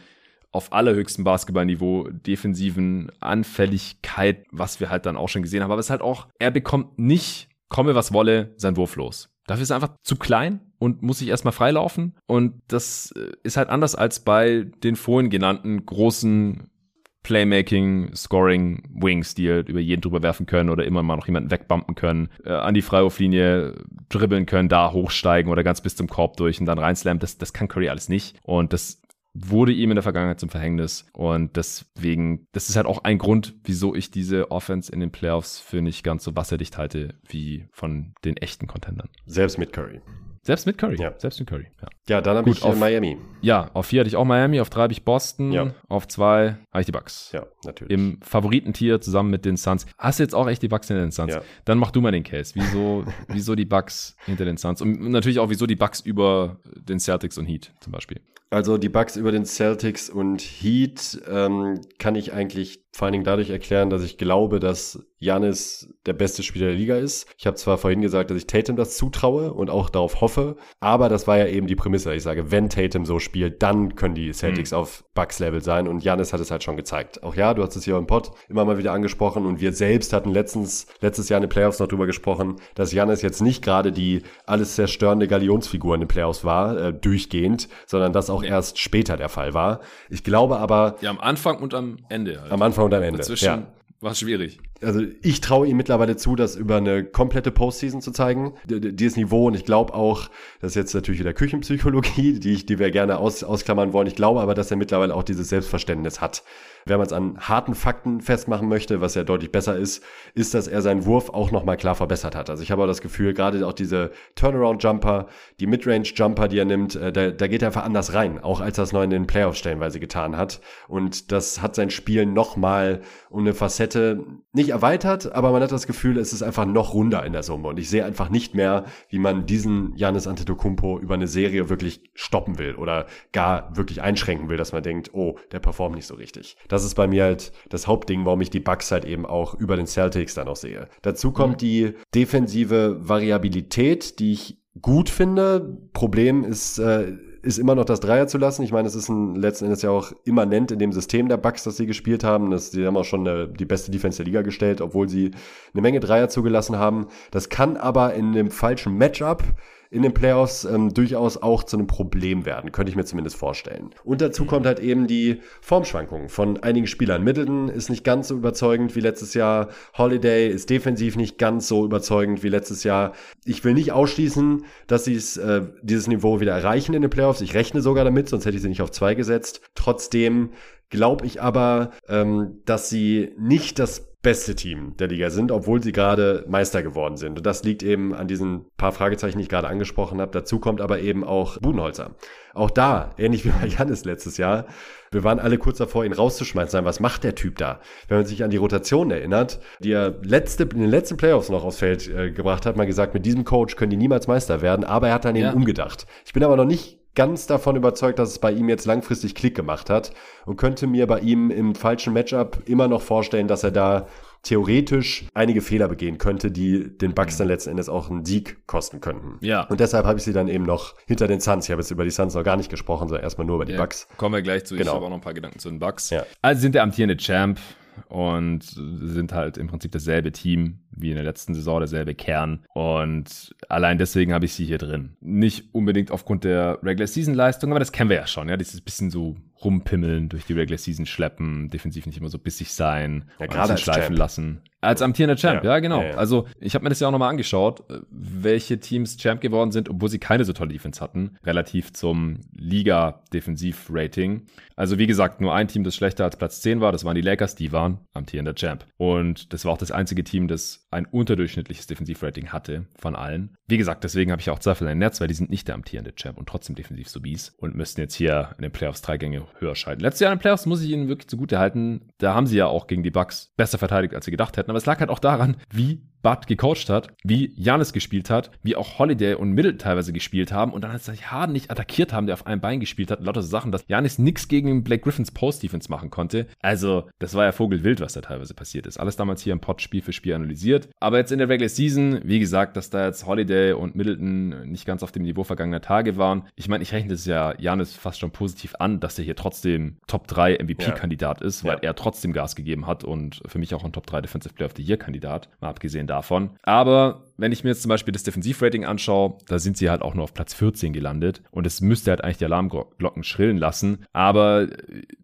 Speaker 1: auf allerhöchstem Basketballniveau defensiven Anfälligkeit, was wir halt dann auch schon gesehen haben. Aber es ist halt auch, er bekommt nicht, komme was wolle, sein Wurf los. Dafür ist er einfach zu klein und muss sich erstmal freilaufen. Und das äh, ist halt anders als bei den vorhin genannten großen Playmaking, Scoring, Wings, die halt über jeden drüber werfen können oder immer mal noch jemanden wegbumpen können, äh, an die Freiwurflinie dribbeln können, da hochsteigen oder ganz bis zum Korb durch und dann reinslammen. Das, das kann Curry alles nicht. Und das wurde ihm in der Vergangenheit zum Verhängnis. Und deswegen, das ist halt auch ein Grund, wieso ich diese Offense in den Playoffs für nicht ganz so wasserdicht halte wie von den echten Contendern.
Speaker 2: Selbst mit Curry.
Speaker 1: Selbst mit Curry.
Speaker 2: Ja.
Speaker 1: Selbst mit Curry. Ja.
Speaker 2: Ja, dann habe ich äh,
Speaker 1: auf-
Speaker 2: Miami.
Speaker 1: ja, auf vier hatte ich auch Miami, auf drei habe ich Boston,
Speaker 2: Ja.
Speaker 1: auf zwei habe ich die Bucks.
Speaker 2: Ja, natürlich.
Speaker 1: Im Favoritentier zusammen mit den Suns. Hast du jetzt auch echt die Bucks hinter den Suns?
Speaker 2: Ja.
Speaker 1: Dann mach du mal den Case. Wieso, wieso die Bucks hinter den Suns? Und natürlich auch, wieso die Bucks über den Celtics und Heat zum Beispiel.
Speaker 2: Also die Bucks über den Celtics und Heat ähm, kann ich eigentlich vor allen Dingen dadurch erklären, dass ich glaube, dass Janis der beste Spieler der Liga ist. Ich habe zwar vorhin gesagt, dass ich Tatum das zutraue und auch darauf hoffe, aber das war ja eben die Prämisse. Ich sage, wenn Tatum so spielt, dann können die Celtics auf Bucks-Level sein und Janis hat es halt schon gezeigt. Auch ja, du hast es hier im Pod immer mal wieder angesprochen und wir selbst hatten letztens, letztes Jahr in den Playoffs noch drüber gesprochen, dass Janis jetzt nicht gerade die alles zerstörende Galionsfigur in den Playoffs war, äh, durchgehend, sondern das auch erst später der Fall war. Ich glaube aber,
Speaker 1: Ja, am Anfang und am Ende. Halt.
Speaker 2: am Anfang und am Ende.
Speaker 1: Dazwischen
Speaker 2: Ja.
Speaker 1: war es schwierig.
Speaker 2: Also ich traue ihm mittlerweile zu, das über eine komplette Postseason zu zeigen, dieses Niveau. Und ich glaube auch, das ist jetzt natürlich wieder Küchenpsychologie, die, ich, die wir gerne aus, ausklammern wollen. Ich glaube aber, dass er mittlerweile auch dieses Selbstverständnis hat, Wenn man es an harten Fakten festmachen möchte, was ja deutlich besser ist, ist, dass er seinen Wurf auch nochmal klar verbessert hat. Also ich habe auch das Gefühl, gerade auch diese Turnaround-Jumper, die Midrange-Jumper, die er nimmt, äh, da, da geht er einfach anders rein, auch als er es noch in den Playoffs stellenweise getan hat. Und das hat sein Spiel nochmal um eine Facette nicht erweitert, aber man hat das Gefühl, es ist einfach noch runder in der Summe. Und ich sehe einfach nicht mehr, wie man diesen Janis Antetokounmpo über eine Serie wirklich stoppen will oder gar wirklich einschränken will, dass man denkt, oh, der performt nicht so richtig. Das ist bei mir halt das Hauptding, warum ich die Bugs halt eben auch über den Celtics dann auch sehe. Dazu kommt die defensive Variabilität, die ich gut finde. Problem ist, äh, ist immer noch das Dreier zu lassen. Ich meine, es ist ein, letzten Endes ja auch immanent in dem System der Bucks, das sie gespielt haben. Das, die haben auch schon eine, die beste Defense der Liga gestellt, obwohl sie eine Menge Dreier zugelassen haben. Das kann aber in dem falschen Matchup in den Playoffs ähm, durchaus auch zu einem Problem werden, könnte ich mir zumindest vorstellen. Und dazu mhm. kommt halt eben die Formschwankungen von einigen Spielern. Middleton ist nicht ganz so überzeugend wie letztes Jahr. Holiday ist defensiv nicht ganz so überzeugend wie letztes Jahr. Ich will nicht ausschließen, dass sie äh, dieses Niveau wieder erreichen in den Playoffs. Ich rechne sogar damit, sonst hätte ich sie nicht auf zwei gesetzt. Trotzdem glaube ich aber, ähm, dass sie nicht das beste Team der Liga sind, obwohl sie gerade Meister geworden sind. Und das liegt eben an diesen paar Fragezeichen, die ich gerade angesprochen habe. Dazu kommt aber eben auch Budenholzer. Auch da, ähnlich wie bei Janis letztes Jahr, wir waren alle kurz davor, ihn rauszuschmeißen. Was macht der Typ da? Wenn man sich an die Rotation erinnert, die er letzte, in den letzten Playoffs noch aufs Feld äh, gebracht hat, mal gesagt, mit diesem Coach können die niemals Meister werden, aber er hat dann ja. eben umgedacht. Ich bin aber noch nicht ganz davon überzeugt, dass es bei ihm jetzt langfristig Klick gemacht hat und könnte mir bei ihm im falschen Matchup immer noch vorstellen, dass er da theoretisch einige Fehler begehen könnte, die den Bucks dann letzten Endes auch einen Sieg kosten könnten.
Speaker 1: Ja.
Speaker 2: Und deshalb habe ich sie dann eben noch hinter den Suns. Ich habe jetzt über die Suns noch gar nicht gesprochen, sondern erstmal nur über die ja, Bucks.
Speaker 1: Kommen wir gleich zu. Genau. Ich habe auch noch ein paar Gedanken zu den Bucks.
Speaker 2: Ja.
Speaker 1: Also sind der amtierende Champ und sind halt im Prinzip dasselbe Team wie in der letzten Saison, derselbe Kern. Und allein deswegen habe ich sie hier drin. Nicht unbedingt aufgrund der Regular Season Leistung, aber das kennen wir ja schon. Ja, dieses bisschen so rumpimmeln, durch die Regular Season schleppen, defensiv nicht immer so bissig sein,
Speaker 2: ja, gerade
Speaker 1: schleifen
Speaker 2: Champ.
Speaker 1: lassen. Als amtierender Champ, ja, ja genau. Ja, also ich habe mir das ja auch nochmal angeschaut, welche Teams Champ geworden sind, obwohl sie keine so tolle Defense hatten, relativ zum Liga-Defensiv-Rating. Also wie gesagt, nur ein Team, das schlechter als Platz 10 war, das waren die Lakers, die waren amtierender Champ. Und das war auch das einzige Team, das ein unterdurchschnittliches Defensivrating hatte von allen. Wie gesagt, deswegen habe ich auch Zweifel an den Netz, weil die sind nicht der amtierende Champ und trotzdem defensiv so bies und müssten jetzt hier in den Playoffs drei Gänge höher schalten. Letztes Jahr in den Playoffs muss ich ihnen wirklich zugute halten, da haben sie ja auch gegen die Bucks besser verteidigt, als sie gedacht hätten. Aber es lag halt auch daran, wie Bud gecoacht hat, wie Janis gespielt hat, wie auch Holiday und Middle teilweise gespielt haben und dann als sich Harden nicht attackiert haben, der auf einem Bein gespielt hat, lauter so Sachen, dass Janis nichts gegen Blake Griffins Post-Defense machen konnte. Also, das war ja Vogelwild, was da teilweise passiert ist. Alles damals hier im Pod Spiel für Spiel analysiert. Aber jetzt in der Regular Season, wie gesagt, dass da jetzt Holiday und Middleton nicht ganz auf dem Niveau vergangener Tage waren. Ich meine, ich rechne das ja Janis fast schon positiv an, dass er hier trotzdem Top 3 MVP-Kandidat ja. ist, weil ja. er trotzdem Gas gegeben hat und für mich auch ein Top 3 Defensive Player of the Year-Kandidat, mal abgesehen davon. Aber wenn ich mir jetzt zum Beispiel das Defensivrating anschaue, da sind sie halt auch nur auf Platz 14 gelandet und es müsste halt eigentlich die Alarmglocken schrillen lassen. Aber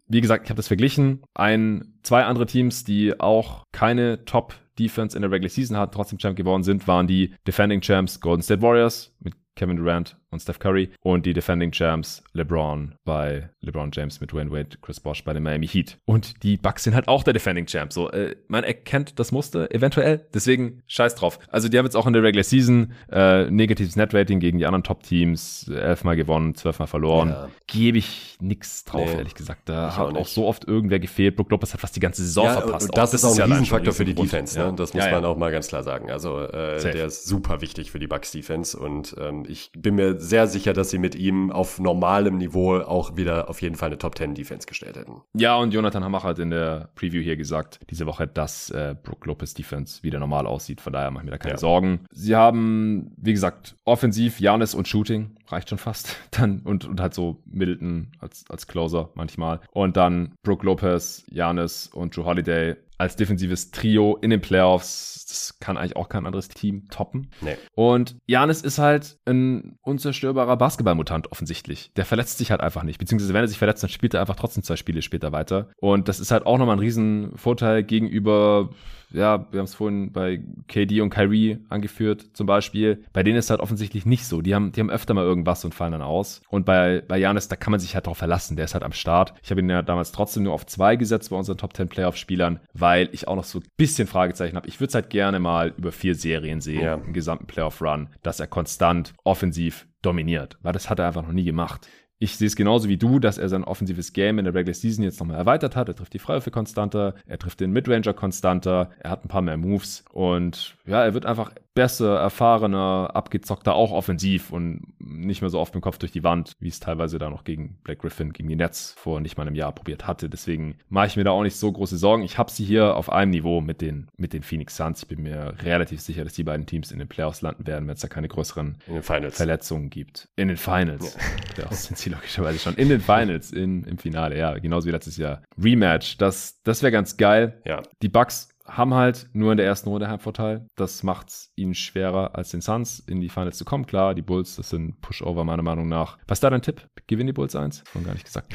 Speaker 1: wie gesagt, ich habe das verglichen. Ein, zwei andere Teams, die auch keine Top Defense in der Regular Season hatten, trotzdem Champ geworden sind, waren die Defending Champs Golden State Warriors mit Kevin Durant und Steph Curry und die Defending Champs LeBron bei LeBron James mit Wayne Wade, Chris Bosh bei den Miami Heat. Und die Bucks sind halt auch der Defending Champs. So, äh, man erkennt das Muster eventuell, deswegen scheiß drauf. Also die haben jetzt auch in der Regular Season äh, negatives Net Rating gegen die anderen Top Teams, elfmal gewonnen, zwölfmal verloren. Ja. Gebe ich nix drauf, nee, ehrlich gesagt. Da hat auch, auch, so oft irgendwer gefehlt. Brook Lopez hat fast die ganze Saison
Speaker 2: ja,
Speaker 1: verpasst.
Speaker 2: Und das, auch. das ist auch ein Riesenfaktor für die Defense. Ne? Das muss man auch mal ganz klar sagen. Also äh, der ist super wichtig für die Bucks Defense und ähm, ich bin mir sehr sicher, dass sie mit ihm auf normalem Niveau auch wieder auf jeden Fall eine Top 10 Defense gestellt hätten.
Speaker 1: Ja, und Jonathan Hamach hat in der Preview hier gesagt, diese Woche, dass äh, Brook Lopez Defense wieder normal aussieht. Von daher machen wir da keine ja. Sorgen. Sie haben, wie gesagt, offensiv Janis und Shooting reicht schon fast. Dann und, und halt so Middleton als, als Closer manchmal. Und dann Brook Lopez, Janis und Drew Holiday als defensives Trio in den Playoffs. Das kann eigentlich auch kein anderes Team toppen.
Speaker 2: Nee.
Speaker 1: Und Janis ist halt ein unzerstörbarer Basketballmutant offensichtlich. Der verletzt sich halt einfach nicht. Beziehungsweise wenn er sich verletzt, dann spielt er einfach trotzdem zwei Spiele später weiter. Und das ist halt auch nochmal ein Riesenvorteil gegenüber ja, wir haben es vorhin bei KD und Kyrie angeführt zum Beispiel. Bei denen ist halt offensichtlich nicht so. Die haben, die haben öfter mal irgendwas und fallen dann aus. Und bei, bei Janis, da kann man sich halt drauf verlassen. Der ist halt am Start. Ich habe ihn ja damals trotzdem nur auf zwei gesetzt bei unseren Top 10 Playoff-Spielern, weil ich auch noch so ein bisschen Fragezeichen habe. Ich würde es halt gerne mal über vier Serien sehen, ja. im gesamten Playoff-Run, dass er konstant offensiv dominiert, weil das hat er einfach noch nie gemacht. Ich sehe es genauso wie du, dass er sein offensives Game in der Regular Season jetzt nochmal erweitert hat. Er trifft die Freiwürfe konstanter, er trifft den Midranger konstanter, er hat ein paar mehr Moves und ja, er wird einfach besser, erfahrener, abgezockter, auch offensiv und nicht mehr so oft mit dem Kopf durch die Wand, wie es teilweise da noch gegen Black Griffin, gegen die Nets vor nicht mal einem Jahr probiert hatte. Deswegen mache ich mir da auch nicht so große Sorgen. Ich habe sie hier auf einem Niveau mit den, mit den Phoenix Suns. Ich bin mir relativ sicher, dass die beiden Teams in den Playoffs landen werden, wenn es da keine größeren Verletzungen gibt. In den Finals. Ja. Playoffs sind sie logischerweise schon. In den Finals, in, im Finale, ja. Genauso wie letztes Jahr. Rematch, das, das wäre ganz geil.
Speaker 2: Ja.
Speaker 1: Die Bucks haben halt nur in der ersten Runde Heimvorteil. Das macht es ihnen schwerer, als den Suns in die Finals zu kommen. Klar, die Bulls, das sind Pushover meiner Meinung nach. Was ist da dein Tipp? Gewinnen die Bulls eins? Schon gar nicht gesagt.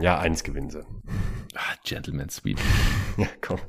Speaker 2: Ja, eins gewinnen sie.
Speaker 1: Ah, Gentleman Sweep.
Speaker 2: ja, komm.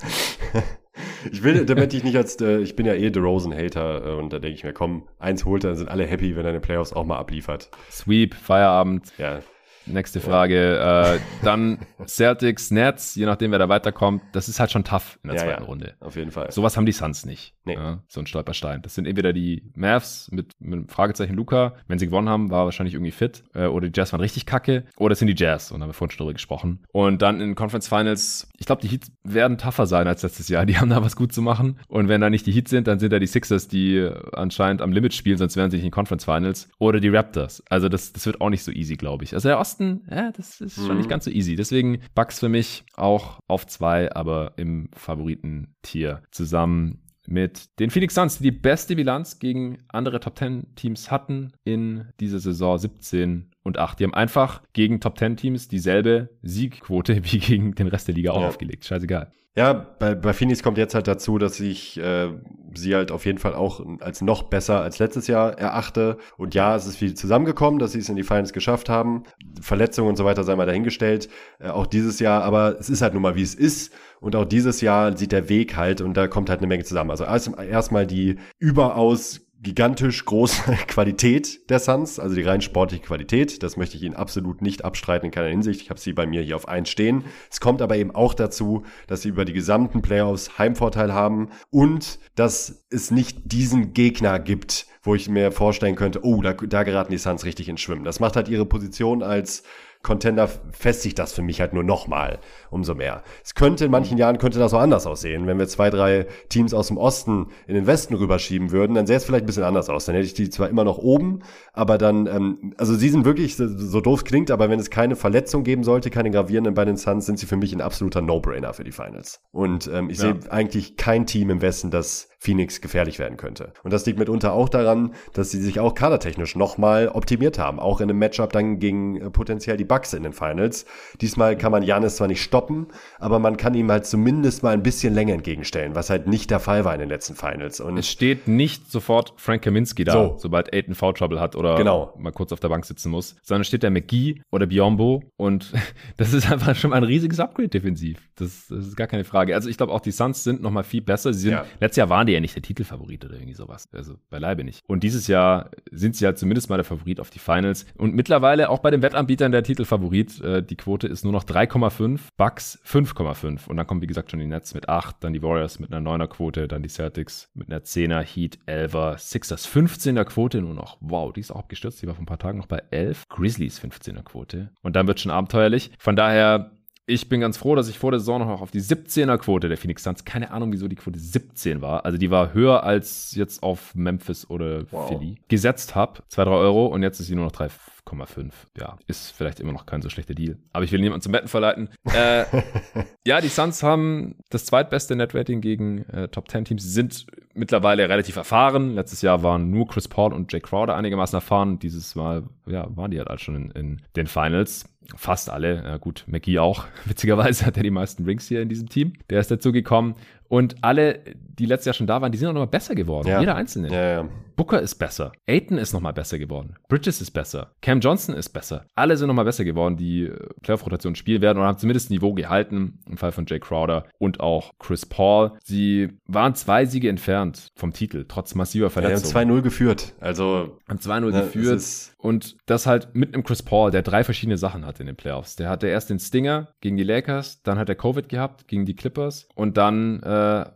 Speaker 2: Ich will, damit ich nicht als, äh, ich bin ja eh The Rosen-Hater äh, und da denke ich mir, komm, eins holt, dann sind alle happy, wenn er in den Playoffs auch mal abliefert.
Speaker 1: Sweep, Feierabend.
Speaker 2: Ja,
Speaker 1: Nächste Frage. Ja. Äh, dann Celtics, Nets, je nachdem, wer da weiterkommt. Das ist halt schon tough in der ja, zweiten ja. Runde.
Speaker 2: Auf jeden Fall.
Speaker 1: Sowas haben die Suns nicht.
Speaker 2: Nee.
Speaker 1: So ein Stolperstein. Das sind entweder die Mavs mit, mit einem Fragezeichen Luca. Wenn sie gewonnen haben, war wahrscheinlich irgendwie fit. Äh, oder die Jazz waren richtig kacke. Oder es sind die Jazz. Und da haben wir vorhin schon drüber gesprochen. Und dann in Conference Finals, ich glaube, die Heats werden tougher sein als letztes Jahr. Die haben da was gut zu machen. Und wenn da nicht die Heats sind, dann sind da die Sixers, die anscheinend am Limit spielen, sonst wären sie nicht in Conference Finals. Oder die Raptors. Also das, das wird auch nicht so easy, glaube ich. Also der Osten, ja, das ist schon mhm. nicht ganz so easy. Deswegen Bucks für mich auch auf zwei, aber im Favoritentier zusammen mit den Phoenix Suns, die die beste Bilanz gegen andere Top 10 Teams hatten in dieser Saison 17 und 8. Die haben einfach gegen Top 10 Teams dieselbe Siegquote wie gegen den Rest der Liga auch ja. aufgelegt. Scheißegal.
Speaker 2: Ja, bei, bei Phoenix kommt jetzt halt dazu, dass ich äh, sie halt auf jeden Fall auch als noch besser als letztes Jahr erachte. Und ja, es ist viel zusammengekommen, dass sie es in die Finals geschafft haben. Verletzungen und so weiter sei mal dahingestellt. Äh, auch dieses Jahr, aber es ist halt nun mal, wie es ist. Und auch dieses Jahr sieht der Weg halt und da kommt halt eine Menge zusammen. Also erstmal die überaus gigantisch große Qualität der Suns, also die rein sportliche Qualität. Das möchte ich Ihnen absolut nicht abstreiten in keiner Hinsicht. Ich habe sie bei mir hier auf 1 stehen. Es kommt aber eben auch dazu, dass sie über die gesamten Playoffs Heimvorteil haben und dass es nicht diesen Gegner gibt, wo ich mir vorstellen könnte, oh, da, da geraten die Suns richtig ins Schwimmen. Das macht halt ihre Position als Contender festigt das für mich halt nur nochmal umso mehr. Es könnte in manchen Jahren könnte das auch anders aussehen. Wenn wir zwei, drei Teams aus dem Osten in den Westen rüberschieben würden, dann sähe es vielleicht ein bisschen anders aus. Dann hätte ich die zwar immer noch oben, aber dann, ähm, also sie sind wirklich, so, so doof klingt, aber wenn es keine Verletzung geben sollte, keine gravierenden bei den Suns, sind sie für mich ein absoluter No-Brainer für die Finals. Und ähm, ich ja. sehe eigentlich kein Team im Westen, das Phoenix gefährlich werden könnte. Und das liegt mitunter auch daran, dass sie sich auch kadertechnisch nochmal optimiert haben. Auch in einem Matchup dann gegen äh, potenziell die Bucks in den Finals. Diesmal kann man Janis zwar nicht stoppen, aber man kann ihm halt zumindest mal ein bisschen länger entgegenstellen, was halt nicht der Fall war in den letzten Finals.
Speaker 1: Und es steht nicht sofort Frank Kaminski da, so. sobald Aiden Foul Trouble hat oder
Speaker 2: genau.
Speaker 1: mal kurz auf der Bank sitzen muss, sondern steht der McGee oder Biombo und das ist einfach schon mal ein riesiges Upgrade defensiv. Das, das ist gar keine Frage. Also ich glaube auch die Suns sind nochmal viel besser. Sie sind, ja. letztes Jahr waren die ja nicht der Titelfavorit oder irgendwie sowas. Also beileibe nicht. Und dieses Jahr sind sie ja zumindest mal der Favorit auf die Finals. Und mittlerweile auch bei den Wettanbietern der Titelfavorit. Äh, die Quote ist nur noch 3,5, Bucks 5,5. Und dann kommen, wie gesagt, schon die Nets mit 8, dann die Warriors mit einer 9er Quote, dann die Celtics mit einer 10er, Heat 11er, Sixers 15er Quote nur noch. Wow, die ist auch abgestürzt. Die war vor ein paar Tagen noch bei 11. Grizzlies 15er Quote. Und dann wird schon abenteuerlich. Von daher ich bin ganz froh, dass ich vor der Saison noch auf die 17er Quote der Phoenix Suns, keine Ahnung, wieso die Quote 17 war, also die war höher als jetzt auf Memphis oder wow. Philly, gesetzt habe. 2, 3 Euro und jetzt ist sie nur noch 3,5. Ja, ist vielleicht immer noch kein so schlechter Deal. Aber ich will niemanden zum Betten verleiten. Äh, ja, die Suns haben das zweitbeste Netrating gegen äh, Top 10 Teams. Sie sind mittlerweile relativ erfahren. Letztes Jahr waren nur Chris Paul und Jay Crowder einigermaßen erfahren. Dieses Mal, ja, waren die halt, halt schon in, in den Finals. Fast alle. Ja, gut, McGee auch. Witzigerweise hat er die meisten Rings hier in diesem Team. Der ist dazu gekommen. Und alle, die letztes Jahr schon da waren, die sind auch nochmal besser geworden.
Speaker 2: Ja.
Speaker 1: Jeder Einzelne.
Speaker 2: Ja, ja.
Speaker 1: Booker ist besser. Aiton ist nochmal besser geworden. Bridges ist besser. Cam Johnson ist besser. Alle sind nochmal besser geworden, die äh, Playoff-Rotation spielen werden und haben zumindest Niveau gehalten. Im Fall von Jay Crowder und auch Chris Paul. Sie waren zwei Siege entfernt vom Titel, trotz massiver
Speaker 2: Ja,
Speaker 1: Verletzungen.
Speaker 2: haben 2-0 geführt. Also,
Speaker 1: haben 2-0
Speaker 2: Ja,
Speaker 1: geführt. Und das halt mit einem Chris Paul, der drei verschiedene Sachen hatte in den Playoffs. Der hatte erst den Stinger gegen die Lakers, dann hat er Covid gehabt gegen die Clippers und dann äh,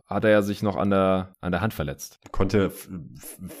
Speaker 1: hat er ja sich noch an der, an der Hand verletzt.
Speaker 2: konnte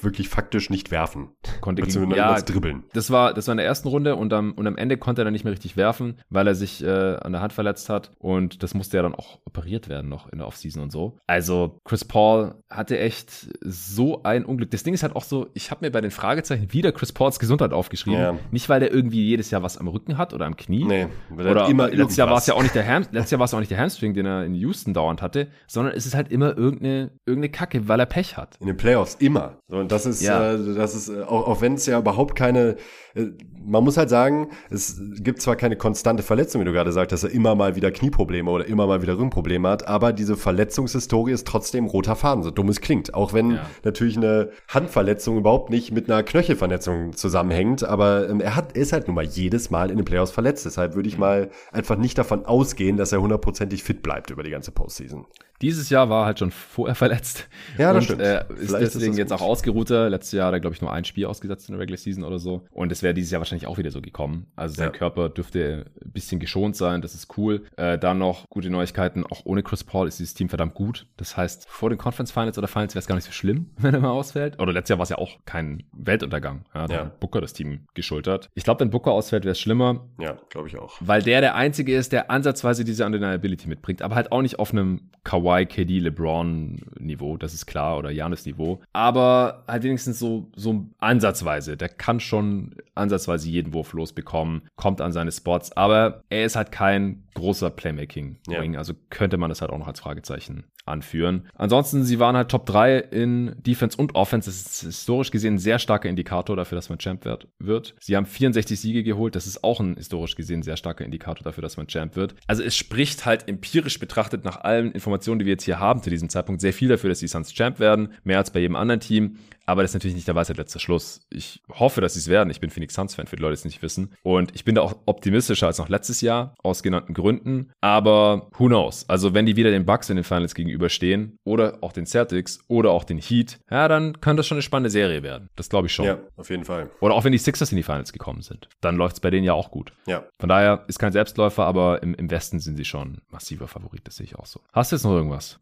Speaker 2: wirklich faktisch nicht werfen.
Speaker 1: Konnte gegen, ja,
Speaker 2: dribbeln.
Speaker 1: das war, das war in der ersten Runde und am, und am Ende konnte er dann nicht mehr richtig werfen, weil er sich äh, an der Hand verletzt hat und das musste ja dann auch operiert werden noch in der Offseason und so. Also Chris Paul hatte echt so ein Unglück. Das Ding ist halt auch so, ich habe mir bei den Fragezeichen wieder Chris Pauls Gesundheit aufgeschrieben.
Speaker 2: Ja.
Speaker 1: Nicht, weil der irgendwie jedes Jahr was am Rücken hat oder am Knie.
Speaker 2: Nee, weil er
Speaker 1: Oder
Speaker 2: immer
Speaker 1: letztes Jahr war es ja auch nicht der Ham letztes Jahr war es auch nicht der Hamstring, den er in Houston dauernd hatte, sondern es ist halt immer irgendeine, irgendeine Kacke, weil er Pech hat.
Speaker 2: In den Playoffs immer. Und das ist,
Speaker 1: Ja.
Speaker 2: äh, das ist, äh, auch, auch wenn es ja überhaupt keine, äh, man muss halt sagen, es gibt zwar keine konstante Verletzung, wie du gerade sagst, dass er immer mal wieder Knieprobleme oder immer mal wieder Rückenprobleme hat, aber diese Verletzungshistorie ist trotzdem roter Faden, so dumm es klingt. Auch wenn
Speaker 1: Ja.
Speaker 2: natürlich eine Handverletzung überhaupt nicht mit einer Knöchelverletzung zusammenhängt, aber ähm, er hat, ist halt nun mal jedes Mal in den Playoffs verletzt. Deshalb würde ich mal einfach nicht davon ausgehen, dass er hundertprozentig fit bleibt über die ganze Postseason.
Speaker 1: Dieses Jahr war halt schon vorher verletzt.
Speaker 2: Ja, das
Speaker 1: und,
Speaker 2: stimmt.
Speaker 1: Äh, ist
Speaker 2: Vielleicht ist
Speaker 1: deswegen
Speaker 2: das
Speaker 1: jetzt auch ausgeruhter. Letztes Jahr hat er, glaube ich, nur ein Spiel ausgesetzt in der Regular Season oder so. Und es wäre dieses Jahr wahrscheinlich auch wieder so gekommen. Also sein
Speaker 2: Ja.
Speaker 1: Körper dürfte ein bisschen geschont sein. Das ist cool. Äh, dann noch gute Neuigkeiten. Auch ohne Chris Paul ist dieses Team verdammt gut. Das heißt, vor den Conference Finals oder Finals wäre es gar nicht so schlimm, wenn er mal ausfällt. Oder letztes Jahr war es ja auch kein Weltuntergang. Ja, da
Speaker 2: Ja.
Speaker 1: hat Booker das Team geschultert. Ich glaube, wenn Booker ausfällt, wäre es schlimmer
Speaker 2: Ja, glaube ich auch.
Speaker 1: weil der der Einzige ist, der ansatzweise diese Undeniability mitbringt, aber halt auch nicht auf einem Kawhi, KD, LeBron-Niveau, das ist klar, oder Janis-Niveau, aber halt wenigstens so, so ansatzweise. Der kann schon ansatzweise jeden Wurf losbekommen, kommt an seine Spots, aber er ist halt kein großer Playmaking-Wing,
Speaker 2: Ja.
Speaker 1: also könnte man das halt auch noch als Fragezeichen anführen. Ansonsten, sie waren halt Top 3 in Defense und Offense. Das ist historisch gesehen ein sehr starker Indikator dafür, dass man Champ wird- wird. Sie haben 64 Siege geholt. Das ist auch ein historisch gesehen sehr starker Indikator dafür, dass man Champ wird. Also es spricht halt empirisch betrachtet nach allen Informationen, die wir jetzt hier haben zu diesem Zeitpunkt, sehr viel dafür, dass die Suns Champ werden. Mehr als bei jedem anderen Team. Aber das ist natürlich nicht der Weisheit letzter Schluss. Ich hoffe, dass sie es werden. Ich bin Phoenix Suns-Fan, für die Leute, die es nicht wissen. Und ich bin da auch optimistischer als noch letztes Jahr, aus genannten Gründen. Aber who knows? Also, wenn die wieder den Bucks in den Finals gegenüberstehen oder auch den Celtics oder auch den Heat, ja, dann kann das schon eine spannende Serie werden. Das glaube ich schon.
Speaker 2: Ja, auf jeden Fall.
Speaker 1: Oder auch wenn die Sixers in die Finals gekommen sind. Dann läuft es bei denen ja auch gut.
Speaker 2: Ja.
Speaker 1: Von daher ist kein Selbstläufer, aber im, im Westen sind sie schon massiver Favorit. Das sehe ich auch so. Hast du jetzt noch irgendwas?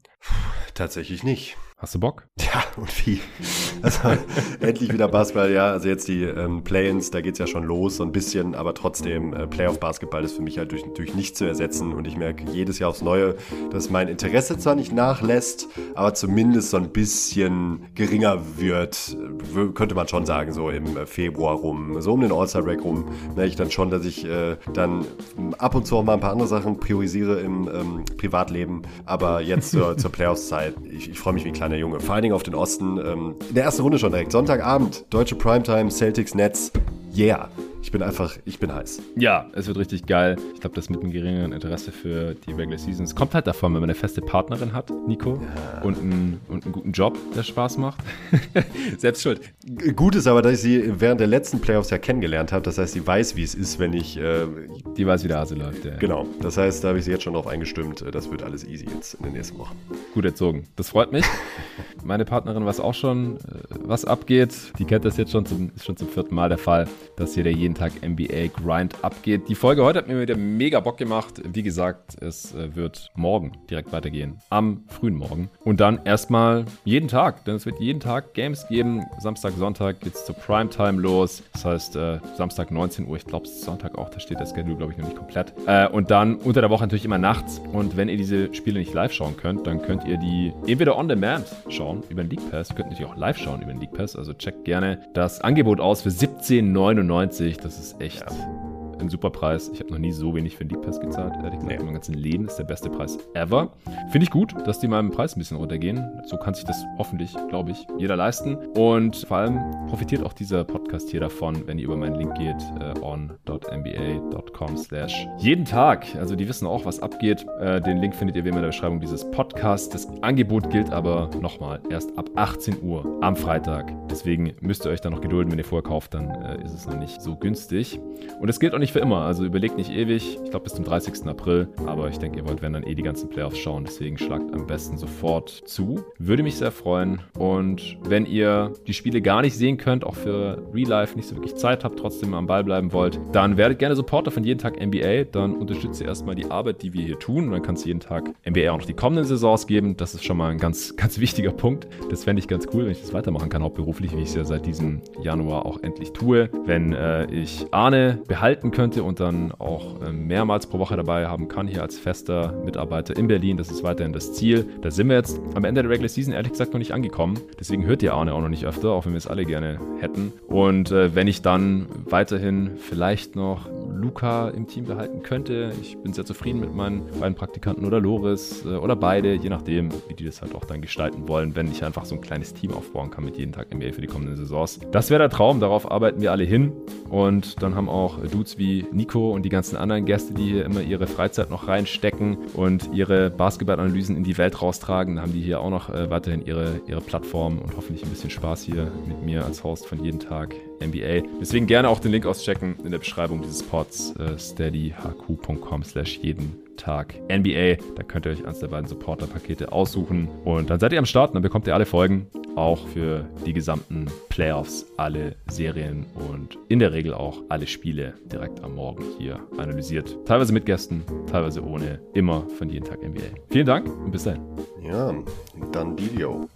Speaker 2: Tatsächlich nicht.
Speaker 1: Hast du Bock?
Speaker 2: Ja, und wie? Also endlich wieder Basketball, ja. Also jetzt die ähm, Play-ins, da geht's ja schon los, so ein bisschen, aber trotzdem, äh, Playoff-Basketball ist für mich halt durch, durch nichts zu ersetzen. Und ich merke jedes Jahr aufs Neue, dass mein Interesse zwar nicht nachlässt, aber zumindest so ein bisschen geringer wird, könnte man schon sagen, so im äh, Februar rum, so um den All-Star-Break rum, merke ich dann schon, dass ich äh, dann ab und zu auch mal ein paar andere Sachen priorisiere im ähm, Privatleben. Aber jetzt zur, zur Playoffs-Zeit, ich, ich freue mich wie ein kleiner Junge. Vor allen Dingen auf den Osten. Ähm, in der ersten Runde schon direkt. Sonntagabend, deutsche Primetime, Celtics, Nets. Yeah. Ich bin einfach, ich bin heiß.
Speaker 1: Ja, es wird richtig geil. Ich glaube, das mit einem geringeren Interesse für die Regular Season. Es kommt halt davon, wenn man eine feste Partnerin hat, Nico, und, einen, und einen guten Job, der Spaß macht. Selbst schuld.
Speaker 2: Gut ist aber, dass ich sie während der letzten Playoffs ja kennengelernt habe. Das heißt, sie weiß, wie es ist, wenn ich. Äh,
Speaker 1: Die weiß, wie der Hase läuft. Ja.
Speaker 2: genau. Das heißt, da habe ich sie jetzt schon drauf eingestimmt. Äh, Das wird alles easy jetzt in den nächsten Wochen.
Speaker 1: Gut erzogen. Das freut mich. Meine Partnerin weiß auch schon, äh, was abgeht. Die kennt das jetzt schon zum, ist schon zum vierten Mal der Fall, dass hier der jeden Tag NBA Grind abgeht. Die Folge heute hat mir wieder mega Bock gemacht. Wie gesagt, es äh, wird morgen direkt weitergehen. Am frühen Morgen. Und dann erstmal jeden Tag. Denn es wird jeden Tag Games geben. Samstag, Sonntag geht's zur Primetime los. Das heißt, äh, Samstag 19 Uhr. Ich glaube, Sonntag auch. Da steht der Schedule, glaube ich, noch nicht komplett. Äh, und dann unter der Woche natürlich immer nachts. Und wenn ihr diese Spiele nicht live schauen könnt, dann könnt ihr die entweder on demand schauen über den League Pass. Ihr könnt natürlich auch live schauen über den League Pass. Also checkt gerne das Angebot aus für 17,99. Das ist echt ein super Preis. Ich habe noch nie so wenig für den League Pass gezahlt, ehrlich gesagt. Nee. In meinem ganzen Leben ist der beste Preis ever. Finde ich gut, dass die meinem Preis ein bisschen runtergehen. So kann sich das hoffentlich, glaube ich, jeder leisten. Und vor allem profitiert auch dieser Podcast hier davon, wenn ihr über meinen Link geht, äh, on.nba.com slash jeden Tag. Also die wissen auch, was abgeht. Äh, den Link findet ihr wie immer in der Beschreibung dieses Podcasts. Das Angebot gilt aber nochmal erst ab 18 Uhr am Freitag. Deswegen müsst ihr euch da noch gedulden. Wenn ihr vorher kauft, dann äh, ist es noch nicht so günstig. Und es gilt auch nicht für immer. Also überlegt nicht ewig. Ich glaube bis zum 30. April. Aber ich denke, ihr wollt, wenn dann eh die ganzen Playoffs schauen. Deswegen schlagt am besten sofort zu. Würde mich sehr freuen. Und wenn ihr die Spiele gar nicht sehen könnt, auch für Real Life nicht so wirklich Zeit habt, trotzdem am Ball bleiben wollt, dann werdet gerne Supporter von jeden Tag NBA. Dann unterstützt ihr erstmal die Arbeit, die wir hier tun. Und dann kann es jeden Tag NBA auch noch die kommenden Saisons geben. Das ist schon mal ein ganz, ganz wichtiger Punkt. Das fände ich ganz cool, wenn ich das weitermachen kann, hauptberuflich, wie ich es ja seit diesem Januar auch endlich tue. Wenn äh, ich Arne behalten könnte und dann auch äh, mehrmals pro Woche dabei haben kann, hier als fester Mitarbeiter in Berlin, das ist weiterhin das Ziel. Da sind wir jetzt am Ende der Regular Season ehrlich gesagt noch nicht angekommen. Deswegen hört ihr Arne auch noch nicht öfter, auch wenn wir es alle gerne hätten. Und äh, wenn ich dann weiterhin vielleicht noch Luca im Team behalten könnte, ich bin sehr zufrieden mit meinen beiden Praktikanten oder Loris äh, oder beide, je nachdem, wie die das halt auch dann gestalten wollen, wenn ich einfach so ein kleines Team aufbauen kann mit jeden Tag NBA für die kommenden Saisons. Das wäre der Traum, darauf arbeiten wir alle hin. Und dann haben auch Dudes wie Nico und die ganzen anderen Gäste, die hier immer ihre Freizeit noch reinstecken und ihre Basketballanalysen in die Welt raustragen, haben die hier auch noch äh, weiterhin ihre, ihre Plattform und hoffentlich ein bisschen Spaß hier mit mir als Host von jeden Tag NBA. Deswegen gerne auch den Link auschecken in der Beschreibung dieses Pods, äh, steadyhq.com slash jeden Tag NBA. Da könnt ihr euch eins der beiden Supporter-Pakete aussuchen und dann seid ihr am Start und dann bekommt ihr alle Folgen, auch für die gesamten Playoffs, alle Serien und in der Regel auch alle Spiele direkt am Morgen hier analysiert. Teilweise mit Gästen, teilweise ohne, immer von jeden Tag NBA. Vielen Dank und bis dahin.
Speaker 2: Ja, dann Video.